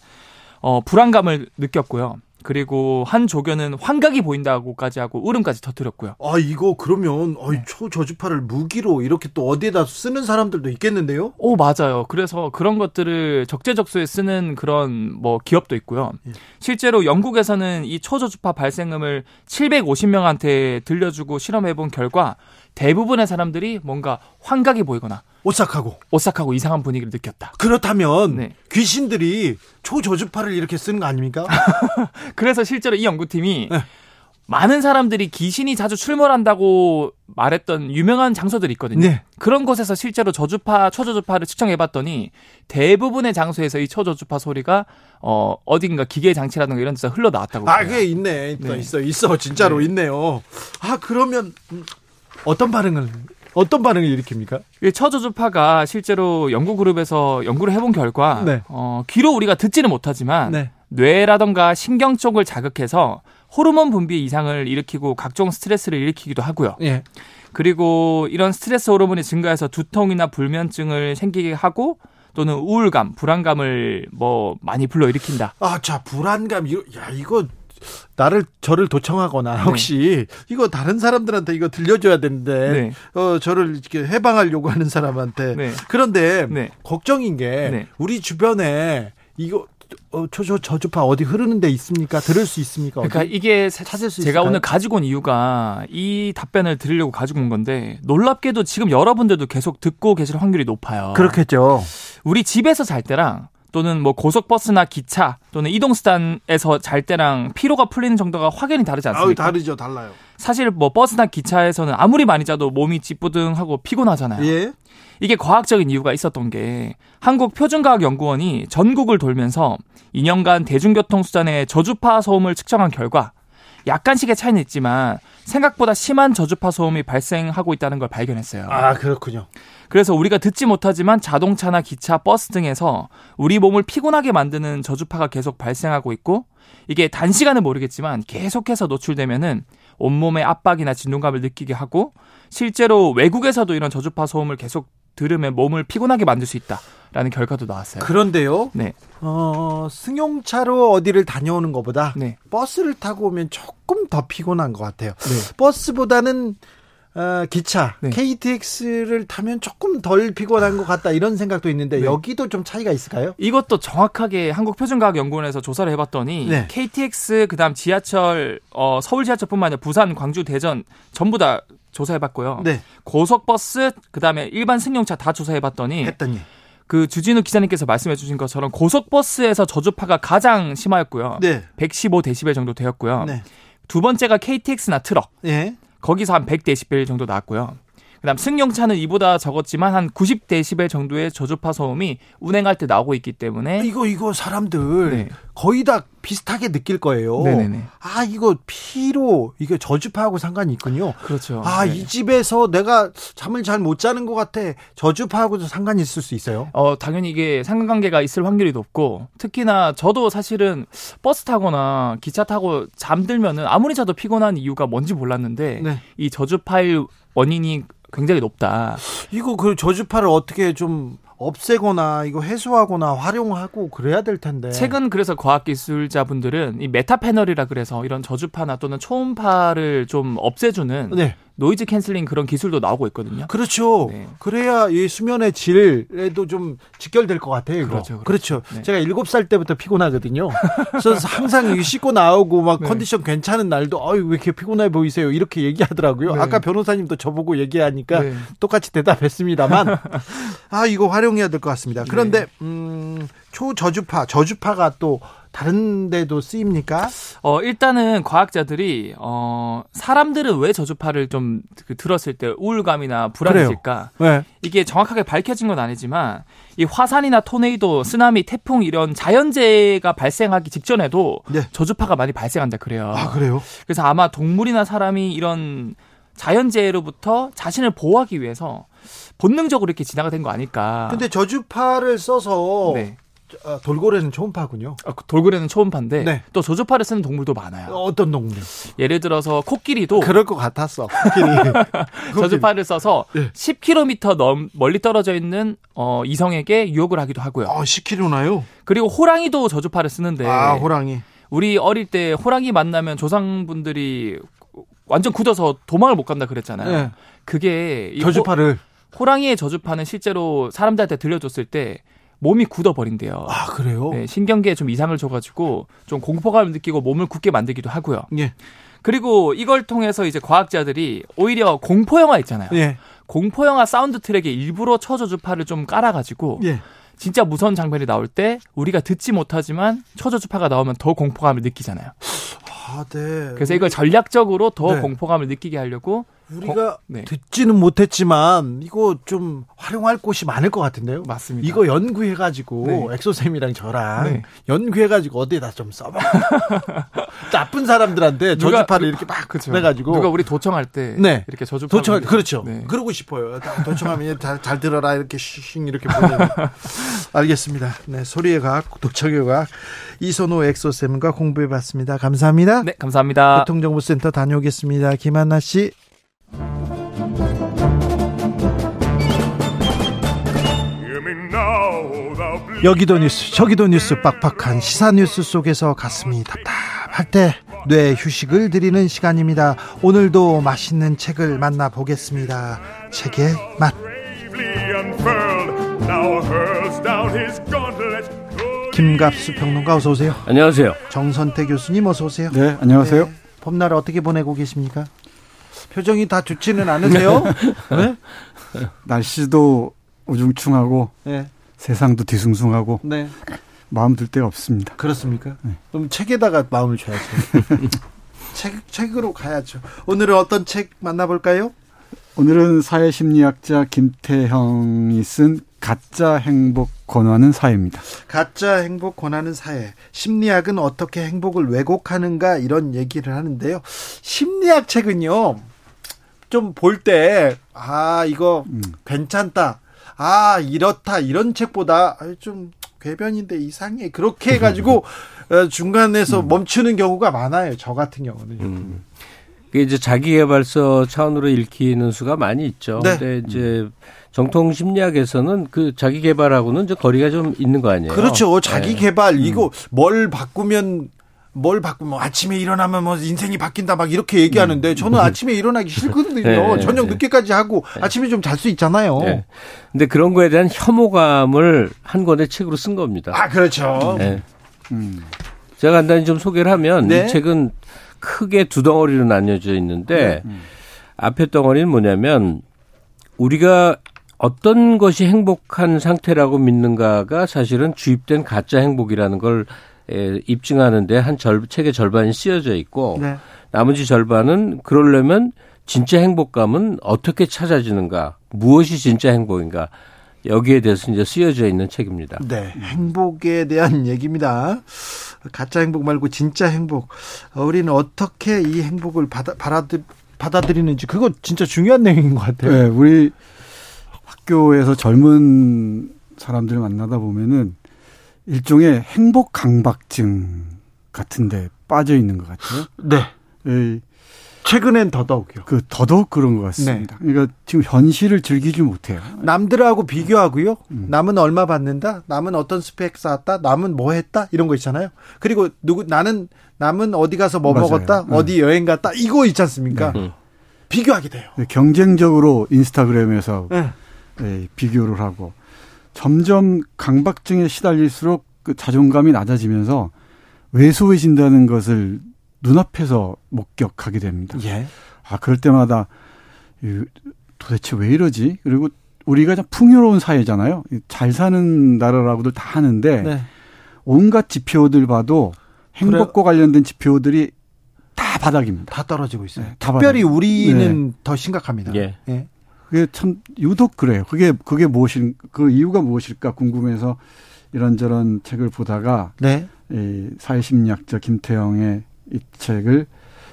어, 불안감을 느꼈고요. 그리고 한 조교는 환각이 보인다고까지 하고 울음까지 터뜨렸고요. 아 이거 그러면 어이, 초저주파를 무기로 이렇게 또 어디에다 쓰는 사람들도 있겠는데요? 오 맞아요. 그래서 그런 것들을 적재적소에 쓰는 그런 뭐 기업도 있고요. 예. 실제로 영국에서는 이 초저주파 발생음을 750명한테 들려주고 실험해본 결과 대부분의 사람들이 뭔가 환각이 보이거나 오싹하고 오싹하고 이상한 분위기를 느꼈다. 그렇다면 네. 귀신들이 초저주파를 이렇게 쓰는 거 아닙니까? 그래서 실제로 이 연구팀이 네. 많은 사람들이 귀신이 자주 출몰한다고 말했던 유명한 장소들이 있거든요. 네. 그런 곳에서 실제로 저주파, 초저주파를 측정해봤더니 대부분의 장소에서 이 초저주파 소리가 어 어딘가 기계 장치라든가 이런 데서 흘러 나왔다고. 아. 그게 있네. 있어, 네. 있어, 있어. 진짜로 네. 있네요. 아, 그러면 음, 어떤 반응을 어떤 반응을 일으킵니까? 이 초저주파가 실제로 연구 그룹에서 연구를 해본 결과 네. 어, 귀로 우리가 듣지는 못하지만 네. 뇌라던가 신경 쪽을 자극해서 호르몬 분비 이상을 일으키고 각종 스트레스를 일으키기도 하고요. 예. 그리고 이런 스트레스 호르몬이 증가해서 두통이나 불면증을 생기게 하고 또는 우울감, 불안감을 뭐 많이 불러일으킨다. 아, 자, 불안감 야, 이거 나를 저를 도청하거나 혹시 이거 다른 사람들한테 이거 들려줘야 되는데 네. 어 저를 이렇게 해방하려고 하는 사람한테 네. 그런데 네. 걱정인 게 네. 우리 주변에 이거 어, 초저 저주파 어디 흐르는 데 있습니까? 들을 수 있습니까? 그러니까 어디? 이게 사- 찾을 수 제가 있을까요? 오늘 가지고 온 이유가 이 답변을 드리려고 가지고 온 건데 놀랍게도 지금 여러분들도 계속 듣고 계실 확률이 높아요. 그렇겠죠. 우리 집에서 잘 때랑 또는 뭐 고속버스나 기차 또는 이동수단에서 잘 때랑 피로가 풀리는 정도가 확연히 다르지 않습니까? 다르죠, 달라요. 사실 뭐 버스나 기차에서는 아무리 많이 자도 몸이 찌뿌둥하고 피곤하잖아요. 예. 이게 과학적인 이유가 있었던 게 한국 표준과학연구원이 전국을 돌면서 2년간 대중교통 수단의 저주파 소음을 측정한 결과 약간씩의 차이는 있지만 생각보다 심한 저주파 소음이 발생하고 있다는 걸 발견했어요. 아, 그렇군요. 그래서 우리가 듣지 못하지만 자동차나 기차, 버스 등에서 우리 몸을 피곤하게 만드는 저주파가 계속 발생하고 있고 이게 단시간은 모르겠지만 계속해서 노출되면은 온몸의 압박이나 진동감을 느끼게 하고 실제로 외국에서도 이런 저주파 소음을 계속 들으면 몸을 피곤하게 만들 수 있다라는 결과도 나왔어요. 그런데요. 네. 어, 승용차로 어디를 다녀오는 것보다 네. 버스를 타고 오면 조금 더 피곤한 것 같아요. 네. 버스보다는 어, 기차, 네. KTX를 타면 조금 덜 피곤한 것 같다 이런 생각도 있는데 네. 여기도 좀 차이가 있을까요? 이것도 정확하게 한국표준과학연구원에서 조사를 해봤더니 네. KTX 그다음 지하철 어, 서울 지하철뿐만 아니라 부산, 광주, 대전 전부 다 조사해봤고요. 네, 고속버스 그다음에 일반 승용차 다 조사해봤더니 했더니 그 주진우 기자님께서 말씀해주신 것처럼 고속버스에서 저주파가 가장 심하였고요. 네, 115데시벨 정도 되었고요. 네, 두 번째가 KTX나 트럭 예, 거기서 한 100데시벨 정도 나왔고요. 그다음 승용차는 이보다 적었지만 한 90데시벨 정도의 저주파 소음이 운행할 때 나오고 있기 때문에 이거 이거 사람들 네. 거의 다 비슷하게 느낄 거예요. 네네네. 아 이거 피로 이거 저주파하고 상관이 있군요. 그렇죠. 아 네. 이 집에서 내가 잠을 잘 못 자는 것 같아 저주파하고도 상관이 있을 수 있어요. 어, 당연히 이게 상관관계가 있을 확률이 높고, 특히나 저도 사실은 버스 타거나 기차 타고 잠들면은 아무리 자도 피곤한 이유가 뭔지 몰랐는데, 네. 이 저주파일 원인이 굉장히 높다. 이거 그 저주파를 어떻게 좀 없애거나 이거 해소하거나 활용하고 그래야 될 텐데. 최근 그래서 과학기술자분들은 이 meta panel이라 그래서 이런 저주파나 또는 초음파를 좀 없애주는 네. noise cancelling 그런 기술도 나오고 있거든요. 그렇죠. 네. 그래야 이 수면의 질에도 좀 직결될 것 같아요. 이거. 그렇죠, 그렇죠. 네. 제가 일곱 살 때부터 피곤하거든요. 그래서 항상 이 씻고 나오고 막 네. 컨디션 괜찮은 날도 어이 왜 이렇게 피곤해 보이세요? 이렇게 얘기하더라고요. 네. 아까 변호사님도 저보고 얘기하니까 네. 똑같이 대답했습니다만 아 이거 활용해야 될 것 같습니다. 그런데 음, 초저주파, 저주파가 또 다른 데도 쓰입니까? 어, 일단은 과학자들이, 어, 사람들은 왜 저주파를 좀 그 들었을 때 우울감이나 불안해질까? 네. 이게 정확하게 밝혀진 건 아니지만, 이 화산이나 토네이도, 쓰나미, 태풍 이런 자연재해가 발생하기 직전에도 네. 저주파가 많이 발생한다 그래요. 아 그래요? 그래서 아마 동물이나 사람이 이런 자연재해로부터 자신을 보호하기 위해서 본능적으로 이렇게 진화가 된 거 아닐까. 근데 저주파를 써서 네. 어, 돌고래는 초음파군요. 아, 그 돌고래는 초음파인데 네. 또 저주파를 쓰는 동물도 많아요. 어떤 동물? 예를 들어서 코끼리도 그럴 것 같았어. 코끼리. 저주파를 써서 네. 10km 넘 멀리 떨어져 있는 어, 이성에게 유혹을 하기도 하고요. 아, 10kg나요? 그리고 호랑이도 저주파를 쓰는데 아, 호랑이. 우리 어릴 때 호랑이 만나면 조상분들이 완전 굳어서 도망을 못 간다 그랬잖아요. 네. 그게 이 저주파를. 호, 랑이의 저주파는 실제로 사람들한테 들려줬을 때 몸이 굳어 버린대요. 아, 그래요? 네, 신경계에 좀 이상을 줘가지고 좀 공포감을 느끼고 몸을 굳게 만들기도 하고요. 예. 그리고 이걸 통해서 이제 과학자들이 오히려 공포 영화 있잖아요. 예. 공포 영화 사운드 트랙에 일부러 초저주파를 좀 깔아가지고 예. 진짜 무서운 장면이 나올 때 우리가 듣지 못하지만 초저주파가 나오면 더 공포감을 느끼잖아요. 아, 네. 그래서 이걸 전략적으로 더 네. 공포감을 느끼게 하려고 우리가 네. 듣지는 못했지만 이거 좀 활용할 곳이 많을 것 같은데요. 맞습니다. 이거 연구해 가지고 네. 엑소쌤이랑 저랑 네. 연구해 가지고 어디에다 좀 써봐. 나쁜 사람들한테 누가- 저주파를 이렇게 막 그쵸. 그래가지고 누가 우리 도청할 때 네. 이렇게 저주파 도청 그렇죠. 네. 그러고 싶어요. 다 도청하면 잘, 잘 들어라 이렇게 쉥 이렇게 보내. 알겠습니다. 네 소리의 과학 도청의 과학 이선호 엑소쌤과 공부해 봤습니다. 감사합니다. 네, 감사합니다. 교통정보센터 다녀오겠습니다. 김한나 씨. 여기도 뉴스 저기도 뉴스 빡빡한 시사 뉴스 속에서 가슴이 답답할 때 뇌 휴식을 드리는 시간입니다. 오늘도 맛있는 책을 만나 보겠습니다. 책의 맛. bravely unfurled, now hurls down his gauntlet. 김갑수 평론가 어서 오세요. 안녕하세요. 정선태 교수님 어서 오세요. 네, 안녕하세요. 네, 봄날 어떻게 보내고 계십니까? 표정이 다 좋지는 않으세요? 네? 날씨도 우중충하고 네. 세상도 뒤숭숭하고 네. 마음 들 데가 없습니다. 그렇습니까? 그럼 책에다가 마음을 줘야죠. 책, 책으로 가야죠. 오늘은 어떤 책 만나볼까요? 오늘은 사회심리학자 김태형이 쓴 가짜 행복 권하는 사회입니다. 가짜 행복 권하는 사회. 심리학은 어떻게 행복을 왜곡하는가 이런 얘기를 하는데요. 심리학 책은요. 좀 볼 때 아, 이거 괜찮다. 아, 이렇다. 이런 책보다 아, 좀 궤변인데 이상해. 그렇게 해 가지고 어, 중간에서 멈추는 경우가 많아요. 저 같은 경우는. 그게 이제 자기개발서 차원으로 읽히는 수가 많이 있죠. 네. 근데 이제 정통 심리학에서는 그 자기개발하고는 이제 거리가 좀 있는 거 아니에요? 그렇죠. 자기 네. 개발 이거 뭘 바꾸면 뭘 바꾸면 아침에 일어나면 뭐 인생이 바뀐다 막 이렇게 얘기하는데 저는 아침에 일어나기 싫거든요. 네, 저녁 네. 늦게까지 하고 아침에 좀 잘 수 있잖아요. 네. 근데 그런 거에 대한 혐오감을 한 권의 책으로 쓴 겁니다. 아 그렇죠. 네. 제가 간단히 좀 소개를 하면 네. 이 책은 크게 두 덩어리로 나뉘어져 있는데 앞에 덩어리는 뭐냐면 우리가 어떤 것이 행복한 상태라고 믿는가가 사실은 주입된 가짜 행복이라는 걸 에, 입증하는데 한 절, 책의 절반이 쓰여져 있고 네. 나머지 절반은 그러려면 진짜 행복감은 어떻게 찾아지는가 무엇이 진짜 행복인가 여기에 대해서 이제 쓰여져 있는 책입니다. 네, 행복에 대한 얘기입니다. 가짜 행복 말고 진짜 행복. 어, 우리는 어떻게 이 행복을 받아, 받아들, 받아들이는지 그거 진짜 중요한 내용인 것 같아요. 네, 우리 학교에서 젊은 사람들을 만나다 보면은 일종의 행복 강박증 같은데 빠져 있는 것 같아요. 네. 예, 최근엔 더더욱요. 그 더더욱 그런 것 같습니다. 그러니까 지금 현실을 즐기지 못해요. 남들하고 비교하고요. 음. 남은 얼마 받는다. 남은 어떤 스펙 쌓았다. 남은 뭐 했다. 이런 거 있잖아요. 그리고 누구 나는 남은 어디 가서 뭐 맞아요. 먹었다. 네. 어디 여행 갔다. 이거 있지 않습니까? 음. 비교하게 돼요. 네, 경쟁적으로 인스타그램에서 네. 예, 비교를 하고 점점 강박증에 시달릴수록 그 자존감이 낮아지면서 왜소해진다는 것을 눈앞에서 목격하게 됩니다. 예. 아 그럴 때마다 이, 도대체 왜 이러지? 그리고 우리가 참 풍요로운 사회잖아요. 이잘 사는 나라라고들 다 하는데 네. 온갖 지표들 봐도 행복과 관련된 지표들이 다 바닥입니다. 다 떨어지고 있어요. 네, 다 특별히 바닥. 우리는 더 심각합니다. 예. 예. 그게 참 유독 그래요. 그게 그게 무엇일 그 이유가 무엇일까 궁금해서 이런저런 책을 보다가 네. 이 사회심리학자 김태영의 이 책을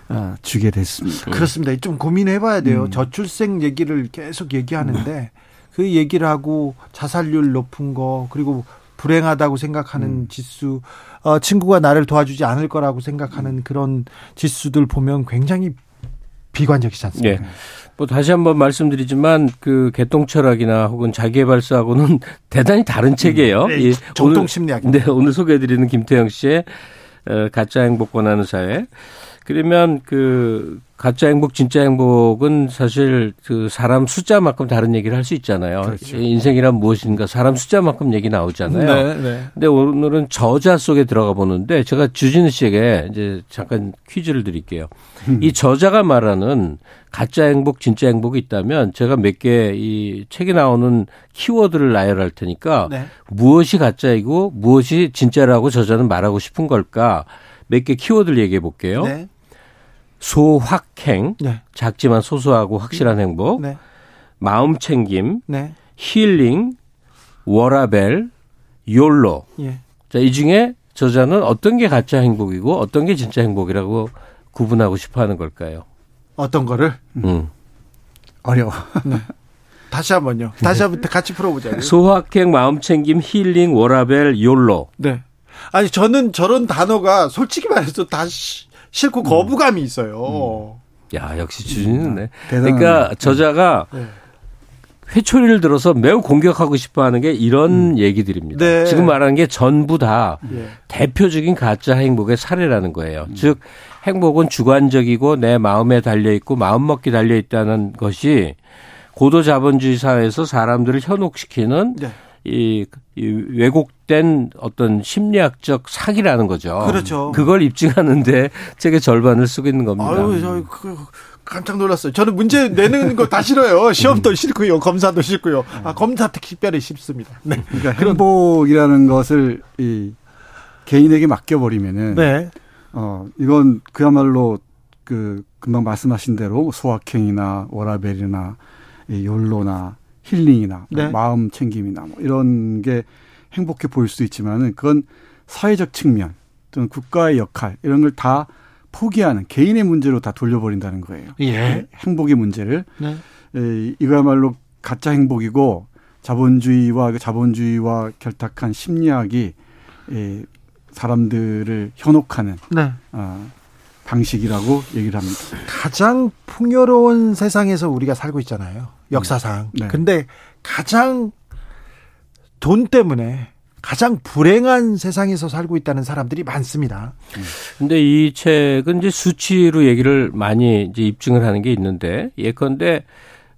아, 주게 됐습니다. 그렇습니다. 좀 고민해 봐야 돼요. 음. 저출생 얘기를 계속 얘기하는데 그 얘기를 하고 자살률 높은 거 그리고 불행하다고 생각하는 음. 지수, 어, 친구가 나를 도와주지 않을 거라고 생각하는 그런 지수들 보면 굉장히 비관적이지 않습니까? 예. 뭐 다시 한번 말씀드리지만 그 개똥 철학이나 혹은 자기개발서하고는 대단히 다른 책이에요. 네, 이 정통 심리학입니다. 네, 오늘 소개해드리는 김태형 씨의 어, 가짜 행복 권하는 사회. 그러면 그 가짜 행복, 진짜 행복은 사실 그 사람 숫자만큼 다른 얘기를 할 수 있잖아요. 그렇죠. 인생이란 무엇인가 사람 숫자만큼 얘기 나오잖아요. 네, 네. 근데 오늘은 저자 속에 들어가 보는데 제가 주진우 씨에게 이제 잠깐 퀴즈를 드릴게요. 이 저자가 말하는 가짜 행복, 진짜 행복이 있다면 제가 몇 개 이 책에 나오는 키워드를 나열할 테니까 네. 무엇이 가짜이고 무엇이 진짜라고 저자는 말하고 싶은 걸까 몇 개 키워드를 얘기해 볼게요. 네. 소확행, 네. 작지만 소소하고 확실한 행복, 네. 마음 챙김, 네. 힐링, 워라벨, 욜로. 예. 자, 이 중에 저자는 어떤 게 가짜 행복이고 어떤 게 진짜 행복이라고 구분하고 싶어 하는 걸까요? 어떤 거를? 음. 어려워. 다시 한 번요. 다시 한번 같이 풀어보자고요. 소확행, 마음 챙김, 힐링, 워라벨, 욜로. 네. 아니 저는 저런 단어가 솔직히 말해서 다 시- 싫고 거부감이 있어요. 야, 역시 주진우네. 음. 그러니까 저자가 네. 회초리를 들어서 매우 공격하고 싶어 하는 게 이런 얘기들입니다. 네. 지금 말하는 게 전부 다 예. 대표적인 가짜 행복의 사례라는 거예요. 즉 행복은 주관적이고 내 마음에 달려 있고 마음먹기 달려 있다는 것이 고도 자본주의 사회에서 사람들을 현혹시키는 네. 이, 이 왜곡된 어떤 심리학적 사기라는 거죠. 그렇죠. 그걸 입증하는데 책의 절반을 쓰고 있는 겁니다. 아유, 저 그, 깜짝 놀랐어요. 저는 문제 내는 거 다 싫어요. 시험도 싫고요. 검사도 싫고요. 아, 검사 특별히 싫습니다. 네. 그러니까 행복이라는 것을 이 개인에게 맡겨버리면은 네. 어 이건 그야말로 그 금방 말씀하신 대로 소확행이나 워라벨이나 이 욜로나 힐링이나 뭐 네. 마음 챙김이나 뭐 이런 게 행복해 보일 수도 있지만은 그건 사회적 측면 또는 국가의 역할 이런 걸 다 포기하는 개인의 문제로 다 돌려버린다는 거예요. 예. 행복의 문제를 네. 에, 이거야말로 가짜 행복이고 자본주의와 그 자본주의와 결탁한 심리학이 에, 사람들을 현혹하는 네. 어, 방식이라고 얘기를 합니다. 가장 풍요로운 세상에서 우리가 살고 있잖아요. 역사상. 네. 근데 가장 돈 때문에 가장 불행한 세상에서 살고 있다는 사람들이 많습니다. 근데 이 책은 이제 수치로 얘기를 많이 이제 입증을 하는 게 있는데 예컨대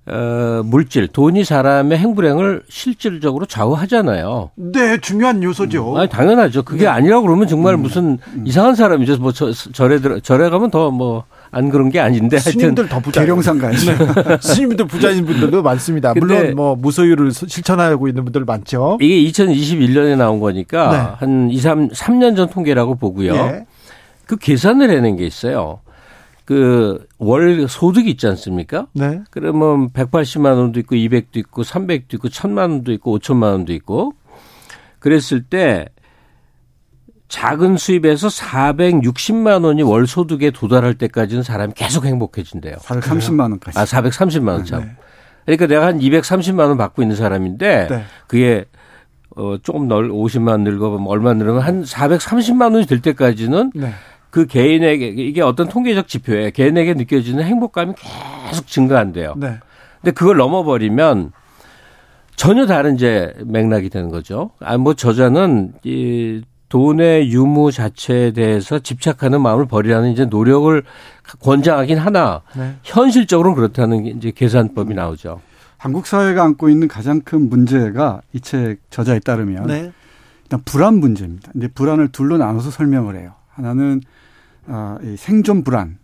어, 물질, 돈이 사람의 행불행을 실질적으로 좌우하잖아요. 네, 중요한 요소죠. 아니, 당연하죠. 그게 아니라고 그러면 정말 무슨 이상한 사람이죠. 뭐 저, 절에 들어, 절에 가면 더뭐 안 그런 게 아닌데 하여튼 스님들 더 부자. 계룡산. 네. 스님들 부자인 분들도 많습니다. 물론 뭐 무소유를 수- 실천하고 있는 분들 많죠. 이게 2021년에 나온 거니까 네. 한 2, 3, 3년 전 통계라고 보고요. 예. 그 계산을 해낸 게 있어요. 그 월 소득이 있지 않습니까? 네. 그러면 180만 원도 있고 200도 있고 300도 있고 1000만 원도 있고 5천만 원도 있고 그랬을 때 작은 수입에서 460만 원이 월 소득에 도달할 때까지는 사람이 계속 행복해진대요. 430만 원까지. 아, 430만 원 참. 네. 그러니까 내가 한 230만 원 받고 있는 사람인데 네. 그게 어 조금 널 50만 원 늘어보면 얼마 늘으면 한 430만 원이 될 때까지는 네. 그 개인에게 이게 어떤 통계적 지표에 개인에게 느껴지는 행복감이 계속 증가한대요. 네. 근데 그걸 넘어버리면 전혀 다른 이제 맥락이 되는 거죠. 아, 뭐 저자는 이 돈의 유무 자체에 대해서 집착하는 마음을 버리라는 이제 노력을 권장하긴 하나 네. 현실적으로는 그렇다는 게 이제 계산법이 나오죠. 한국 사회가 안고 있는 가장 큰 문제가 이 책 저자에 따르면 네. 일단 불안 문제입니다. 근데 불안을 둘로 나눠서 설명을 해요. 하나는 아, 이 생존 불안.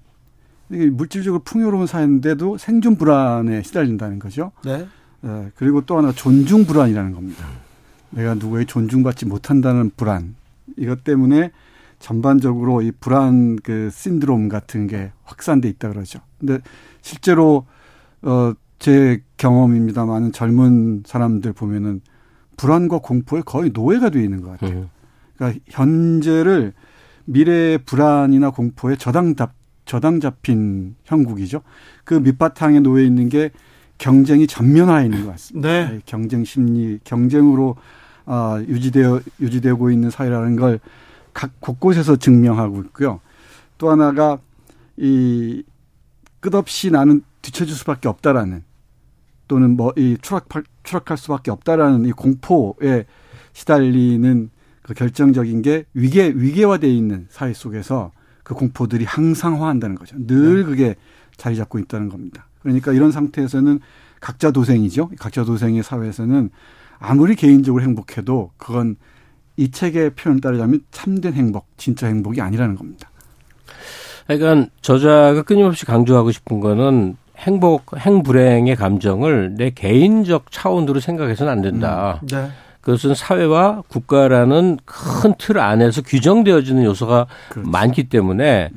이게 물질적으로 풍요로운 사회인데도 생존 불안에 시달린다는 거죠. 네. 예, 그리고 또 하나 존중 불안이라는 겁니다. 내가 누구의 존중받지 못한다는 불안. 이것 때문에 전반적으로 이 불안 그 신드롬 같은 게 확산돼 있다 그러죠. 근데 실제로 어제 경험입니다만은 젊은 사람들 보면은 불안과 공포에 거의 노예가 되어 있는 것 같아요. 음. 그러니까 현재를 미래의 불안이나 공포에 저당 잡 저당 잡힌 형국이죠. 그 밑바탕에 놓여 있는 게 경쟁이 전면화해 있는 것 같습니다. 네. 경쟁 심리, 경쟁으로 어, 유지되어 유지되고 있는 사회라는 걸 각 곳곳에서 증명하고 있고요. 또 하나가 이 끝없이 나는 뒤처질 수밖에 없다라는 또는 뭐 이 추락 추락할 수밖에 없다라는 이 공포에 시달리는 그 결정적인 게 위계 위계화되어 있는 사회 속에서 그 공포들이 항상화한다는 거죠. 늘 그게 자리 잡고 있다는 겁니다. 그러니까 이런 상태에서는 각자 도생이죠. 각자 도생의 사회에서는 아무리 개인적으로 행복해도 그건 이 책의 표현 따르자면 참된 행복, 진짜 행복이 아니라는 겁니다. 그러니까 저자가 끊임없이 강조하고 싶은 거는 행복, 행불행의 감정을 내 개인적 차원으로 생각해서는 안 된다. 음, 네. 그것은 사회와 국가라는 큰 틀 안에서 규정되어지는 요소가 그렇죠. 많기 때문에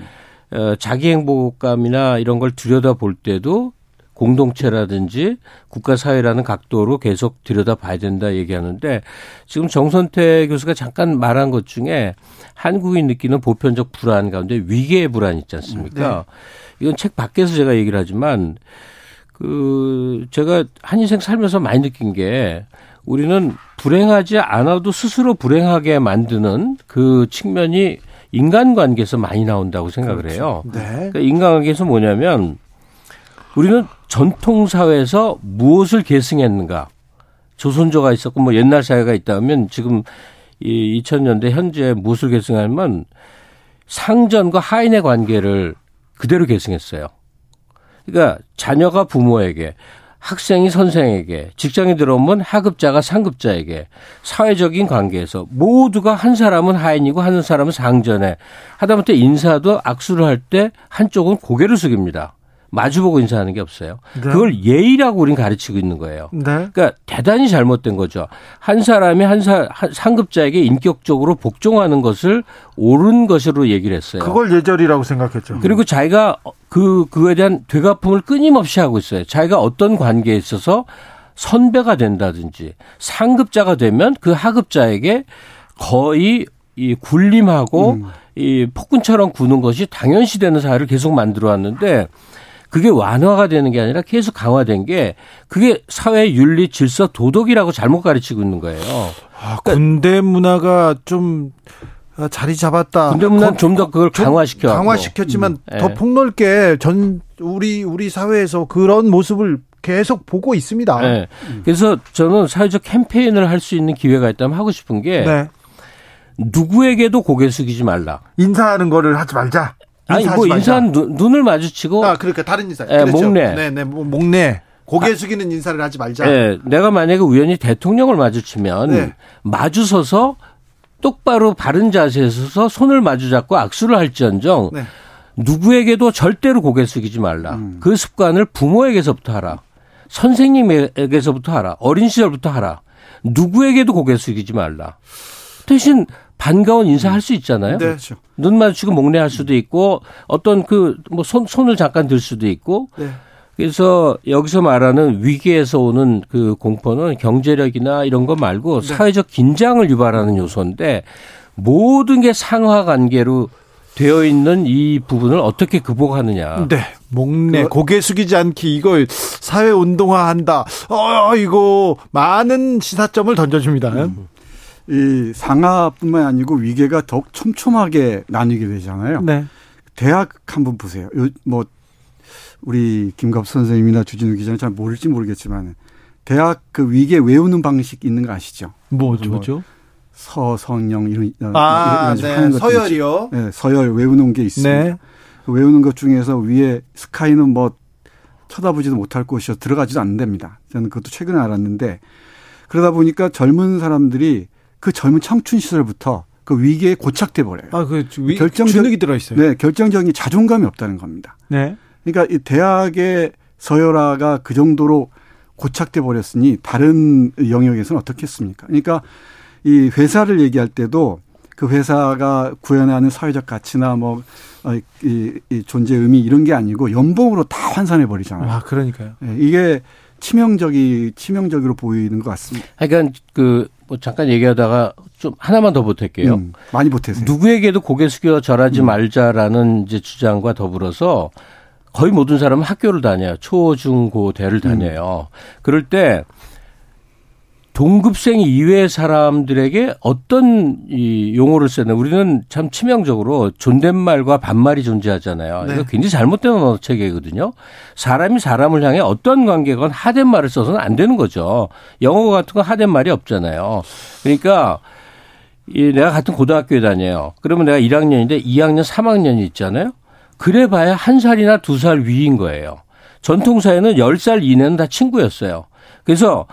어, 자기 행복감이나 이런 걸 들여다 볼 때도 공동체라든지 국가 사회라는 각도로 계속 들여다 봐야 된다 얘기하는데 지금 정선태 교수가 잠깐 말한 것 중에 한국이 느끼는 보편적 불안 가운데 위계의 불안 있지 않습니까? 네. 이건 책 밖에서 제가 얘기를 하지만 그 제가 한 인생 살면서 많이 느낀 게 우리는 불행하지 않아도 스스로 불행하게 만드는 그 측면이 인간관계에서 많이 나온다고 생각을 그렇죠. 해요. 네. 그러니까 인간관계에서 뭐냐면 우리는 전통 사회에서 무엇을 계승했는가? 조선조가 있었고 뭐 옛날 사회가 있다면 지금 이 2000년대 현재 무엇을 계승하면 상전과 하인의 관계를 그대로 계승했어요. 그러니까 자녀가 부모에게 학생이 선생에게, 직장에 들어오면 하급자가 상급자에게, 사회적인 관계에서 모두가 한 사람은 하인이고 한 사람은 상전에 하다못해 인사도 악수를 할 때 한쪽은 고개를 숙입니다. 마주보고 인사하는 게 없어요. 네. 그걸 예의라고 우리는 가르치고 있는 거예요. 네. 그러니까 대단히 잘못된 거죠. 한 사람이 한, 사, 한 상급자에게 인격적으로 복종하는 것을 옳은 것으로 얘기를 했어요. 그걸 예절이라고 생각했죠. 그리고 자기가 그 그거에 대한 되갚음을 끊임없이 하고 있어요. 자기가 어떤 관계에 있어서 선배가 된다든지 상급자가 되면 그 하급자에게 거의 이 군림하고 음. 이 폭군처럼 구는 것이 당연시되는 사회를 계속 만들어 왔는데 그게 완화가 되는 게 아니라 계속 강화된 게 그게 사회 윤리 질서 도덕이라고 잘못 가르치고 있는 거예요. 아, 군대 문화가 좀 자리 잡았다. 군대 문화는 좀더 그걸 강화시켜 강화시켰지만 음. 더 폭넓게 전 우리 우리 사회에서 그런 모습을 계속 보고 있습니다. 네. 그래서 저는 사회적 캠페인을 할 수 있는 기회가 있다면 하고 싶은 게 네. 누구에게도 고개 숙이지 말라. 인사하는 거를 하지 말자. 아니 뭐 인사는 눈, 을 마주치고 아 그러니까 다른 인사 예, 그렇죠. 목내 네네 뭐 목내 고개 숙이는 인사를 하지 말자. 네, 내가 만약에 우연히 대통령을 마주치면 네. 마주서서 똑바로 바른 자세에 서 서 손을 마주잡고 악수를 할지언정 네. 누구에게도 절대로 고개 숙이지 말라. 음. 그 습관을 부모에게서부터 하라. 선생님에게서부터 하라. 어린 시절부터 하라. 누구에게도 고개 숙이지 말라. 대신 반가운 인사할 수 있잖아요. 네. 그렇죠. 눈 마주치고 목례할 수도 있고 어떤 그 뭐 손 손을 잠깐 들 수도 있고. 네. 그래서 여기서 말하는 위기에서 오는 그 공포는 경제력이나 이런 거 말고 네. 사회적 긴장을 유발하는 요소인데 모든 게 상하 관계로 되어 있는 이 부분을 어떻게 극복하느냐. 네. 목내 그, 고개 숙이지 않기 이거 사회 운동화한다. 어 이거 많은 시사점을 던져줍니다. 음. 이 상하뿐만 아니고 위계가 더욱 촘촘하게 나뉘게 되잖아요. 네. 대학 한번 보세요. 요, 뭐 우리 김갑 선생님이나 주진우 기자는 잘 모를지 모르겠지만 대학 그 위계 외우는 방식 있는 거 아시죠? 뭐죠? 뭐죠? 서성영 이런 아, 이런 네. 하는 것 서열이요? 네, 서열 외우는 게 있습니다. 네. 그 외우는 것 중에서 위에 스카이는 뭐 쳐다보지도 못할 곳이어 들어가지도 않는답니다. 저는 그것도 최근에 알았는데 그러다 보니까 젊은 사람들이 그 젊은 청춘 시절부터 그 위기에 고착돼 버려요. 아, 그 결정적 주눅이 들어 있어요. 네, 결정적인 자존감이 없다는 겁니다. 네. 그러니까 이 대학의 서열화가 그 정도로 고착돼 버렸으니 다른 영역에서는 어떻겠습니까? 그러니까 이 회사를 얘기할 때도 그 회사가 구현하는 사회적 가치나 뭐, 어, 이, 이 존재 의미 이런 게 아니고 연봉으로 다 환산해 버리잖아요. 아, 그러니까요. 네, 이게 치명적이, 치명적으로 보이는 것 같습니다. 그러니까 그 뭐 잠깐 얘기하다가 좀 하나만 더 보탤게요. 음, 많이 보태세요. 누구에게도 고개 숙여 절하지 음. 말자라는 이제 주장과 더불어서 거의 모든 사람은 학교를 다녀요. 초, 중, 고, 대를 다녀요. 음. 그럴 때 동급생 이외의 사람들에게 어떤 이 용어를 쓰는 우리는 참 치명적으로 존댓말과 반말이 존재하잖아요. 네. 이거 굉장히 잘못된 언어 체계거든요. 사람이 사람을 향해 어떤 관계건 하된 말을 써서는 안 되는 거죠. 영어 같은 거 하된 말이 없잖아요. 그러니까 이 내가 같은 고등학교에 다녀요. 그러면 내가 1학년인데 2학년, 3학년이 있잖아요. 그래 봐야 한 살이나 두 살 위인 거예요. 전통사에는 10살 이내는 다 친구였어요. 그래서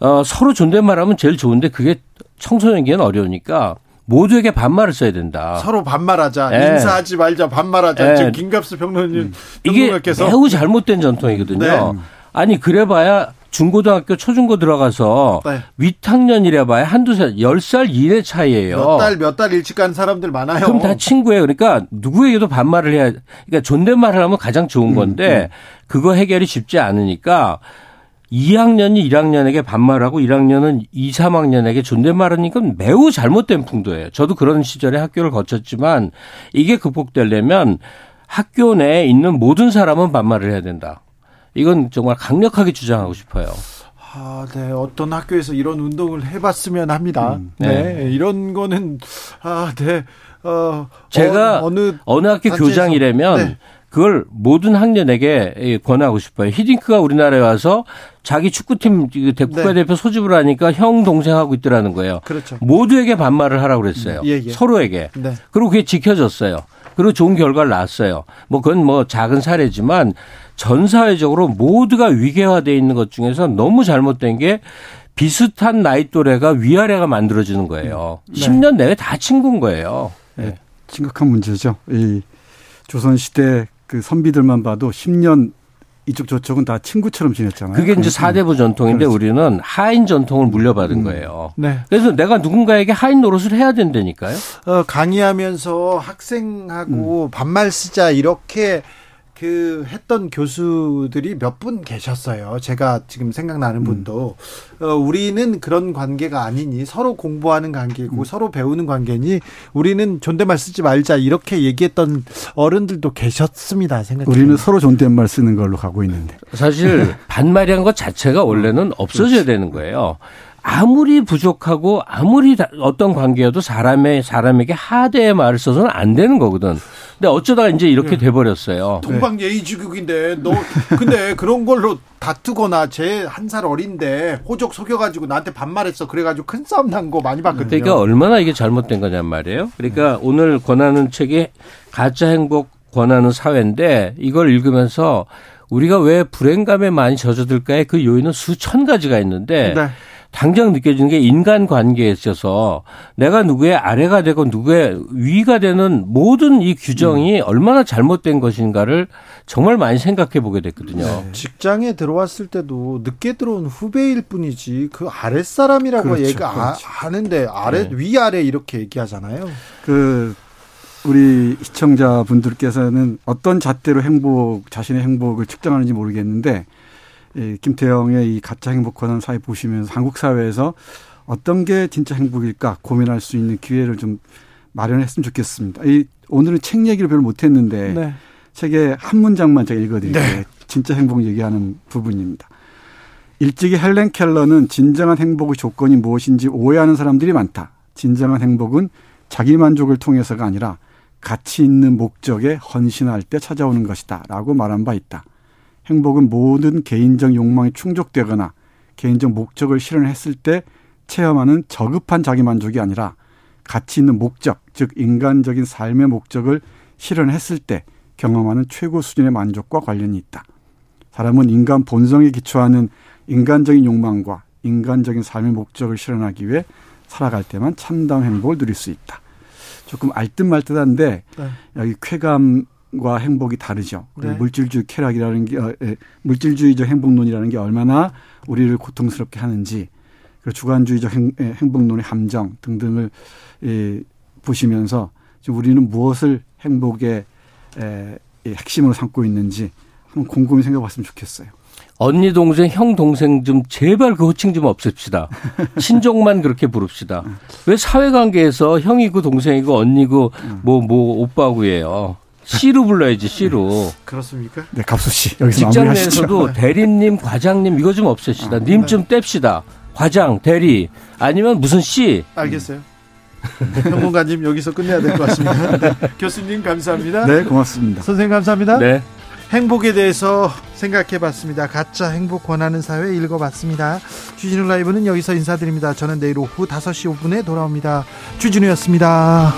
어, 서로 존댓말하면 제일 좋은데 그게 청소년기엔 어려우니까 모두에게 반말을 써야 된다. 서로 반말하자. 예. 인사하지 말자. 반말하자. 예. 지금 김갑수 평론님 이게 평론가께서 매우 잘못된 전통이거든요. 네. 아니 그래봐야 중고등학교 초중고 들어가서 네. 윗학년이라 봐야 한두 살, 열 살 이내 차이예요. 몇 달 몇 달 일찍 간 사람들 많아요. 그럼 다 친구예요. 그러니까 누구에게도 반말을 해야 그러니까 존댓말을 하면 가장 좋은 음, 건데 그거 해결이 쉽지 않으니까 2학년이 1학년에게 반말하고 1학년은 2, 3학년에게 존댓말하는 건 매우 잘못된 풍도예요. 저도 그런 시절에 학교를 거쳤지만 이게 극복되려면 학교 내에 있는 모든 사람은 반말을 해야 된다. 이건 정말 강력하게 주장하고 싶어요. 아, 네. 어떤 학교에서 이런 운동을 해봤으면 합니다. 네. 네. 이런 거는 아, 네. 어, 제가 어, 어느, 어느 학교 단체에서- 교장이라면 네. 그걸 모든 학년에게 권하고 싶어요. 히딩크가 우리나라에 와서 자기 축구팀 국가대표 소집을 하니까 형 동생하고 있더라는 거예요. 그렇죠. 모두에게 반말을 하라고 그랬어요. 예, 예. 서로에게. 네. 그리고 그게 지켜졌어요. 그리고 좋은 결과를 낳았어요. 뭐 그건 뭐 작은 사례지만 전 사회적으로 모두가 위계화되어 있는 것 중에서 너무 잘못된 게 비슷한 나이 또래가 위아래가 만들어지는 거예요. 네. 10년 내외 다 친구인 거예요. 네. 심각한 문제죠. 이 조선 시대 그 선비들만 봐도 10년 이쪽 저쪽은 다 친구처럼 지냈잖아요. 그게 이제 사대부 전통인데 그렇죠. 우리는 하인 전통을 물려받은 거예요. 네. 그래서 내가 누군가에게 하인 노릇을 해야 된다니까요. 어, 강의하면서 학생하고 반말 쓰자 이렇게 그 했던 교수들이 몇 분 계셨어요. 제가 지금 생각나는 분도 어, 우리는 그런 관계가 아니니 서로 공부하는 관계고 서로 배우는 관계니 우리는 존댓말 쓰지 말자 이렇게 얘기했던 어른들도 계셨습니다. 생각해 우리는 서로 존댓말 쓰는 걸로 가고 있는데. 사실 반말이란 것 자체가 원래는 없어져야 되는 거예요. 아무리 부족하고 아무리 다- 어떤 관계여도 사람의 사람에게 하대의 말을 써서는 안 되는 거거든. 근데 어쩌다가 이제 이렇게 돼 버렸어요. 동방 예의주국인데 너 근데 그런 걸로 다투거나 제 한 살 어린데 호적 속여 가지고 나한테 반말했어 그래 가지고 큰 싸움 난 거 많이 봤거든요. 그러니까 얼마나 이게 잘못된 거냔 말이에요. 그러니까 오늘 권하는 책이 가짜 행복 권하는 사회인데 이걸 읽으면서 우리가 왜 불행감에 많이 젖어들까의 그 요인은 수천 가지가 있는데 네. 당장 느껴지는 게 인간 관계에 있어서 내가 누구의 아래가 되고 누구의 위가 되는 모든 이 규정이 얼마나 잘못된 것인가를 정말 많이 생각해 보게 됐거든요. 직장에 들어왔을 때도 늦게 들어온 후배일 뿐이지 그 아랫사람이라고 그렇죠, 얘가 아, 그렇죠. 하는데 아래 네. 위아래 이렇게 얘기하잖아요. 그 우리 시청자분들께서는 어떤 잣대로 행복 자신의 행복을 측정하는지 모르겠는데 이 김태형의 이 가짜 행복 권한 사회 보시면서 한국 사회에서 어떤 게 진짜 행복일까 고민할 수 있는 기회를 좀 마련했으면 좋겠습니다. 이 오늘은 책 얘기를 별로 못했는데 네. 책의 한 문장만 제가 읽어드릴게요. 진짜 행복 얘기하는 부분입니다. 일찍이 헬렌 켈러는 진정한 행복의 조건이 무엇인지 오해하는 사람들이 많다. 진정한 행복은 자기 만족을 통해서가 아니라 가치 있는 목적에 헌신할 때 찾아오는 것이다. 라고 말한 바 있다. 행복은 모든 개인적 욕망이 충족되거나 개인적 목적을 실현했을 때 체험하는 저급한 자기 만족이 아니라 가치 있는 목적, 즉 인간적인 삶의 목적을 실현했을 때 경험하는 최고 수준의 만족과 관련이 있다. 사람은 인간 본성에 기초하는 인간적인 욕망과 인간적인 삶의 목적을 실현하기 위해 살아갈 때만 참다운 행복을 누릴 수 있다. 조금 알듯말듯한데 네. 여기 쾌감 과 행복이 다르죠. 네. 물질주의 쾌락이라는 게 어, 에, 물질주의적 행복론이라는 게 얼마나 우리를 고통스럽게 하는지 그리고 주관주의적 행, 에, 행복론의 함정 등등을 에, 보시면서 지금 우리는 무엇을 행복의 에, 이 핵심으로 삼고 있는지 한번 곰곰이 생각해봤으면 좋겠어요. 언니 동생 형 동생 좀 제발 그 호칭 좀 없앱시다. 친족만 그렇게 부릅시다. 왜 사회관계에서 형이고 동생이고 언니고 뭐뭐 오빠고예요. 씨로 불러야지 씨로. 그렇습니까? 네, 갑수 씨 여기서 직장. 내에서도 대리님, 과장님 이거 좀 없앱시다. 님좀 뗍시다. 과장, 대리 아니면 무슨 씨. 알겠어요. 평론가님 여기서 끝내야 될 것 같습니다. 네. 교수님 감사합니다. 네, 고맙습니다. 선생님 감사합니다. 네. 행복에 대해서 생각해 봤습니다. 가짜 행복 권하는 사회 읽어 봤습니다. 주진우 라이브는 여기서 인사드립니다. 저는 내일 오후 5시 5분에 돌아옵니다. 주진우였습니다.